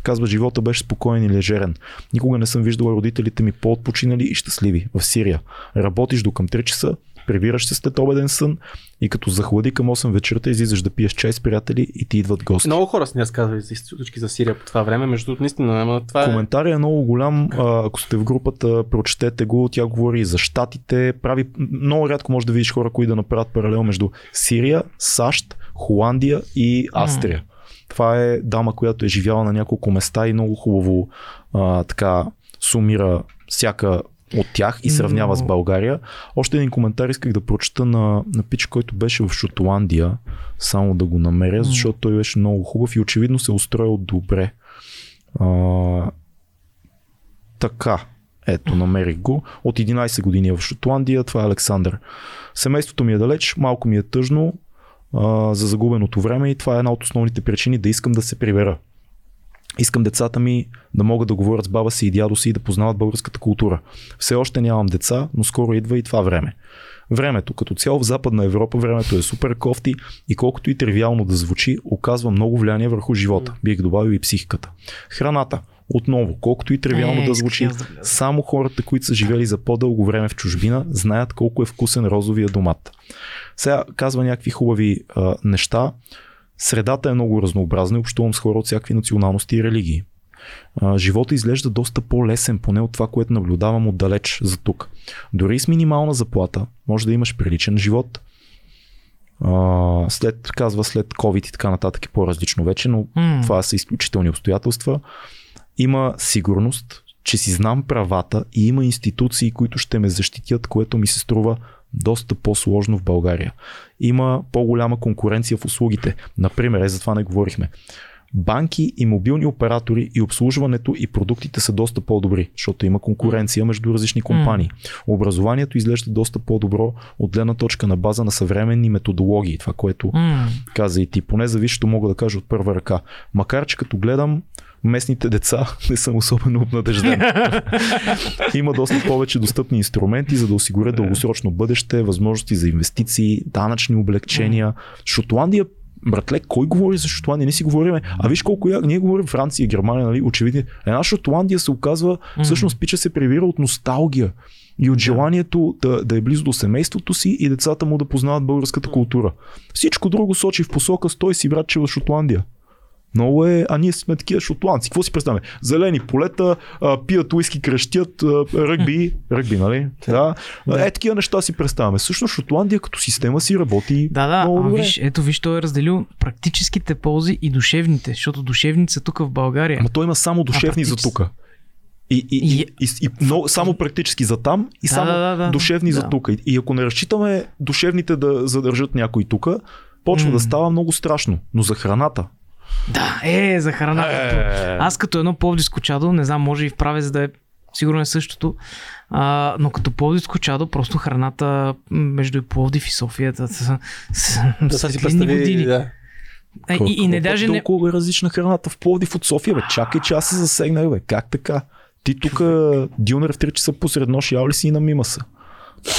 казва живота беше спокоен и лежерен. Никога не съм виждала родителите ми по-отпочинали и щастливи в Сирия. Работиш до към 3 часа, прибираш се след обеден сън и като захлади към 8 вечерта излизаш да пиеш чай с приятели и ти идват гости. Много хора са ни разказвали за случки за Сирия по това време. Между другото, наистина, ама това е... Коментария е много голям. Ако сте в групата, прочетете го. Тя говори за щатите. Прави... Много рядко може да видиш хора, които да направят паралел между Сирия, САЩ, Холандия и Австрия. Това е дама, която е живяла на няколко места и много хубаво а, така сумира всяка от тях и сравнява с Но- България. Още един коментар исках да прочета на, на пич, който беше в Шотландия, само да го намеря, защото той беше много хубав и очевидно се е устроил добре. А, така, ето, намерих го. От 11 години е в Шотландия, това е Александър. Семейството ми е далеч, малко ми е тъжно а, за загубеното време и това е една от основните причини да искам да се прибера. Искам децата ми да могат да говорят с баба си и дядо си и да познават българската култура. Все още нямам деца, но скоро идва и това време. Времето, като цяло в Западна Европа, времето е супер кофти и колкото и тривиално да звучи, оказва много влияние върху живота. Бих добавил и психиката. Храната. Отново, колкото и тривиално Е, да звучи, само хората, които са живели за по-дълго време в чужбина, знаят колко е вкусен розовия домат. Сега казва някакви хубави а, неща. Средата е много разнообразна и общувам с хора от всякакви националности и религии. Живота изглежда доста по-лесен, поне от това, което наблюдавам отдалеч за тук. Дори с минимална заплата може да имаш приличен живот. След, казва след COVID и така нататък е по-различно вече, но М. това са изключителни обстоятелства. Има сигурност, че си знам правата и има институции, които ще ме защитят, което ми се струва доста по-сложно в България. Има по-голяма конкуренция в услугите. Например, е за това не говорихме. Банки и мобилни оператори и обслужването и продуктите са доста по-добри, защото има конкуренция между различни компании. Образованието изглежда доста по-добро от гледна точка на база на съвременни методологии, това, което М. каза и ти. Поне за висшето мога да кажа от първа ръка. Макар, че като гледам местните деца, не съм особено обнадежден. Има доста повече достъпни инструменти, за да осигурят дългосрочно бъдеще, възможности за инвестиции, данъчни облегчения. Шотландия Братле, кой говори за Шотландия? Не си говориме. А виж колко я... ние говорим Франция Германия, нали? Очевидно. Една Шотландия се оказва, всъщност пича се прибира от носталгия и от желанието да, да е близо до семейството си и децата му да познават българската култура. Всичко друго сочи в посока стой си братче в Шотландия. Много е, а ние сме такива шотландци. Какво си представяме? Зелени полета, а, пият уиски, крещят, а, ръгби, ръгби, нали? Да. Да. Е, такива неща си представяме. Всъщност Шотландия като система си работи Да, да, много а, добре. виж, ето виж, той е разделил практическите ползи и душевните, защото душевните са тук в България. Ама той има само душевни за практически. тук. И, и, и, И- и, и много, само практически за там и Да, само да, да, да. душевни за Да. тук. И, и ако не разчитаме душевните да задържат някой тук, почва М. да става много страшно. Но за храната. Да, е, за храната. Е. Аз като едно пловдивско чадо, не знам, може и в правец да е сигурно е същото, а, но като пловдивско чадо, просто храната между Пловдив и София да, са, са, Да са си светлинни представи, години. да. А, и, и не даже не... Толкова е различна храната в Пловдив от София, бе. Чакай, че аз се засегнах, бе. Как така? Ти тук дюнер в 3 часа посред нощ ял ли си на мимаса?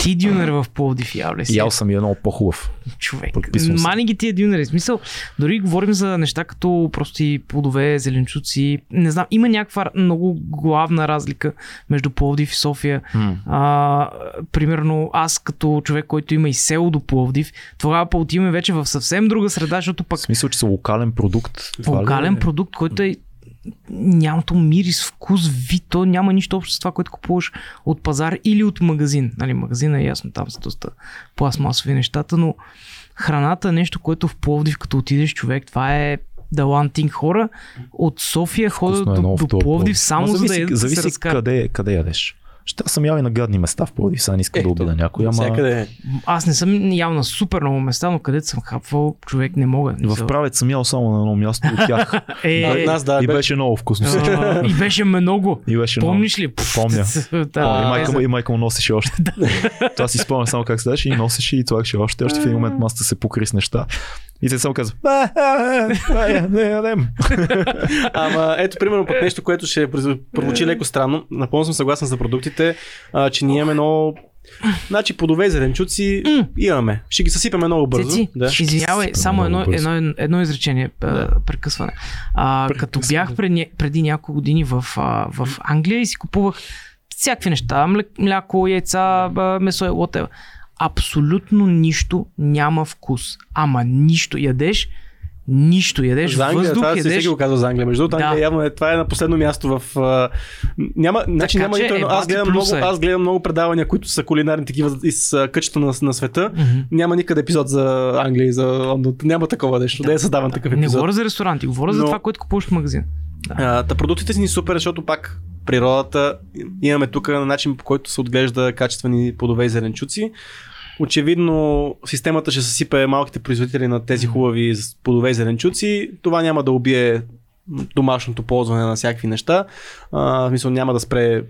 Ти дюнер в Пловдив ял ли си? Ял съм и едно по-хубав. човек. Подписвам. Мани ги тия дюнери. В Смисъл, дори говорим за неща като прости плодове, зеленчуци. Не знам, има някаква много главна разлика между Пловдив и София. А, примерно аз като човек, който има и село до Пловдив, тогава па отиваме вече в съвсем друга среда, защото В пък смисъл, че са локален продукт. Ли локален е? продукт, който е нямато мирис, вкус, вид, то няма нищо общо с това, което купуваш от пазар или от магазин. Нали, магазина е ясно, там са доста пластмасови нещата, но храната е нещо, което в Пловдив, като отидеш човек, това е Далантин хора от София ходят е до, до Пловдив само за да зависи, ядат, да се зависи разкарат. къде, къде ядеш. Ще съм ял и на гадни места в Пловдив, сега не искам да Ето, обида някой, ама Всякъде. Аз не съм ял на супер много места, но където съм хапвал, човек не мога. в правец съм ял само на едно място от тях. Е, А, нас да, и бе. беше много вкусно. а, и беше много. И беше. Помниш ли? Помня. Да, и, майка, му- и майка му носеше още. Това си спомням само как седеше и носеше и слагаше още. Още в един момент масата се покри с неща. И се само казва, «А, а, а, а, не ядем. Ама ето, примерно, пък нещо, което ще прозвучи леко странно. Напълно съм съгласен за продуктите, а, че ние имаме много Значи плодове и зеленчуци М. имаме. Ще ги съсипеме много бързо. Цеци, Да. извинявай, само едно, едно, едно изречение, да. Прекъсване. А, като Прекъсване. бях преди, преди няколко години в, в Англия и си купувах всякакви неща, мля- мляко, яйца, месо, whatever. Абсолютно нищо няма вкус. Ама нищо. Ядеш, нищо. Ядеш За Англия, въздух, това ядеш... всеки го казва за Англия. Между другото, Да. Англия явно е, това е на последно място в... Няма, значи Така няма нито едно. Аз гледам, много, е. аз гледам много предавания, които са кулинарни такива из а, къщата на, на света. Мгм. Няма никъде епизод за Англия и за. Няма такова нещо. Да, е създаван такъв Не епизод. говоря за ресторанти, говоря за Но- това, което купуваш в магазин. А, та продуктите си ни супер, защото пак природата имаме тук на начин по който се отглежда качествени плодове и зеленчуци. Очевидно системата ще съсипе малките производители на тези хубави плодове и зеленчуци. Това няма да убие домашното ползване на всякакви неща. А, в смисъл няма да спре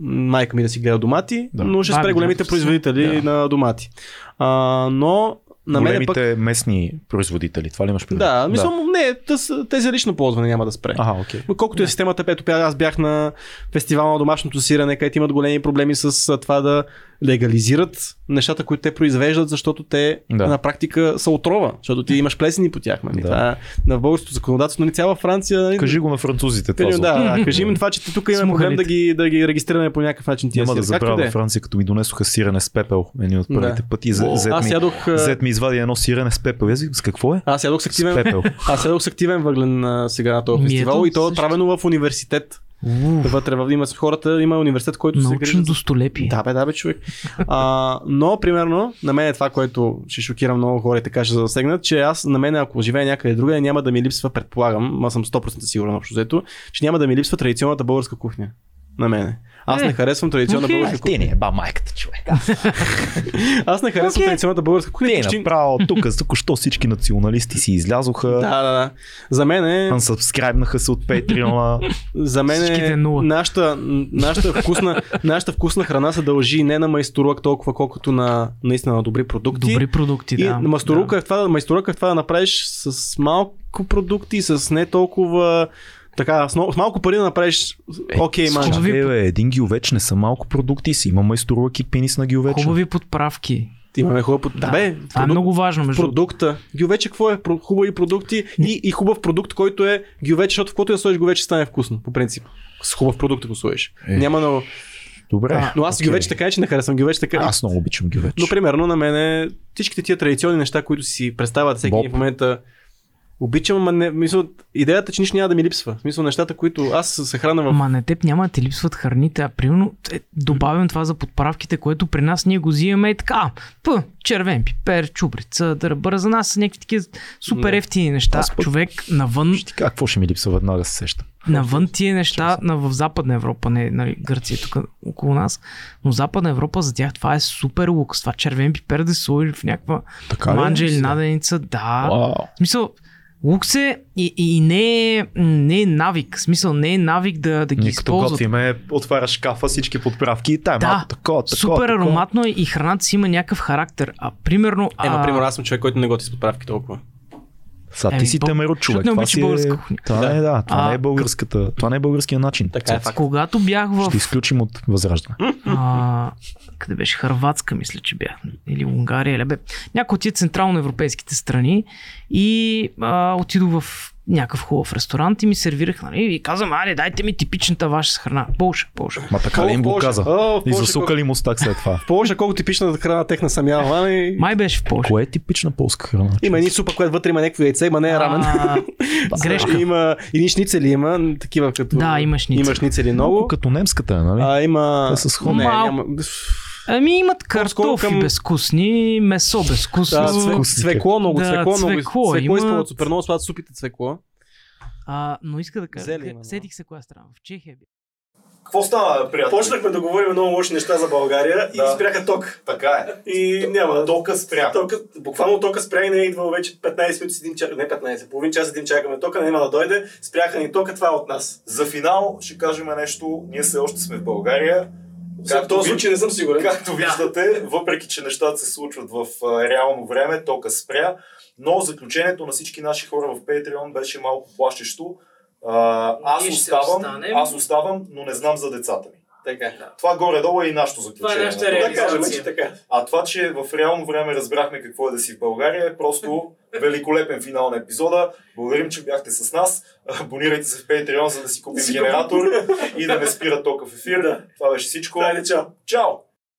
майка ми да си гледа домати, Да. но ще спре големите да. производители на домати. А, но на мен пък... Големите местни производители, това ли имаш предвид? Да, мисля, не, тъс- тези лично ползване няма да спре. Ага, окей. Но Колкото е системата, ето пя- аз бях на фестивал на домашното сирене, където имат големи проблеми с това да легализират нещата, които те произвеждат, защото те Да. на практика са отрова, защото ти имаш плесени по тях. Нали? Да. Това е на българското законодателство, нали цяла Франция. Нали? Кажи го на французите това. Кажи, да, да, кажи им това, че тук имаме проблем да ги, да ги регистрираме по някакъв начин. Тия Няма да забравя във Франция, като ми донесоха сирене с пепел. Един от първите Да. пъти. Зет Аз ми, ядох, а, зет ми извади едно сирене с пепел. Аз С какво е? аз ядох с С активен, пепел. аз ядох с активен въглен сега на този фестивал и то е правено в университет. Уф, Вътре в, има хората, има университет, който се научно грижи за достолепие. Да, бе, да, бе, човек. А, но, примерно, на мен е това, което ще шокира много хора и така ще засегнат, че аз, на мен, ако живея някъде друга, няма да ми липсва, предполагам, аз съм 100% сигурен общо взето, че няма да ми липсва традиционната българска кухня. На мене. Аз Е, не харесвам традиционна българска Ти кухня. не е ба майката, човек. Аз не харесвам традиционната българска кухня. Ти е почти- направо тук, току-що всички националисти си излязоха. Да, да, да. За мен е, Unsubscribe-наха се от Patreon. за мен е нашата, нашата, вкусна, нашата вкусна храна се дължи не на майсторук толкова, колкото на наистина на добри продукти. Добри продукти, И да. майсторука, е в това, майсторука е в това да направиш с малко продукти, с не толкова така, с, с малко пари да направиш окей, с манча. хубави- Е, бе, един гилвеч не са малко продукти си. Има майсторук и пенис на гилвеча. Хубави подправки. Имаме хубав под... Да, Бе, това е много важно. Между продукта. Гювече какво е? Хубави продукти и, и хубав продукт, който е гювече, защото в който да сложиш гювече стане вкусно, по принцип. С хубав продукт ако сложиш. Е. Няма много. Добре. Но аз окей. гювече така, че не харесвам гювече така. Аз много обичам гилвеч. Но примерно на мене всичките тия традиционни неща, които си представят всеки Боб. в момента, обичам, ама не, мисъл, идеята, че нищо няма да ми липсва. В смисъл, нещата, които аз се храна в... Ма на теб няма да ти липсват храните, а примерно е, добавям това за подправките, което при нас ние го взимаме и така. П, червен пипер, чубрица, дърбъра, за нас са някакви такива супер Да. ефтини неща. Аз Човек навън, Ще какво ще ми липсва веднага се сещам. навън тия неща на, в Западна Европа, не нали, Гърция тук около нас, но Западна Европа за тях това е супер лукс. Това червен пипер да се сложи в някаква Така ли? манджа или наденица, да. Вау. В смисъл, лукс е и, и не, е, не е навик. В смисъл, не е навик да, да ги Ние като използват. готвиме, отваряш шкафа, всички подправки и тая Да, малко такова, такова, Супер ароматно е и храната си има някакъв характер. А примерно... Е, а, например, аз съм човек, който не готи с подправки толкова. Са, ти си бо- темеро човек. не Това си е... българска кухня. Това Да. не е, да. Това А, не е българската. Това не е българския начин. Така е факт. Когато бях в... Ще изключим от възраждане. А, къде беше? Харватска, мисля, че бях. Или Унгария, или бе. Някои от тия централноевропейските страни и а, отидох в някакъв хубав ресторант и ми сервирах, нали, и казвам, аре, дайте ми типичната ваша храна. Полша, Полша. Ма така ли им го каза? О, И Полша, засука ли му стак след това? В Полша колко типична храна техна съм ял, ами... Май беше в Полша. Кое е типична полска храна? Има едни супа, която вътре има някакво яйце, ма не е рамен. А, грешка. Има и шницели има, такива като... Да, има шницели. Има шницели Много много. като немската, е, нали? А, има... Те са сходни. Не, Малко. няма... Ами имат картофи към- безвкусни, месо безвкусно. Да, цве, цвекло, много Да, цвекло, много цвекло цвекло имат. използват супер много сладят супите цвекло. А, но иска да кажа, Зеле има, сетих се коя страна. В Чехия бе. Какво стана, приятели? Почнахме да говорим много лоши неща за България и Да. спряха ток. Така е. И няма. Тока спря. Тока, буквално тока спря и не е идвал вече 15 минути, седим, чак... не 15, половин час седим чакаме тока, няма да дойде, спряха ни тока, това е от нас. За финал ще кажем нещо. Ние все още сме в България. В този ви- случай не съм сигурен. Както виждате, въпреки че нещата се случват в а, реално време, тока спря, но заключението на всички наши хора в Patreon беше малко плашещо. А, аз оставам, аз оставам, но не знам за децата ми. Така. Това горе-долу е и нашето заключение. нашата на този Да кажем, че така. А това, че в реално време разбрахме какво е да си в България, е просто великолепен финал на епизода. Благодарим, че бяхте с нас. Абонирайте се в Patreon, за да си купим генератор и да не спира тока в ефир. Да. Това беше всичко. Хайде, чао. Чао!